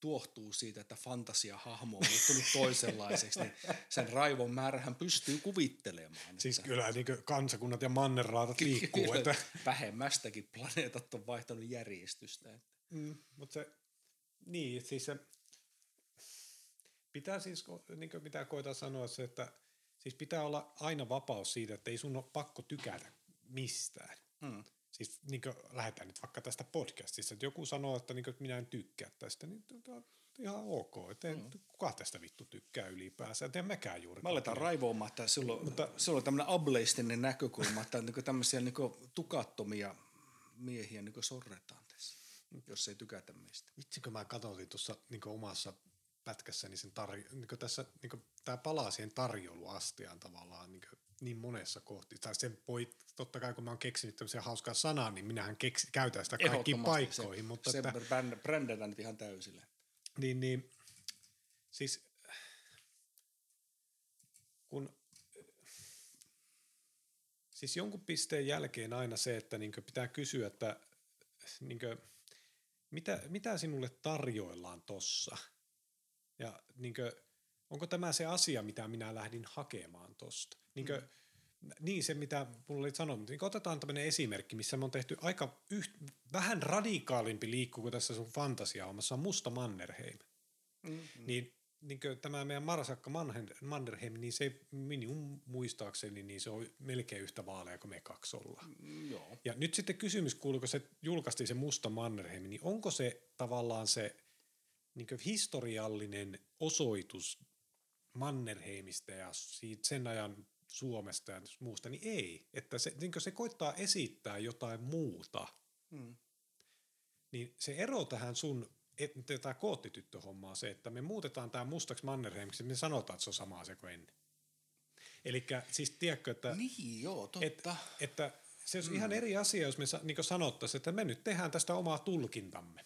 tuohtuu siitä, että fantasiahahmo on muuttunut toisenlaiseksi, niin sen raivon määrähän pystyy kuvittelemaan. Siis että... kyllä niin kansakunnat ja mannerlaatat liikkuu. Että... Vähemmästäkin planeetat on vaihtanut järjestystä. Mm, mutta se, niin, siis se, pitää siis, niin kuin pitää koita sanoa se, että siis pitää olla aina vapaus siitä, että ei sun ole pakko tykätä mistään. Mm. Siis niin kuin, lähdetään nyt vaikka tästä podcastista, että joku sanoo, että, niin kuin, että minä en tykkää tästä, niin on ihan ok. Että mm. kuka tästä vittu tykkää ylipäänsä, että en mäkään juuri. Mä aletaan raivoamaan, että sulla, Mutta, sulla on tämmöinen ableistinen näkökulma, että niin tämmöisiä niin tukattomia miehiä niin sorretaan tässä, jos ei tykätä meistä. Vitsikö mä katsoin tuossa niin omassa pätkässä, niin, sen tarjo, niin tässä, niin tämä palaa siihen tarjouluastiaan tavallaan niin, niin monessa kohti. Tai sen voi, totta kai kun mä oon keksinyt tämmöisiä hauskaa sanaa, niin minähän keksi, käytän sitä kaikkiin paikkoihin. Se, mutta se että, brändätään nyt ihan täysille. Niin, niin siis kun siis jonkun pisteen jälkeen aina se, että niin pitää kysyä, että niin kuin, mitä, mitä sinulle tarjoillaan tossa – ja niin kuin, onko tämä se asia, mitä minä lähdin hakemaan tuosta? Niin, mm. niin se, mitä mulla oli sanonut. Niin otetaan tämmöinen esimerkki, missä me on tehty aika yht, vähän radikaalimpi liikku kuin tässä sun fantasia-hommassa on Musta Mannerheim. Mm-hmm. Niin, niin tämä meidän Marsakka Mannerheim, niin se minun muistaakseni, niin se on melkein yhtä vaaleja kuin me kaksi ollaan. Mm, joo. Ja nyt sitten kysymys kuuluu, kun se julkaistiin se Musta Mannerheim, niin onko se tavallaan se niin historiallinen osoitus Mannerheimista ja siitä sen ajan Suomesta ja muusta, niin ei. Että se, niin se koittaa esittää jotain muuta Mm. Niin se ero tähän sun tämä koottityttöhomma on se, että me muutetaan tämä mustaksi Mannerheimiksi, me sanotaan, että se on sama asia kuin ennen. Eli siis tiedätkö, että... Niin, joo, totta. Että, että se olisi mm. ihan eri asia, jos me niin sanottaisiin, että me nyt tehdään tästä omaa tulkintamme.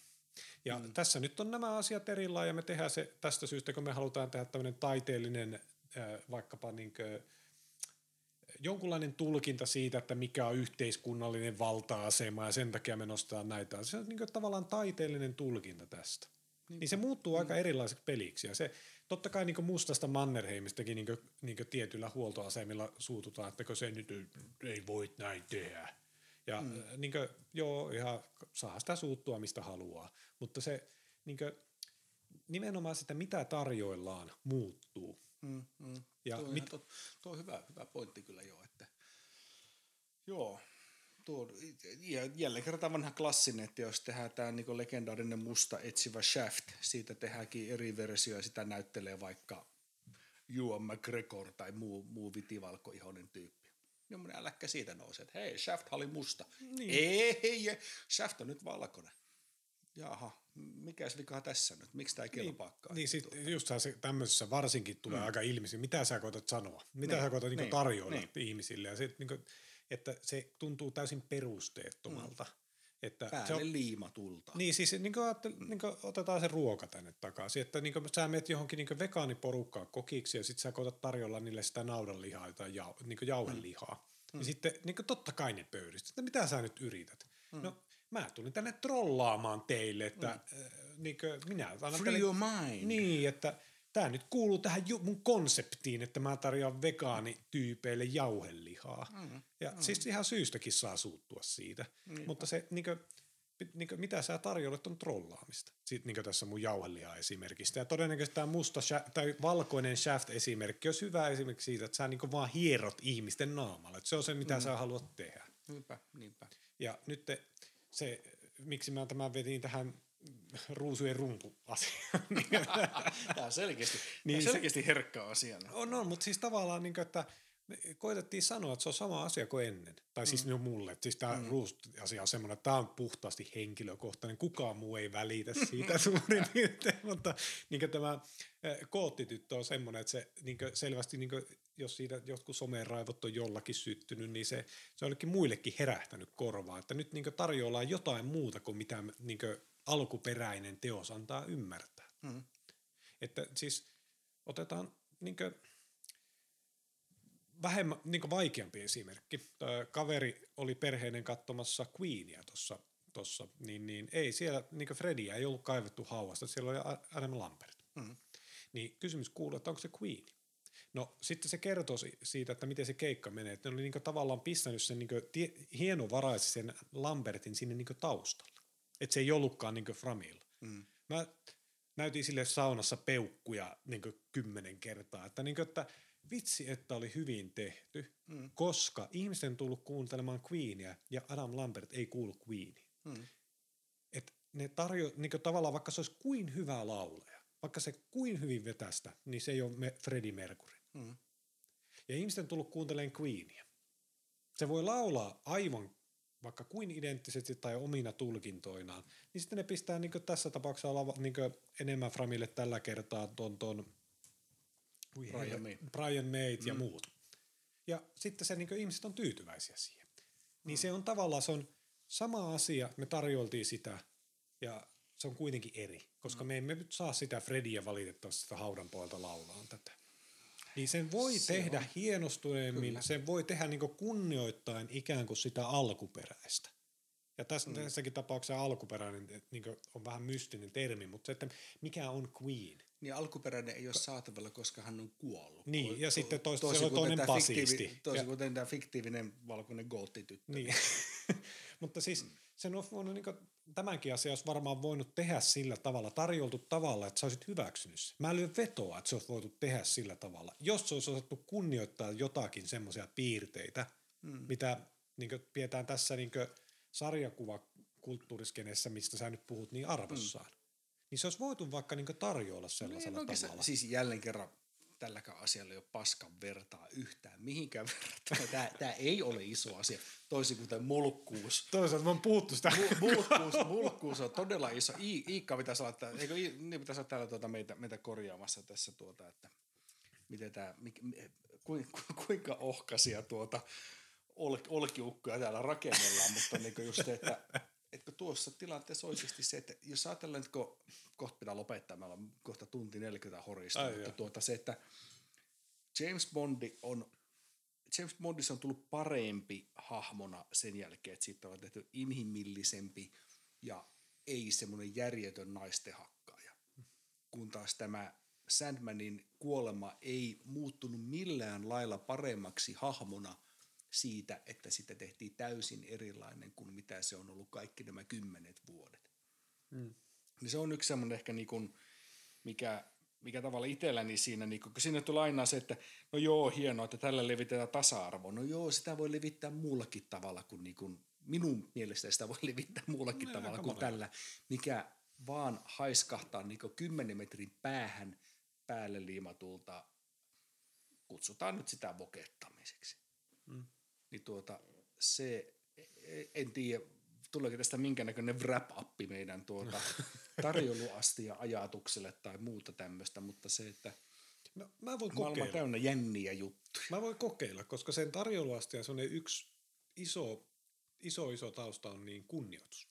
Ja mm. tässä nyt on nämä asiat erillään ja me tehdään se tästä syystä, kun me halutaan tehdä tämmöinen taiteellinen vaikkapa niin kuin, jonkunlainen tulkinta siitä, että mikä on yhteiskunnallinen valta-asema ja sen takia me nostetaan näitä. Se on niin kuin tavallaan taiteellinen tulkinta tästä. Niin, niin se muuttuu mm. aika erilaiseksi peliksi ja se totta kai niin mustasta Mannerheimistakin niin kuin, niin kuin tietyillä huoltoasemilla suututaan, että se nyt ei voi näin tehdä. Ja mm. niin kuin, joo, ihan saa sitä suuttua mistä haluaa, mutta se niin kuin, nimenomaan sitä, mitä tarjoillaan, muuttuu. Mm, mm. Ja tuo, mit... tuo, tuo on hyvä, hyvä pointti kyllä joo, että joo, tuo, ja jälleen kerran vanha klassinen, että jos tehdään tämä niin legendaarinen musta etsivä Shaft, siitä tehdäänkin eri versio ja sitä näyttelee vaikka Juan McGregor tai muu, muu vitivalkoihoinen tyyppi. Jommoinen äläkkä siitä nousee, että hei, Shaft oli musta. Niin. Ei, ei, Shaft on nyt valkoinen. Jaha, mikä vika tässä nyt? Miksi tämä ei niin, kelpaakaan? Niin, niin sit just se tämmöisessä varsinkin tulee mm. aika ilmi, mitä sä koetat sanoa, mitä niin, sä koetat niin, tarjoilla niin. ihmisille. Ja sit, niin kuin, että se tuntuu täysin perusteettomalta. Mm. Että Päälle se on, liimatulta. Niin siis niin kuin, mm. niin kuin, otetaan se ruoka tänne takaisin. Että niin kuin, sä menet johonkin niin vegaaniporukkaan kokiksi ja sitten sä koetat tarjolla niille sitä naudanlihaa tai jau, niin jauhelihaa. Mm. Ja sitten niin kuin, totta kai ne pöydistä, että mitä sä nyt yrität. Mm. No mä tulin tänne trollaamaan teille, että mm. äh, niin kuin, minä Free your mind. Niin, että tämä nyt kuuluu tähän mun konseptiin, että mä tarjoan vegaanityypeille jauhelihaa. Mm, ja mm. siis ihan syystäkin saa suuttua siitä. Niinpä. Mutta se, niin kuin, niin kuin, mitä sä tarjoilet, on trollaamista. Sitten niin tässä mun jauhelihaa esimerkistä. Ja todennäköisesti tämä musta tai valkoinen shaft-esimerkki olisi hyvä esimerkki siitä, että sä niin vaan hierot ihmisten naamalla. Että se on se, mitä mm. sä haluat tehdä. Niinpä, niinpä. Ja nyt te, se, miksi mä tämän vedin tähän ruusujen rumpu asia. Tämä on selkeästi, niin selkeästi herkkä asia. On, on, mutta siis tavallaan, niin kuin, että koitettiin sanoa, että se on sama asia kuin ennen. Tai siis mm. mulle. Siis tämä mm. asia on semmoinen, että tämä on puhtaasti henkilökohtainen. Kukaan muu ei välitä siitä suurin piirtein. Mutta niin tämä koottityttö on semmoinen, että se niin selvästi, niin kuin, jos siitä jotkut someraivot on jollakin syttynyt, niin se, se on jollekin muillekin herähtänyt korvaa. Että nyt niin tarjoillaan jotain muuta kuin mitä niin alkuperäinen teos antaa ymmärtää. Mm. Että siis otetaan niin kuin, vähemmän niin vaikeampi esimerkki. Tämä kaveri oli perheinen katsomassa Queenia tuossa, tossa, niin, niin ei siellä, niin Fredia ei ollut kaivettu hauvasta, siellä oli Adam Lambert. Mm. Niin kysymys kuuluu, että onko se Queen? No sitten se kertoo siitä, että miten se keikka menee. Että ne oli niin tavallaan pistänyt sen niin tie, hienovaraisen Lambertin sinne niin taustalle. Että se ei ollutkaan niin Framilla. Mm. Mä näytin sille saunassa peukkuja niin kymmenen kertaa. Että, niin kuin, että vitsi, että oli hyvin tehty, mm. koska ihmisten tullut kuuntelemaan Queenia ja Adam Lambert ei kuulu Queeniin. Mm. Et ne tarjo, niin tavallaan vaikka se olisi kuin hyvä laulaja, vaikka se kuin hyvin vetästä, niin se ei ole me Freddie Mercury. Mm. Ja ihmisten tullut kuuntelemaan Queenia. Se voi laulaa aivan vaikka kuin identtisesti tai omina tulkintoinaan, niin sitten ne pistää niin tässä tapauksessa olla niin enemmän Framille tällä kertaa tuon, tuon Brian, May. Brian May ja mm. muut. Ja sitten se niin ihmiset on tyytyväisiä siihen. Niin mm. se on tavallaan se on sama asia, me tarjoltiin sitä ja se on kuitenkin eri, koska mm. me emme nyt saa sitä Frediä valitettavasti sitä haudan puolta laulaan tätä. Niin sen voi se tehdä on. hienostuneemmin, Kyllä. sen voi tehdä niin kunnioittain ikään kuin sitä alkuperäistä. Ja tässä, mm. tässäkin tapauksessa alkuperäinen niin on vähän mystinen termi, mutta se, että mikä on Queen – niin alkuperäinen ei ole saatavilla, koska hän on kuollut. Niin, to, ja sitten toista tosi se on toinen basisti. Fiktiivi, tosi kuten tämä fiktiivinen valkoinen goltityttö. Niin. Mutta siis mm. Sen on voinut, niin kuin, tämänkin asia olisi varmaan voinut tehdä sillä tavalla, tarjoltu tavalla, että sä olisit hyväksynyt sen. Mä lyön vetoa, että se olisi voitu tehdä sillä tavalla. Jos se olisi osattu kunnioittaa jotakin semmoisia piirteitä, mm. mitä niin kuin, pidetään tässä niin sarjakuvakulttuuriskenessä, mistä sä nyt puhut, niin arvossaan. Mm niin se olisi voitu vaikka niin tarjoilla sellaisella niin, tavalla. Siis jälleen kerran tälläkään asialla ei ole paskan vertaa yhtään mihinkään vertaa. Tämä, tämä ei ole iso asia, toisin kuin tämä molkkuus. Toisaalta mä oon puhuttu sitä. Mulkkuus, mulkkuus on todella iso. I, Iikka pitäisi olla, täällä, eikö, niin pitäisi olla täällä tuota meitä, meitä korjaamassa tässä, tuota, että miten tämä, ku, ku, kuinka ohkaisia tuota ol, olkiukkoja täällä rakennellaan, mutta niin just se, että etkö tuossa tilanteessa oikeasti se, että jos ajatellaan, että kohta pitää lopettaa, meillä on kohta tunti 40 horista, Ai mutta tuota se, että James Bondi on James Bondissa on tullut parempi hahmona sen jälkeen, että siitä on tehty inhimillisempi ja ei semmoinen järjetön naistehakkaaja. Kun taas tämä Sandmanin kuolema ei muuttunut millään lailla paremmaksi hahmona siitä, että sitä tehtiin täysin erilainen kuin mitä se on ollut kaikki nämä kymmenet vuodet. Mm. Niin se on yksi semmoinen ehkä niin kuin, mikä, mikä tavalla itselläni siinä, niin kun siinä tulee aina se, että no joo, hienoa, että tällä levitetään tasa-arvoa. No joo, sitä voi levittää muullakin tavalla kuin, niin kuin minun mielestä sitä voi levittää muullakin no, tavalla kuin tällä, mikä vaan haiskahtaa niin kuin 10 metrin päähän päälle liimatulta, kutsutaan nyt sitä vokettamiseksi. Mm. Niin tuota, se, en tiedä, tuleeko tästä minkä näköinen wrap-appi meidän tuota tarjouluastia ajatukselle tai muuta tämmöistä, mutta se, että no, mä voin maailma kokeilla. täynnä jänniä juttuja. Mä voin kokeilla, koska sen tarjouluastia on yksi iso, iso, iso tausta on niin kunnioitus.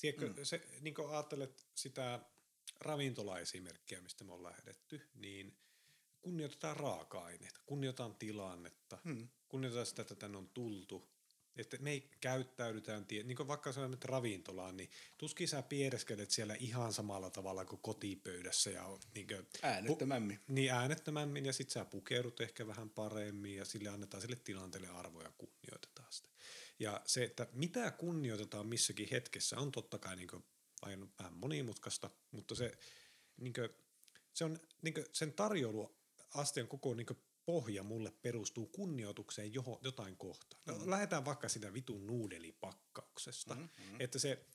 Tiedätkö, mm. se, niin kun ajattelet sitä ravintola-esimerkkiä, mistä me ollaan lähdetty, niin kunnioitetaan raaka-aineita, kunnioitetaan tilannetta, hmm. Kunnioitetaan sitä, että tänne on tultu. Että me ei käyttäydytään, niin kuin vaikka sä menet ravintolaan, niin tuskin sä piereskelet siellä ihan samalla tavalla kuin kotipöydässä. Ja, niin kuin, äänettömämmin. Pu, niin äänettömämmin ja sit sä pukeudut ehkä vähän paremmin ja sille annetaan sille tilanteelle arvoja ja kunnioitetaan sitä. Ja se, että mitä kunnioitetaan missäkin hetkessä on totta kai niin kuin ajan vähän monimutkaista, mutta se, niin kuin, se on niin kuin, sen tarjouluasteen koko niin kuin, pohja mulle perustuu kunnioitukseen johon, jotain kohtaa. No, mm-hmm. Lähdetään vaikka sitä vitun nuudelipakkauksesta. Mm-hmm. Että se,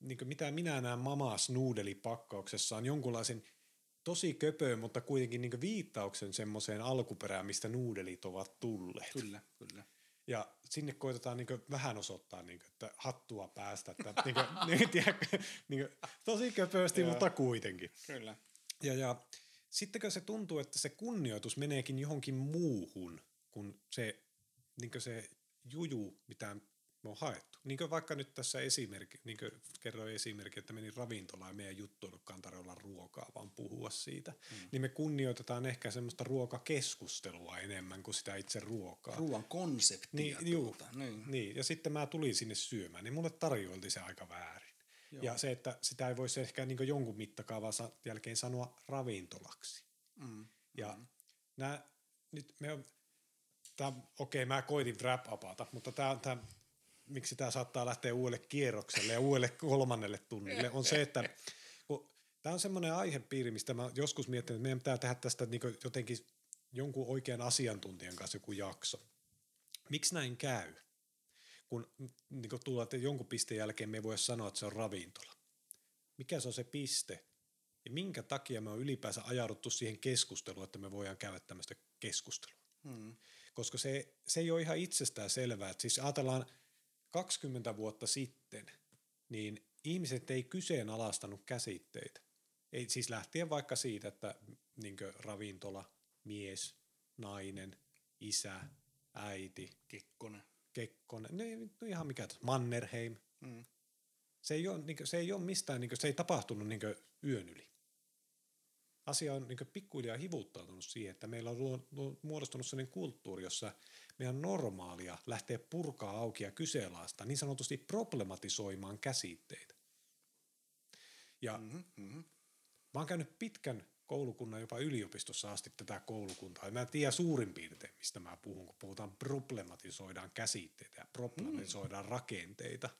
niin mitä minä näen mamas nuudelipakkauksessa on jonkunlaisen tosi köpöön, mutta kuitenkin niin viittauksen semmoiseen alkuperään, mistä nuudelit ovat tulleet. Kyllä, kyllä. Ja sinne koitetaan niin vähän osoittaa, niin kuin, että hattua päästä. Että, niin kuin, niin, tiedätkö, niin kuin, tosi köpösti, mutta kuitenkin. Kyllä. Ja, ja sittenkö se tuntuu, että se kunnioitus meneekin johonkin muuhun kuin se, niin kuin se juju, mitä me on haettu. Niin kuin vaikka nyt tässä esimerkki, niin kuin kerroin esimerkki, että meni ravintolaan ja meidän juttu ollutkaan tarjolla ruokaa, vaan puhua siitä. Mm. Niin me kunnioitetaan ehkä semmoista ruokakeskustelua enemmän kuin sitä itse ruokaa. Ruoan konseptia. Niin, juu, niin. niin, ja sitten mä tulin sinne syömään, niin mulle tarjoiltiin se aika väärin. Joo. Ja se, että sitä ei voisi ehkä niin jonkun mittakaavan jälkeen sanoa ravintolaksi. Mm. Ja mm. Nää, nyt me on, okei, okay, mä koitin wrap-upata, mutta tämä on tämä miksi tämä saattaa lähteä uudelle kierrokselle ja uudelle kolmannelle tunnille, on se, että tämä on semmoinen aihepiiri, mistä mä joskus miettinyt, että meidän pitää tehdä tästä niin jotenkin jonkun oikean asiantuntijan kanssa joku jakso. Miksi näin käy? Kun niin tulee, että jonkun pisteen jälkeen me ei voi sanoa, että se on ravintola. Mikä se on se piste? Ja minkä takia me on ylipäänsä ajauduttu siihen keskusteluun, että me voidaan käydä tämmöistä keskustelua? Hmm. Koska se, se ei ole ihan itsestään selvää. Että siis ajatellaan – 20 vuotta sitten, niin ihmiset ei kyseenalaistanut käsitteitä. Ei, siis lähtien vaikka siitä, että niin ravintola, mies, nainen, isä, äiti. Kekkonen. Kekkonen, no, no ihan mikä, Mannerheim. Mm. Se, ei ole, niin kuin, se ei ole mistään, niin kuin, se ei tapahtunut niin yön yli asia on niin pikkuhiljaa hivuttautunut siihen, että meillä on muodostunut sellainen kulttuuri, jossa meidän normaalia lähtee purkaa auki ja kyseenalaista, niin sanotusti problematisoimaan käsitteitä. Ja mm-hmm, mm-hmm. mä oon käynyt pitkän koulukunnan jopa yliopistossa asti tätä koulukuntaa. Ja mä en tiedä suurin piirtein, mistä mä puhun, kun puhutaan problematisoidaan käsitteitä ja problematisoidaan mm. rakenteita.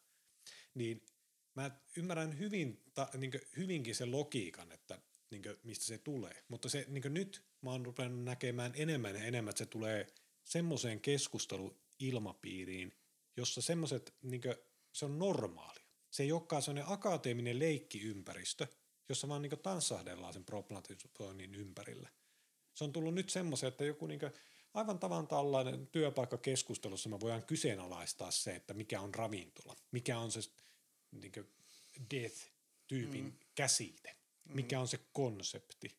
Niin mä ymmärrän hyvin, ta, niin hyvinkin sen logiikan, että niin kuin, mistä se tulee. Mutta se, niin kuin nyt mä oon rupennut näkemään enemmän ja enemmän, että se tulee semmoiseen keskusteluilmapiiriin, jossa semmoiset, niin kuin, se on normaalia. Se ei olekaan sellainen akateeminen leikkiympäristö, jossa vaan niin tanssahdellaan sen problematisoinnin ympärillä, Se on tullut nyt semmoisen, että joku niinku, aivan tavan tällainen työpaikkakeskustelussa me voidaan kyseenalaistaa se, että mikä on ravintola, mikä on se niinku death-tyypin mm. käsite, mikä on se konsepti.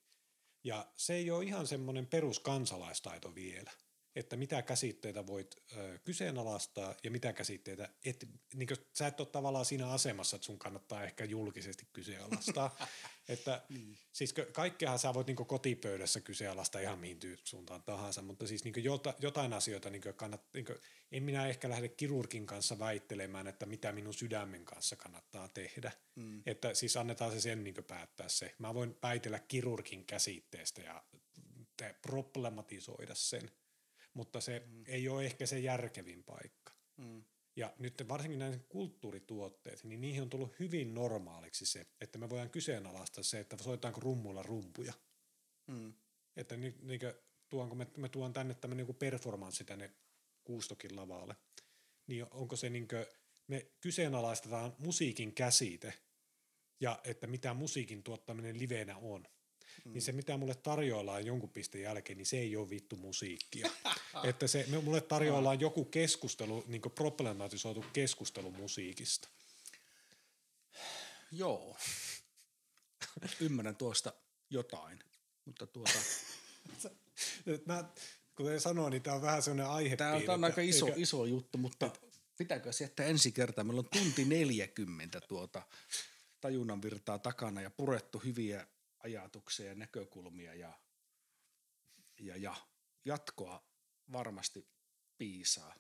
Ja se ei ole ihan semmoinen peruskansalaistaito vielä että mitä käsitteitä voit ö, kyseenalaistaa ja mitä käsitteitä, et, niin kuin, sä et ole tavallaan siinä asemassa, että sun kannattaa ehkä julkisesti kyseenalaistaa. että, niin. Siis kaikkeahan sä voit niin kotipöydässä kyseenalaistaa ihan mihin suuntaan tahansa, mutta siis niin jota, jotain asioita niin kannat, niin kuin, en minä ehkä lähde kirurgin kanssa väittelemään, että mitä minun sydämen kanssa kannattaa tehdä. Mm. Että siis annetaan se sen niin päättää se. Mä voin väitellä kirurgin käsitteestä ja problematisoida sen mutta se mm. ei ole ehkä se järkevin paikka. Mm. Ja nyt varsinkin näissä kulttuurituotteet, niin niihin on tullut hyvin normaaliksi se, että me voidaan kyseenalaistaa se, että soitaanko rummuilla rumpuja. Mm. Että ni, niin tuonko me, me tuon tänne tämmöinen niin performanssi tänne Kuustokin lavalle, niin onko se niin kuin, me kyseenalaistetaan musiikin käsite ja että mitä musiikin tuottaminen livenä on – mm. niin se mitä mulle tarjoillaan jonkun pisteen jälkeen, niin se ei ole vittu musiikkia. että se, mulle tarjoillaan joku keskustelu, niin problematisoitu keskustelu musiikista. Joo. Ymmärrän tuosta jotain, mutta tuota... Mä, kuten sanoin, niin tämä on vähän sellainen aihe. Tämä on, tämä on aika iso, eikä... iso juttu, mutta et... pitääkö se jättää ensi kertaa? Meillä on tunti 40 tuota tajunnan virtaa takana ja purettu hyviä ajatuksia ja näkökulmia ja, ja, ja jatkoa varmasti piisaa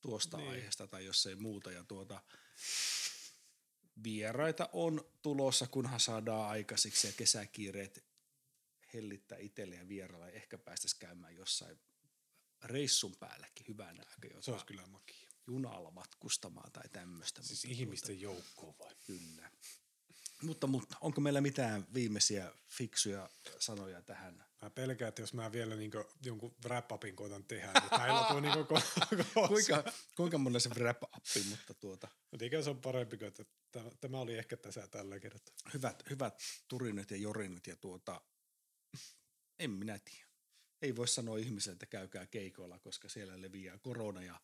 tuosta niin. aiheesta tai jos ei muuta. Ja tuota, vieraita on tulossa, kunhan saadaan aikaisiksi ja kesäkiireet hellittää itselle ja vierailla. Ehkä päästäisiin käymään jossain reissun päälläkin hyvänä aika. Se olisi kyllä makia. Junalla matkustamaan tai tämmöistä. Siis ihmisten tuota, joukkoon vai? Kyllä. Mutta, mutta onko meillä mitään viimeisiä fiksuja sanoja tähän? Mä pelkään, että jos mä vielä niin jonkun wrap-upin koitan tehdä, niin täällä on niin ko- kuinka, kuinka monen se wrap-upi, mutta tuota... Mutta ikä se on parempi kuin, että tämä oli ehkä tässä tällä kertaa. Hyvät, hyvät turinat ja jorinat ja tuota, en minä tiedä. Ei voi sanoa ihmiselle, että käykää keikoilla, koska siellä leviää korona ja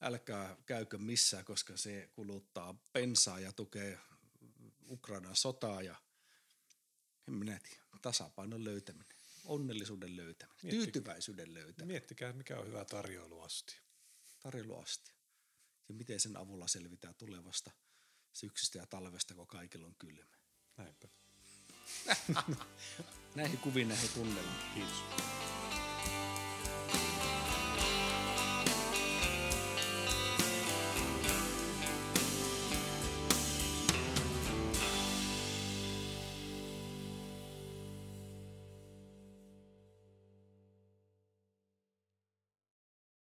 älkää käykö missään, koska se kuluttaa pensaa ja tukee Ukrainan sotaa ja en minä tiedä, tasapainon löytäminen, onnellisuuden löytäminen, Miettikää, tyytyväisyyden löytäminen. Miettikää, mikä on hyvä tarjoiluasti. Tarjoiluasti. Ja miten sen avulla selvitään tulevasta syksystä ja talvesta, kun kaikilla on kylmä. Näinpä. näihin kuviin, näihin tunnelmiin. Kiitos.